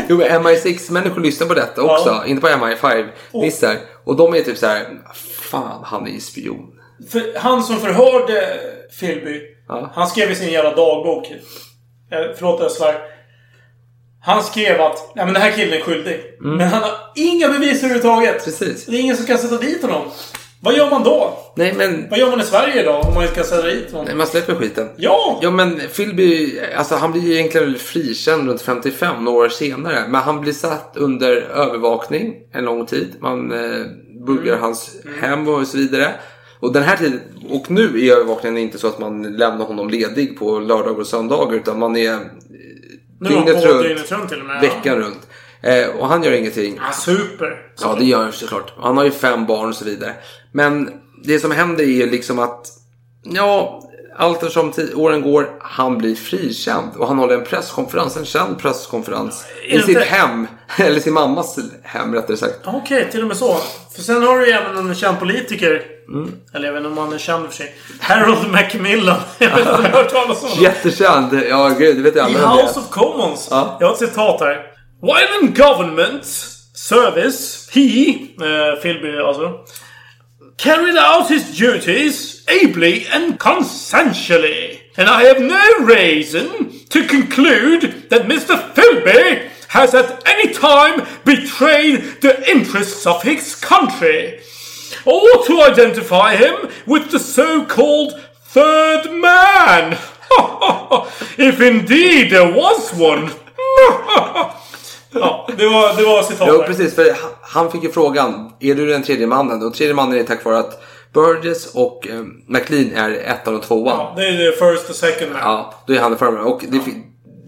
M: jo, men MI6-människor lyssnar på detta också.
A: Ja.
M: Inte på MI5-nissar. Och de är typ så här, fan han är ju spion.
A: För, han som förhörde Philby,
M: Ja.
A: han skrev i sin jävla dagbok. Eh, förlåt jag svär. Han skrev att Nej, men den här killen är skyldig.
M: Mm.
A: Men han har inga bevis överhuvudtaget.
M: Precis.
A: Det är ingen som kan sätta dit honom. Vad gör man då?
M: Nej, men
A: Vad gör man i Sverige idag om man inte kan sätta dit någon?
M: Nej, man släpper skiten.
A: Ja!
M: Ja, men Philby, alltså han blir ju egentligen frikänd runt 55, några år senare. Men han blir satt under övervakning en lång tid. Man eh, buggar
A: Mm.
M: hans hem och så vidare. Och den här tiden, och nu är övervakningen inte så att man lämnar honom ledig på lördagar och söndagar. Utan man är eh,
A: Nu
M: dygnet runt,
A: dygnet runt till och med.
M: veckan runt. Eh, och han gör ingenting.
A: Ja, super.
M: Ja, det gör han såklart. Han har ju fem barn och så vidare. Men det som händer är ju liksom att, ja, allt ti- åren går, han blir frikänd. Och han håller en presskonferens, en känd presskonferens.
A: Är
M: I sitt
A: inte-
M: hem. Eller sin mammas hem rättare sagt.
A: Okej, till och med så. För sen har du ju även en känd politiker.
M: Mm.
A: Eller jag vet inte om han är känd för sig. Harold Macmillan. Jag vet inte om du har hört talas om honom.
M: Jättekänd. Ja, gud, det vet jag
A: I
M: alla det.
A: House of Commons.
M: Ja.
A: Jag har ett citat här. While in government service, he, uh, Philby alltså, carried out his duties ably and conscientially. And I have no reason to conclude that Mr. Philby has at any time betrayed the interests of his country. Or to identify him with the so-called third man. If indeed there was one. ja, det var, det var citat
M: Jo, precis. För han- fick ju frågan, är du den tredje mannen? Och tredje mannen är tack vare att Burgess och eh, McLean är ettan och tvåan.
A: Ja, det är the first och second man.
M: Ja, då är han förman. Och det, fi-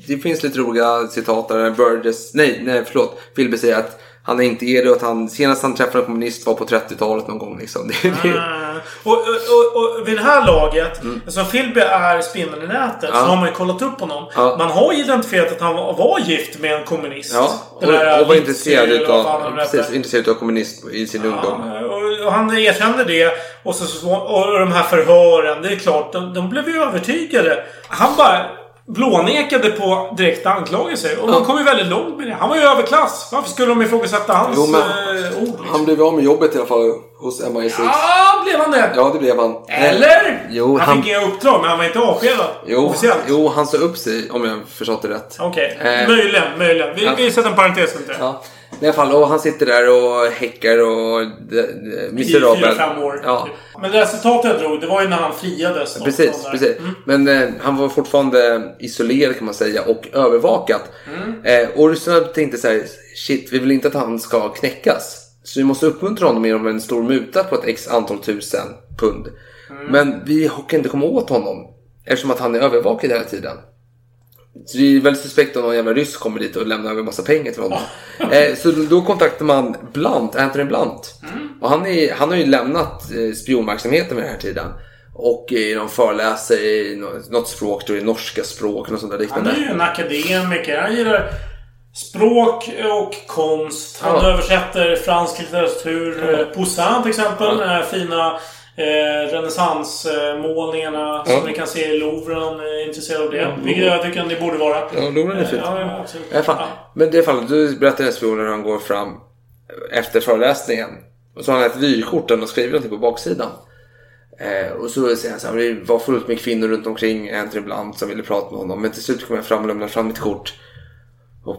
M: det finns lite roliga citat där Burgess, nej, nej förlåt, Philby säger att han inte är det och att han, senast han träffade en kommunist var på 30-talet någon gång liksom. Det, det,
A: Ah. Och, och, och, vid det här laget, eftersom Philby är spindeln i nätet,
M: Mm. Ja.
A: så har man ju kollat upp honom.
M: Ja.
A: Man har ju identifierat att han var, gift med en kommunist.
M: ja, och, och var intresserad utav,
A: hette.
M: precis, intresserad utav kommunist i sin ungdom.
A: Och, han erkände det. Och, så- och de här förhören, det är klart, de, de blev ju övertygade. Han bara blånekade på direkta anklagelser. Och man kom ju väldigt långt med det. Han var ju överklass. Varför skulle de ifrågasätta hans
M: Jo, men-
A: eh, ord?
M: Han blev av med jobbet i alla fall hos MI6.
A: Ja, blev han det?
M: Ja, det blev han.
A: Eller?
M: Jo,
A: han,
M: han,
A: fick inga uppdrag, men han var inte avskedad.
M: jo,
A: Officiellt.
M: jo, han sa upp sig om jag förstått det rätt.
A: Okej,
M: Eh,
A: möjligen, möjligen. Vi,
M: ja.
A: vi sätter en parentes runt det.
M: Ja. I alla fall, och han sitter där och häckar och miserabel.
A: I fyra, fem år.
M: Ja,
A: Men resultatet jag drog, det var ju när han friades.
M: precis. precis.
A: Mm.
M: Men eh, han var fortfarande isolerad kan man säga och övervakat.
A: Mm.
M: Eh, och ryssarna tänkte så här, shit, vi vill inte att han ska knäckas. Så vi måste uppmuntra honom genom en stor muta på ett x antal tusen pund.
A: Mm.
M: Men vi kan inte komma åt honom eftersom att han är övervakad hela tiden. Så det är väldigt suspekt om någon jävla ryss kommer dit och lämnar över massa pengar till honom. eh, så då kontaktar man Blunt, Anthony Blunt. Och han, är, han har ju lämnat eh, spionverksamheten vid den här tiden. Och är någon föreläsare i nå- något språk, är det norska språk och sånt där
A: Han
M: liknande.
A: är ju en akademiker. Han gillar språk och konst. Han
M: Ja.
A: översätter fransk litteratur.
M: Ja.
A: Poussin till exempel.
M: Ja.
A: De fina eh, renässansmålningarna
M: Ja.
A: som ni kan se i Louvren. ni är intresserade av det.
M: Ja.
A: Vilket jag tycker att ni borde vara.
M: Ja, Louvren är fint.
A: Ja, ja, absolut.
M: Fall. Men i alla fall, du berättar en spion när han går fram efter föreläsningen. Och så har han ett vykort har skrivit någonting på baksidan. Eh, och så säger han så här, det var fullt med kvinnor runt omkring Anthony Blunt som ville prata med honom. Men till slut kom jag fram och lämnade fram mitt kort.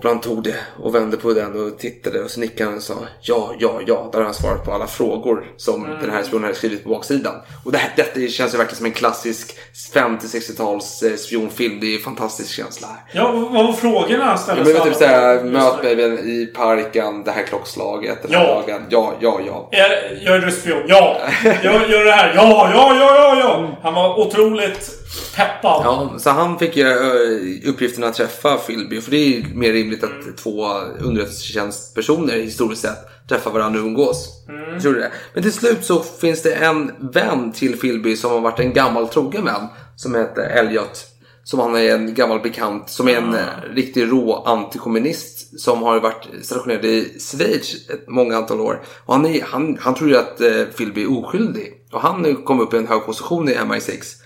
M: Blunt tog det och vände på den och tittade och så nickade han och sa ja, ja, ja. Där har han svarat på alla frågor som
A: Mm.
M: den här spionen hade skrivit på baksidan. Och det detta känns ju verkligen som en klassisk 50-60-tals eh, spionfilm. Det är en fantastisk känsla.
A: Ja, vad var frågorna han
M: Ja, men typ såhär, möt mig i parken, det här klockslaget, den här
A: Ja.
M: dagen. Ja, ja, ja.
A: Jag, jag är röstspion. Ja! Jag gör det här. Ja, ja, ja, ja, ja! Han var otroligt peppad.
M: Ja, så han fick ju eh, uppgiften att träffa Philby. För det är ju mer rimligt att två underrättelsetjänstpersoner historiskt sett träffar varandra och umgås.
A: Mm.
M: Tror du det? Men till slut så finns det en vän till Philby som har varit en gammal trogen vän. Som heter Elliot. Som han är en gammal bekant. Som är en eh, riktig rå antikommunist. Som har varit stationerad i Schweiz ett många antal år. Och han, är, han, han tror ju att eh, Philby är oskyldig. Och han kom upp i en hög position i MI6.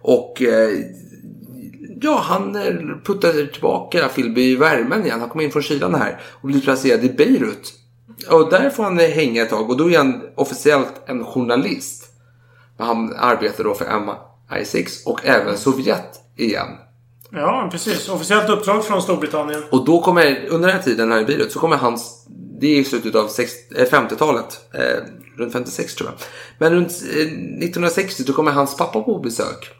M: Och eh, ja, han eh, puttade tillbaka Philby i värmen igen. Han kom in från kylan här och blir placerad i Beirut. Och där får han eh, hänga ett tag och då är han officiellt en journalist. Men Han arbetar då för MI6 och även Sovjet igen.
A: Ja, precis. Officiellt uppdrag från Storbritannien.
M: Och då kommer, under den här tiden här i Beirut så kommer hans, det är i slutet av sex- eh, 50-talet, eh, runt 56 tror jag. Men runt eh, 1960 då kommer hans pappa på besök.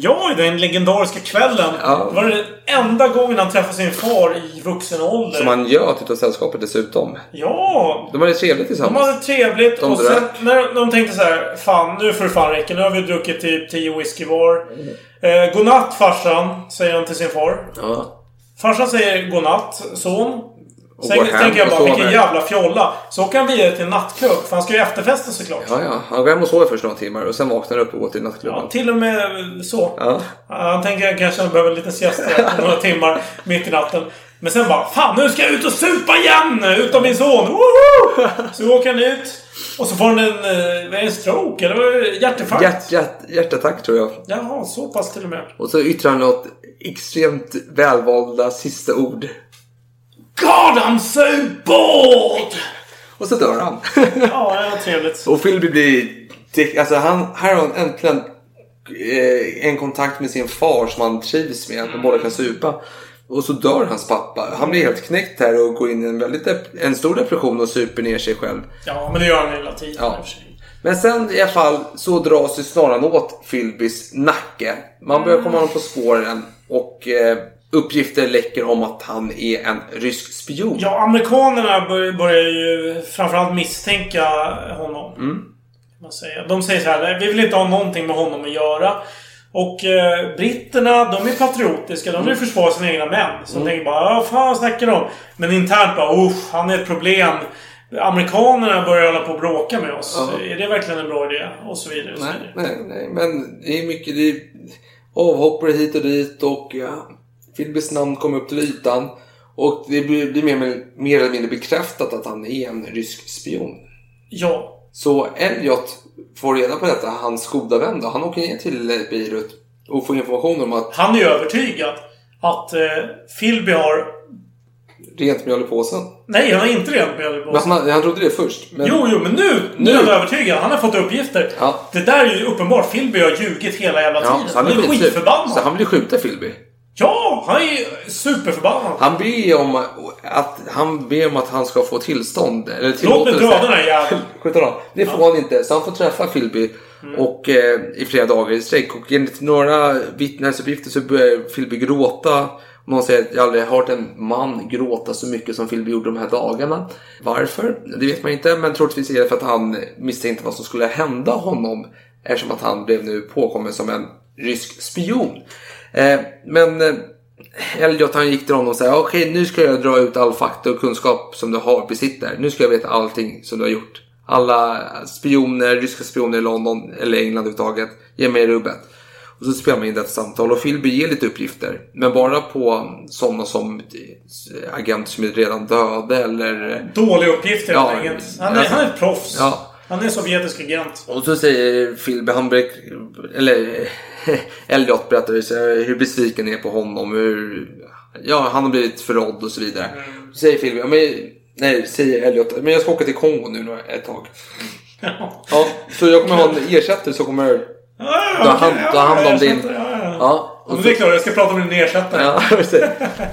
A: Ja, den legendariska kvällen.
M: Ja.
A: Det var den enda gången han träffade sin far i vuxen ålder.
M: Som han göt utav sällskapet dessutom.
A: Ja!
M: De hade trevligt
A: De
M: tillsammans.
A: hade trevligt
M: De
A: och
M: drack.
A: sen när de tänkte så här, Fan, nu får det fan räcka. Nu har vi druckit typ 10 whisky var. Eh, godnatt farsan, säger han till sin far.
M: Ja.
A: Farsan säger godnatt, son. Sen tänker jag bara, vilken jävla fjolla. Så åker han vidare till en nattklubb, för han ska ju efterfesta såklart.
M: Ja, ja. Han går hem och sover först några timmar och sen vaknar upp och går till nattklubben.
A: Ja, till och med så.
M: Ja.
A: Han tänker kanske han behöver en liten siesta några timmar mitt i natten. Men sen bara Fan nu ska jag ut och supa igen! Utan min son! Woho! Så åker han ut. Och så får han en, eh, vad är en stroke eller vad hjärtinfarkt.
M: Hjärt, hjärt, hjärtattack tror jag.
A: Jaha, så pass till och med.
M: Och så yttrar han något extremt välvalda sista ord.
A: God I'm so bored!
M: Och så dör han.
A: Ja, det var trevligt.
M: och Philby blir... Alltså han, här har han äntligen eh, en kontakt med sin far som han trivs med. Att de båda kan supa. Och så dör hans pappa. Han blir helt knäckt här och går in i en, väldigt dep- en stor depression och super ner sig själv.
A: Ja, men det gör han hela tiden
M: Ja. Men sen i alla fall så dras ju snaran åt Philbys nacke. Man börjar komma honom på spåren och eh, uppgifter läcker om att han är en rysk spion.
A: Ja, amerikanerna bör- börjar ju framförallt misstänka honom.
M: Mm.
A: Man säger. De säger så här, "Nej, vi vill inte ha någonting med honom att göra. Och eh, britterna, de är patriotiska. De vill försvara sina egna män. Så de
M: Mm.
A: tänker bara, vad fan snackar de om? Men internt bara, usch, han är ett problem. Amerikanerna börjar hålla på och bråka med oss.
M: Ja.
A: Är det verkligen en bra idé? Och så vidare. Och så
M: Nej,
A: vidare.
M: nej, nej, men det är mycket det är avhoppare hit och dit och ja, Philbys namn kom upp till ytan. Och det blir, mer, mer eller mindre bekräftat att han är en rysk spion.
A: Ja.
M: Så Elliot får reda på detta, hans goda vän då. Han åker ner till eh, Beirut och får information om att
A: Han är ju övertygad att eh, Philby har...
M: rent mjöl i påsen.
A: Nej, han har inte rent mjöl i
M: Men
A: påsen.
M: han, han trodde det först. Men...
A: Jo, jo, men nu, nu är han övertygad. Han har fått uppgifter.
M: Ja.
A: Det där är ju uppenbart. Philby har ljugit hela jävla
M: Ja,
A: tiden.
M: så han
A: han
M: är
A: skitförbannad.
M: Så han vill skjuta Philby.
A: Ja, han är superförbannad.
M: Han ber om att han, ber om att han ska få tillstånd. Eller
A: Låt mig
M: tillåtelse.
A: dra den här jäveln.
M: Det får han inte. Så han får träffa Philby och, eh, i flera dagar i sträck. Och enligt några vittnesuppgifter så börjar Philby gråta. Någon säger att jag aldrig hört en man gråta så mycket som Philby gjorde de här dagarna. Varför? Det vet man inte. Men troligtvis är det för att han misstänkte vad som skulle hända honom. Eftersom att han blev nu påkommen som en rysk spion. Eh, men eh, Elliot han gick till honom och sa okej nu ska jag dra ut all fakta och kunskap som du har besitter. Nu ska jag veta allting som du har gjort. Alla spioner, ryska spioner i London eller England överhuvudtaget. Ge mig rubbet. Och så spelar man in detta samtal och Philby ger lite uppgifter. Men bara på sådana som eh, agenter som är redan döda eller...
A: Dåliga uppgifter
M: Ja,
A: helt enkelt. Han är,
M: alltså-
A: han är ett proffs.
M: Ja.
A: Han är sovjetisk agent.
M: Och så säger Philby, han eller Elliot berättar hur besviken han är på honom. Hur, ja, han har blivit förrådd och så vidare.
A: Mm.
M: Så säger Philby, ja, men, nej, säger Elliot, men jag ska åka till Kongo nu ett tag. Ja, så jag kommer ha en ersättare som kommer ta hand, ta hand om din... Ja,
A: Men det är klart, jag ska prata med din ersättare.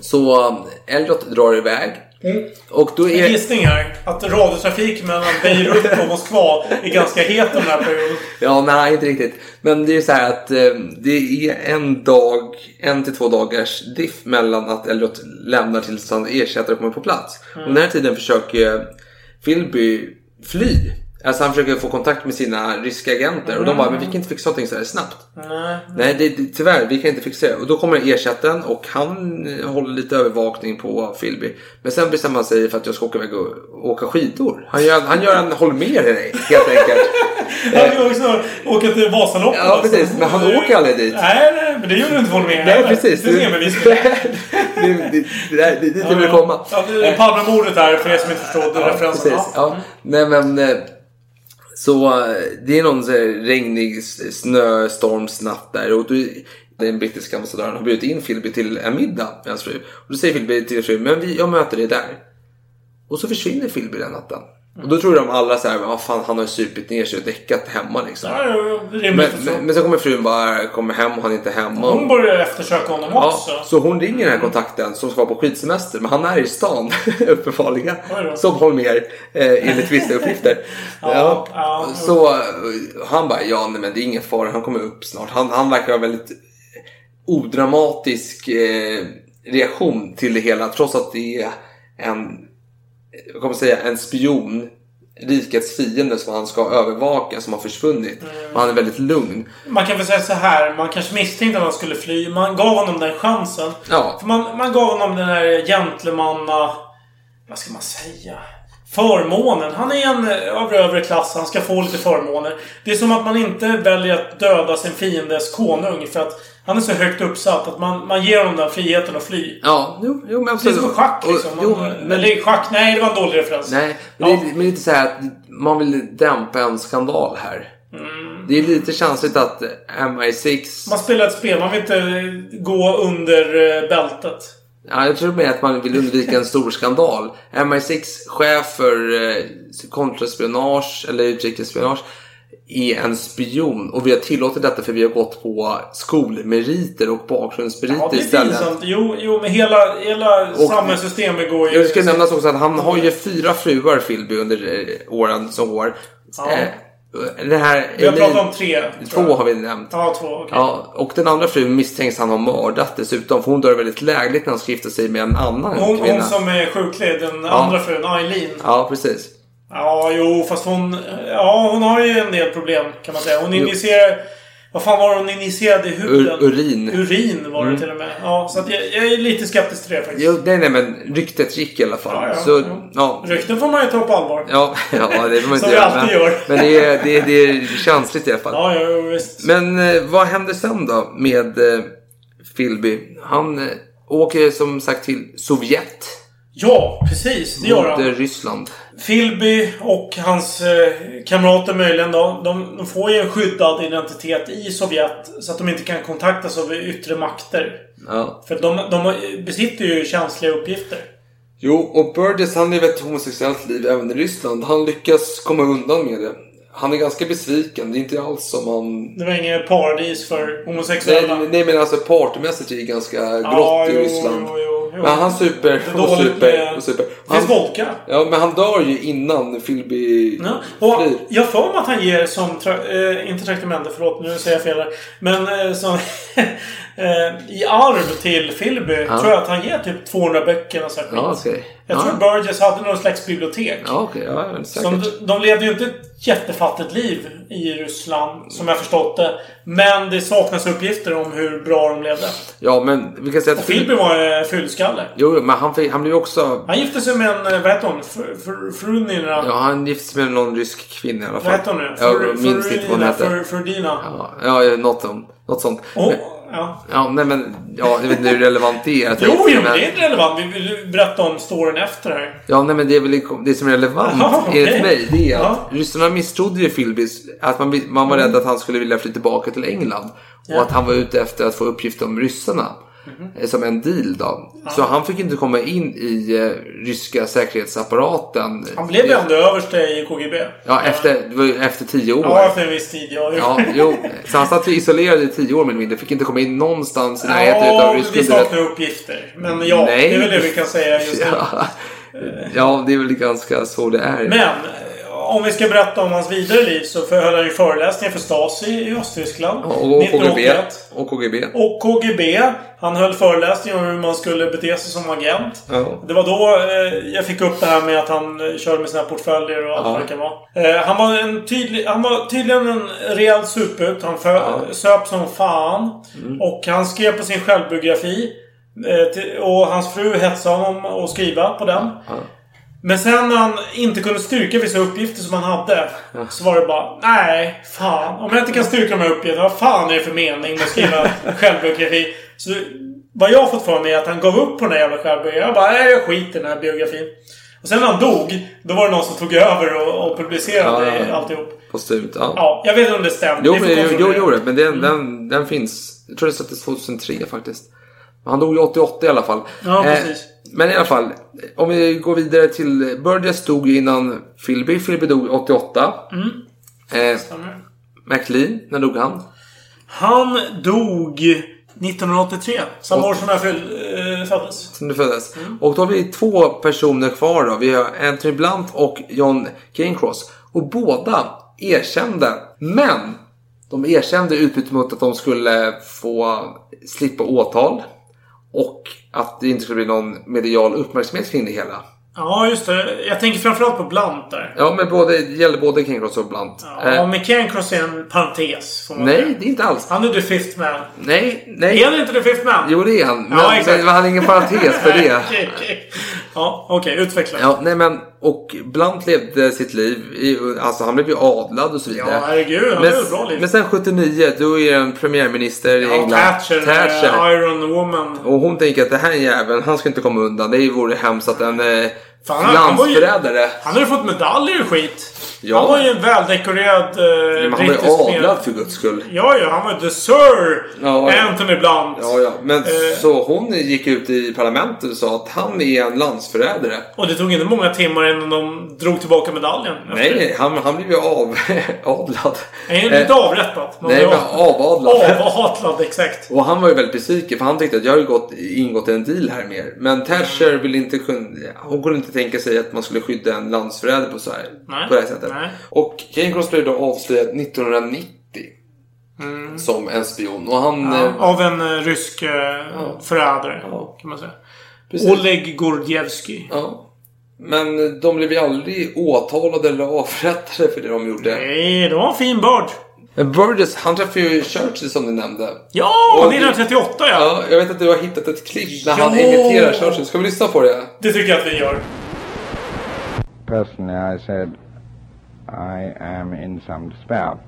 M: Så um, Elliot drar iväg.
A: Mm.
M: Och då
A: En
M: är...
A: gissning här. Att radiotrafik mellan Beirut och Moskva är ganska het den här perioden.
M: Ja, nej, inte riktigt. Men det är ju så här att eh, det är en dag, en till två dagars diff mellan att Elliot lämnar tills hans ersättare kommer på plats.
A: Mm.
M: Och den här tiden försöker Philby fly. Alltså han försöker få kontakt med sina ryska agenter och de bara, men vi kan inte fixa någonting så här snabbt.
A: Nej.
M: Nej, det, det, tyvärr, vi kan inte fixa det. Och då kommer ersättaren och han eh, håller lite övervakning på Philby. Men sen bestämmer han sig för att jag ska åka iväg och åka skidor. Han gör, han gör en håll med dig, helt enkelt.
A: Han vill också åka till Vasaloppet.
M: Ja, precis. Men han åker aldrig dit.
A: Nej, nej, men det gjorde du inte för med.
M: Nej, precis.
A: Det är med
M: det, det, det, det, det, vill komma.
A: Ja, Palmemordet här för er som inte förstod
M: Ja,
A: referensen.
M: precis. Ja. Nej, men... Så eh, det är någon så här regnig snöstormsnatt där. Och du, den brittiska ambassadören har bjudit in Philby till en middag med hans fru. Och då säger Philby till sin fru, men vi, jag möter dig där. Och så försvinner Philby den natten. Och då tror de alla så här, vad fan han har supit ner sig och däckat hemma liksom.
A: Ja, ja,
M: Men, men, men så kommer frun bara, kommer hem och han är inte hemma.
A: Hon börjar eftersöka honom också.
M: Ja, så hon ringer den här kontakten som ska vara på skidsemester. Men han är i stan uppenbarligen. Som Holmér eh, enligt vissa uppgifter. ja,
A: ja.
M: Så eh, han bara, ja nej, men det är ingen fara. Han kommer upp snart. Han, han verkar ha väldigt odramatisk eh, reaktion till det hela. Trots att det är en, jag kommer säga, en spion rikets fiende som han ska övervaka som har försvunnit. Och han är väldigt lugn.
A: Man kan väl säga så här. Man kanske misstänkte att han skulle fly. Man gav honom den chansen.
M: Ja.
A: För man, man gav honom den här gentlemanna... Vad ska man säga? Förmånen. Han är en eh, övre övre klass. Han ska få lite förmåner. Det är som att man inte väljer att döda sin fiendes konung. För att han är så högt uppsatt att man, man ger honom den friheten att fly.
M: Ja, jo, jo men
A: Det är
M: absolut.
A: som schack liksom.
M: Och- jo,
A: Man-
M: men-
A: Eller schack. Nej, det var en dålig referens.
M: Nej, men, det, är- men det är inte så här att man vill dämpa en skandal här. Det är lite känsligt att MI6...
A: Man spelar ett spel. Man vill inte gå under eh, bältet.
M: Ja, jag tror mer att man vill undvika en stor skandal. MI6 chef för eh, kontraspionage eller utrikesspionage är en spion och vi har tillåtit detta för vi har gått på skolmeriter och bakgrundsmeriter
A: Ja,
M: istället.
A: pinsamt. Jo, jo, men hela, hela
M: Och-
A: samhällssystemet går ju...
M: Jag ska nämnas också att han har ju fyra fruar Philby under eh, åren som går.
A: Ja.
M: Eh, här
A: Vi har pratat om tre.
M: Två har vi nämnt.
A: Ja, två. Okej.
M: Ja, och den andra frun misstänks han ha mördat dessutom. För hon dör väldigt lägligt när han ska gifta sig med en annan
A: Hon,
M: kvinna.
A: hon som är sjuklig, den
M: Ja.
A: andra frun, Eileen.
M: Ja, precis.
A: Ja, jo, fast hon... Ja, hon har ju en del problem kan man säga. Hon injicerar... Vad fan var det hon injicerade i huden?
M: Ur- urin.
A: Urin var det
M: Mm.
A: till och med. Ja, så jag, jag är lite skeptisk till det faktiskt.
M: Jo, nej, nej, men ryktet gick i alla fall.
A: Ja, ja,
M: Så,
A: jo.
M: ja.
A: Rykten får man ju ta på allvar.
M: Ja, ja, det får man
A: Som vi alltid
M: men,
A: gör.
M: men det, är, det, är, det är känsligt i alla fall.
A: Ja, ja, visst.
M: Men eh, vad händer sen då med eh, Philby? Han eh, åker som sagt till Sovjet.
A: Ja, precis. Det gör
M: mot
A: han.
M: eh, Ryssland.
A: Philby och hans eh, kamrater möjligen då. De, de får ju en skyddad identitet i Sovjet. Så att de inte kan kontaktas av yttre makter.
M: Ja.
A: För de, de besitter ju känsliga uppgifter.
M: Jo, och Burgess han lever ett homosexuellt liv även i Ryssland. Han lyckas komma undan med det. han är ganska besviken. Det är inte alls som han...
A: Det var inget paradis för
M: Nej,
A: homosexuella.
M: nej men alltså partymässigt är det ganska
A: Ja,
M: grått i
A: jo,
M: Ryssland.
A: jo, jo, jo.
M: Men han super och super och super.
A: Det finns vodka.
M: ja, men han dör ju innan Philby
A: Ja. Och
M: flyr.
A: jag för mig att han ger som, tra- eh, inte traktamente, förlåt nu säger jag fel här. Men eh, som, eh, i arv till Philby
M: Ja.
A: tror jag att han ger typ 200 böcker och så här skit.
M: Ja, okej.
A: Jag
M: Ja.
A: tror Burgess hade någon slags bibliotek.
M: Ja, okej. Ja.
A: Som, de levde ju inte ett jättefattigt liv i Ryssland, som jag förstått det. Men det saknas uppgifter om hur bra de levde.
M: Ja, men vi kan säga
A: Och
M: att...
A: Philby var eh, fyllskalle.
M: Jo, men han, han blev ju också...
A: Han gifte sig med en, eh, vad heter hon? Fr- Fr- Frunina.
M: Ja, han gifte sig med någon rysk kvinna i alla fall.
A: Vad hette hon nu?
M: Jag
A: Fr-
M: minns inte vad hon
A: Frunina,
M: hette.
A: Fr- Frudina.
M: Ja, ja något, om- något sånt.
A: Ja.
M: ja, nej men... Ja, jag vet inte hur relevant det är.
A: Jo, jo,
M: men-
A: det är inte relevant. Vi vill berätta om storyn efter här.
M: Ja, nej men det är väl det som är relevant
A: Ja, okej.
M: enligt mig. Det är att
A: Ja.
M: ryssarna misstrodde ju Philbys. Att man, man var rädd att han skulle vilja fly tillbaka till England.
A: Ja.
M: Och att han var ute efter att få uppgifter om ryssarna. Eh, Som en deal då. Så han fick inte komma in i eh, ryska säkerhetsapparaten.
A: Han blev ju ändå överste i KGB.
M: Ja, efter, det var ju efter tio år.
A: Ja, efter en viss tid. Ja,
M: Ja, jo. Så han satt isolerad i tio år eller mindre. Fick inte komma in någonstans i närheten
A: Ja, vi
M: rysk
A: saknar uppgifter. Men ja,
M: Nej.
A: det är väl det vi kan säga just nu.
M: Ja. ja, det är väl ganska så det är.
A: Men om vi ska berätta om hans vidare liv så höll han ju föreläsningar för Stasi i Östtyskland.
M: Och KGB.
A: 1981.
M: Och KGB.
A: Och KGB. Han höll föreläsningar om hur man skulle bete sig som agent.
M: Ja.
A: Det var då eh, jag fick upp det här med att han eh, körde med sina portföljer och allt
M: Ja.
A: vad det kan vara. Eh, han, var en tydlig, han var tydligen en rejäl suput. Han fö- söp som fan.
M: Mm.
A: Och han skrev på sin självbiografi. Eh, till, och hans fru hetsade honom att skriva på den. Men sen när han inte kunde styrka vissa uppgifter som han hade. Så var det bara, nej, fan. Om jag inte kan styrka de här uppgifterna, vad fan är det för mening med att skriva självbiografi? Så vad jag har fått för mig är att han gav upp på den här jävla självbiografin. Jag bara, nej, jag skiter i den här biografin. Och sen när han dog, då var det någon som tog över och, och publicerade
M: Ja, ja, ja.
A: alltihop.
M: Postumt, ja.
A: Ja, jag vet inte om det stämmer.
M: Jo, men, jo, jo, jo, men den, den, den finns. Jag tror det sattes 2003 faktiskt. Han dog ju 88 i alla fall.
A: Ja,
M: Eh,
A: precis.
M: Men i alla fall. Om vi går vidare till Burgess dog ju innan Philby. Philby dog 88.
A: Mm.
M: Eh. McLean, när dog han?
A: Han dog 1983. Samma år som jag eh, föddes.
M: Som du föddes.
A: Mm.
M: Och då har vi två personer kvar då. Vi har Anthony Blunt och John Cancross. Och båda erkände. Men de erkände utbyte mot att de skulle få slippa åtal. Och att det inte skulle bli någon medial uppmärksamhet kring det hela.
A: Ja, just det. Jag tänker framförallt på Blunt där.
M: Ja, men både, det gäller både Cancross och Blunt.
A: Ja,
M: Eh,
A: men Cancross är en parentes. Får man
M: nej,
A: säga.
M: det är inte alls.
A: Han är the fifth man.
M: Nej, nej.
A: Är han inte the fifth man?
M: Jo, det är han. Men,
A: Ja,
M: men han har ingen parentes för det.
A: Okej, okej. Ja, okej. Utveckla.
M: Ja, nej men och Blunt levde sitt liv. I, alltså han blev ju adlad och så vidare.
A: Ja, herregud, han
M: men,
A: ett bra liv.
M: Men sen 79, då är en premiärminister i
A: Ja,
M: England.
A: Thatcher, Thatcher. Iron Woman.
M: Och hon tänker att det här jäveln, han ska inte komma undan. Det vore hemskt att en eh,
A: Fan, han- han var ju-
M: landsförrädare.
A: Han har ju fått medaljer och skit.
M: Ja.
A: Han var ju en väldekorerad eh,
M: Men han var ju adlad för guds skull.
A: Ja, ja. Han var ju the Sir
M: Ja, ja.
A: Anthony Blunt.
M: Ja, ja. Men
A: Eh.
M: så hon gick ut i parlamentet och sa att han är en landsförrädare.
A: Och det tog inte många timmar innan de drog tillbaka medaljen.
M: Nej, han, han blev ju av, adlad.
A: Nej, inte
M: Eh,
A: avrättat. Man
M: Nej, men avadlad.
A: Avadlad, exakt.
M: Och han var ju väldigt besviken för han tyckte att jag har gått, ingått en deal här med er. Men Thatcher ville inte kunna, hon kunde inte tänka sig att man skulle skydda en landsförrädare på, så här,
A: Nej.
M: på det här sättet.
A: Nej.
M: Och Cancross blev då avslöjad 1990 som en spion. Och han...
A: Mm. Ja,
M: eh,
A: av en eh, rysk eh, förrädare, kan man säga.
M: Precis.
A: Oleg Gordievsky.
M: Ja. Men de blev ju aldrig åtalade eller avrättade för det de gjorde.
A: Nej, det var en fin börd.
M: Burgess, han träffade ju Churchill som du nämnde.
A: Ja,
M: Och-
A: 1938 ja.
M: Ja, jag vet att du har hittat ett klipp när han
A: Ja.
M: imiterar Churchill. Ska vi lyssna på det?
A: Det tycker jag att vi gör.
O: Personally, I said, I am in some despair.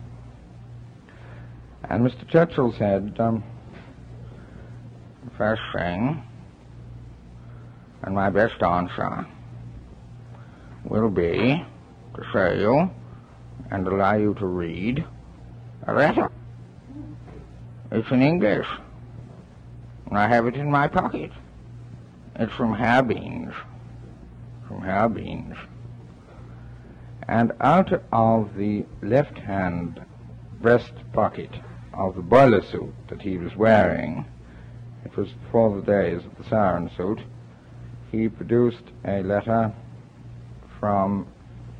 O: And Mr. Churchill said, um, first thing, and my best answer will be to show you and allow you to read a letter. It's in English. I have it in my pocket. It's from Herr Beans. From Herr Beans. And out of the left hand breast pocket of the boiler suit that he was wearing, it was for the days of the siren suit, he produced a letter from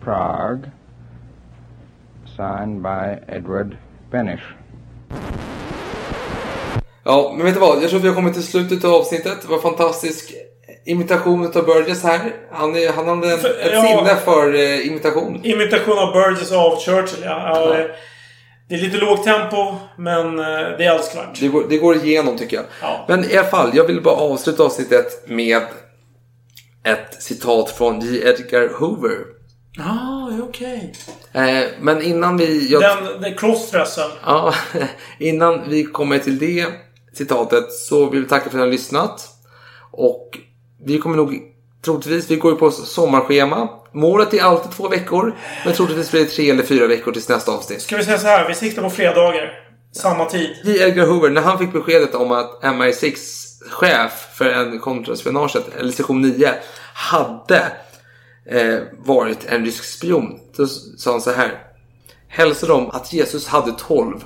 O: Prague signed by Edward Benish.
M: Ja, men vet du vad? Jag tror vi har kommit till slutet av avsnittet. Det var imitation av Burgess här. Han, är, han hade en,
A: För-
M: ett
A: ja.
M: sinne för eh, imitation.
A: Imitation av Burgess av Churchill, ja. ja. Det, det är lite lågt tempo, men eh, det är älskvärt.
M: Det går, det går igenom tycker jag.
A: Ja.
M: Men i alla fall, jag vill bara avsluta avsnittet med ett citat från J. Edgar Hoover.
A: Ah, okej.
M: Eh, men innan vi... Jag,
A: Den, den crossdressen.
M: Ja, innan vi kommer till det citatet så vill vi tacka för att ni har lyssnat. Och vi kommer nog troligtvis, vi går ju på sommarschema. Målet är alltid två veckor. Men troligtvis blir det tre eller fyra veckor tills nästa avsnitt.
A: Ska vi säga så här, vi siktar på fredagar. Samma tid.
M: J. Edgar Hoover, när han fick beskedet om att MI6 chef för en kontraspionaget, eller sektion 9, hade eh, varit en rysk spion. Då sa han så här. Hälsa dem att Jesus hade 12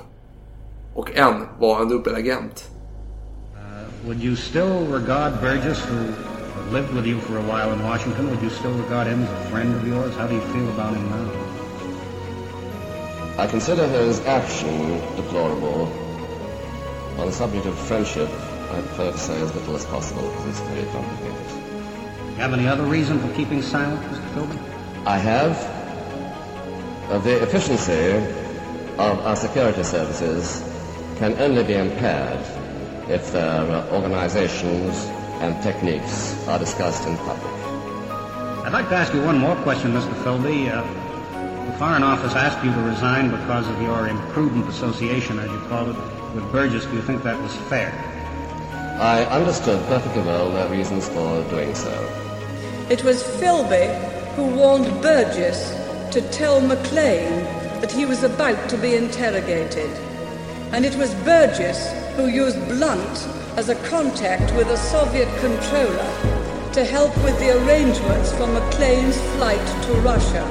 M: och en var en dubbelagent.
E: Would you still regard Burgess, who lived with you for a while in Washington, would you still regard him as a friend of yours? How do you feel about him now?
G: I consider his action deplorable. On the subject of friendship, I prefer to say as little as possible because it's very complicated.
E: You have any other reason for keeping silent, Mr. Philby?
G: I have. Uh, the efficiency of our security services can only be impaired if their organizations and techniques are discussed in public.
E: I'd like to ask you one more question, Mr. Philby. Uh, the Foreign Office asked you to resign because of your imprudent association, as you called it, with Burgess. Do you think that was fair?
G: I understood perfectly well their reasons for doing so.
K: It was Philby who warned Burgess to tell Maclean that he was about to be interrogated. And it was Burgess who used Blunt as a contact with a Soviet controller to help with the arrangements for McLean's flight to Russia,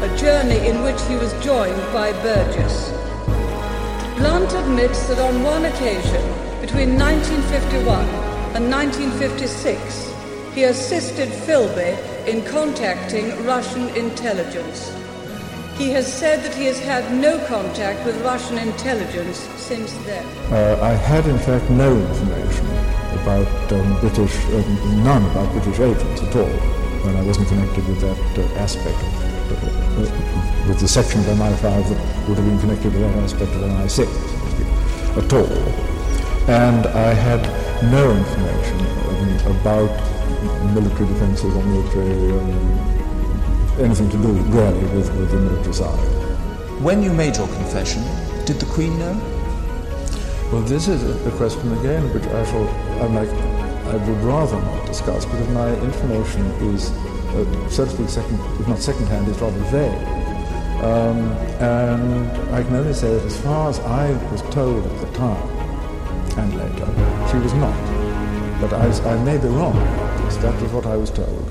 K: a journey in which he was joined by Burgess. Blunt admits that on one occasion, between 1951 and 1956, he assisted Philby in contacting Russian intelligence. He has said that he has had no contact with Russian intelligence since then.
J: Uh, I had in fact no information about um, British, um, none about British agents at all, when I wasn't connected with that uh, aspect, uh, with the section of MI5 that would have been connected with that aspect of MI6, so to speak, at all. And I had no information um, about military defences or military, um, anything to do really with, with the military side.
I: When you made your confession, did the Queen know?
J: Well, this is a, question again which I shall, I'm like, I would rather not discuss because my information is, uh, so to speak, second, if not second-hand, it's rather vague. Um, and I can only say that as far as I was told at the time and later, she was not. But I, I may be wrong. That was what I was told.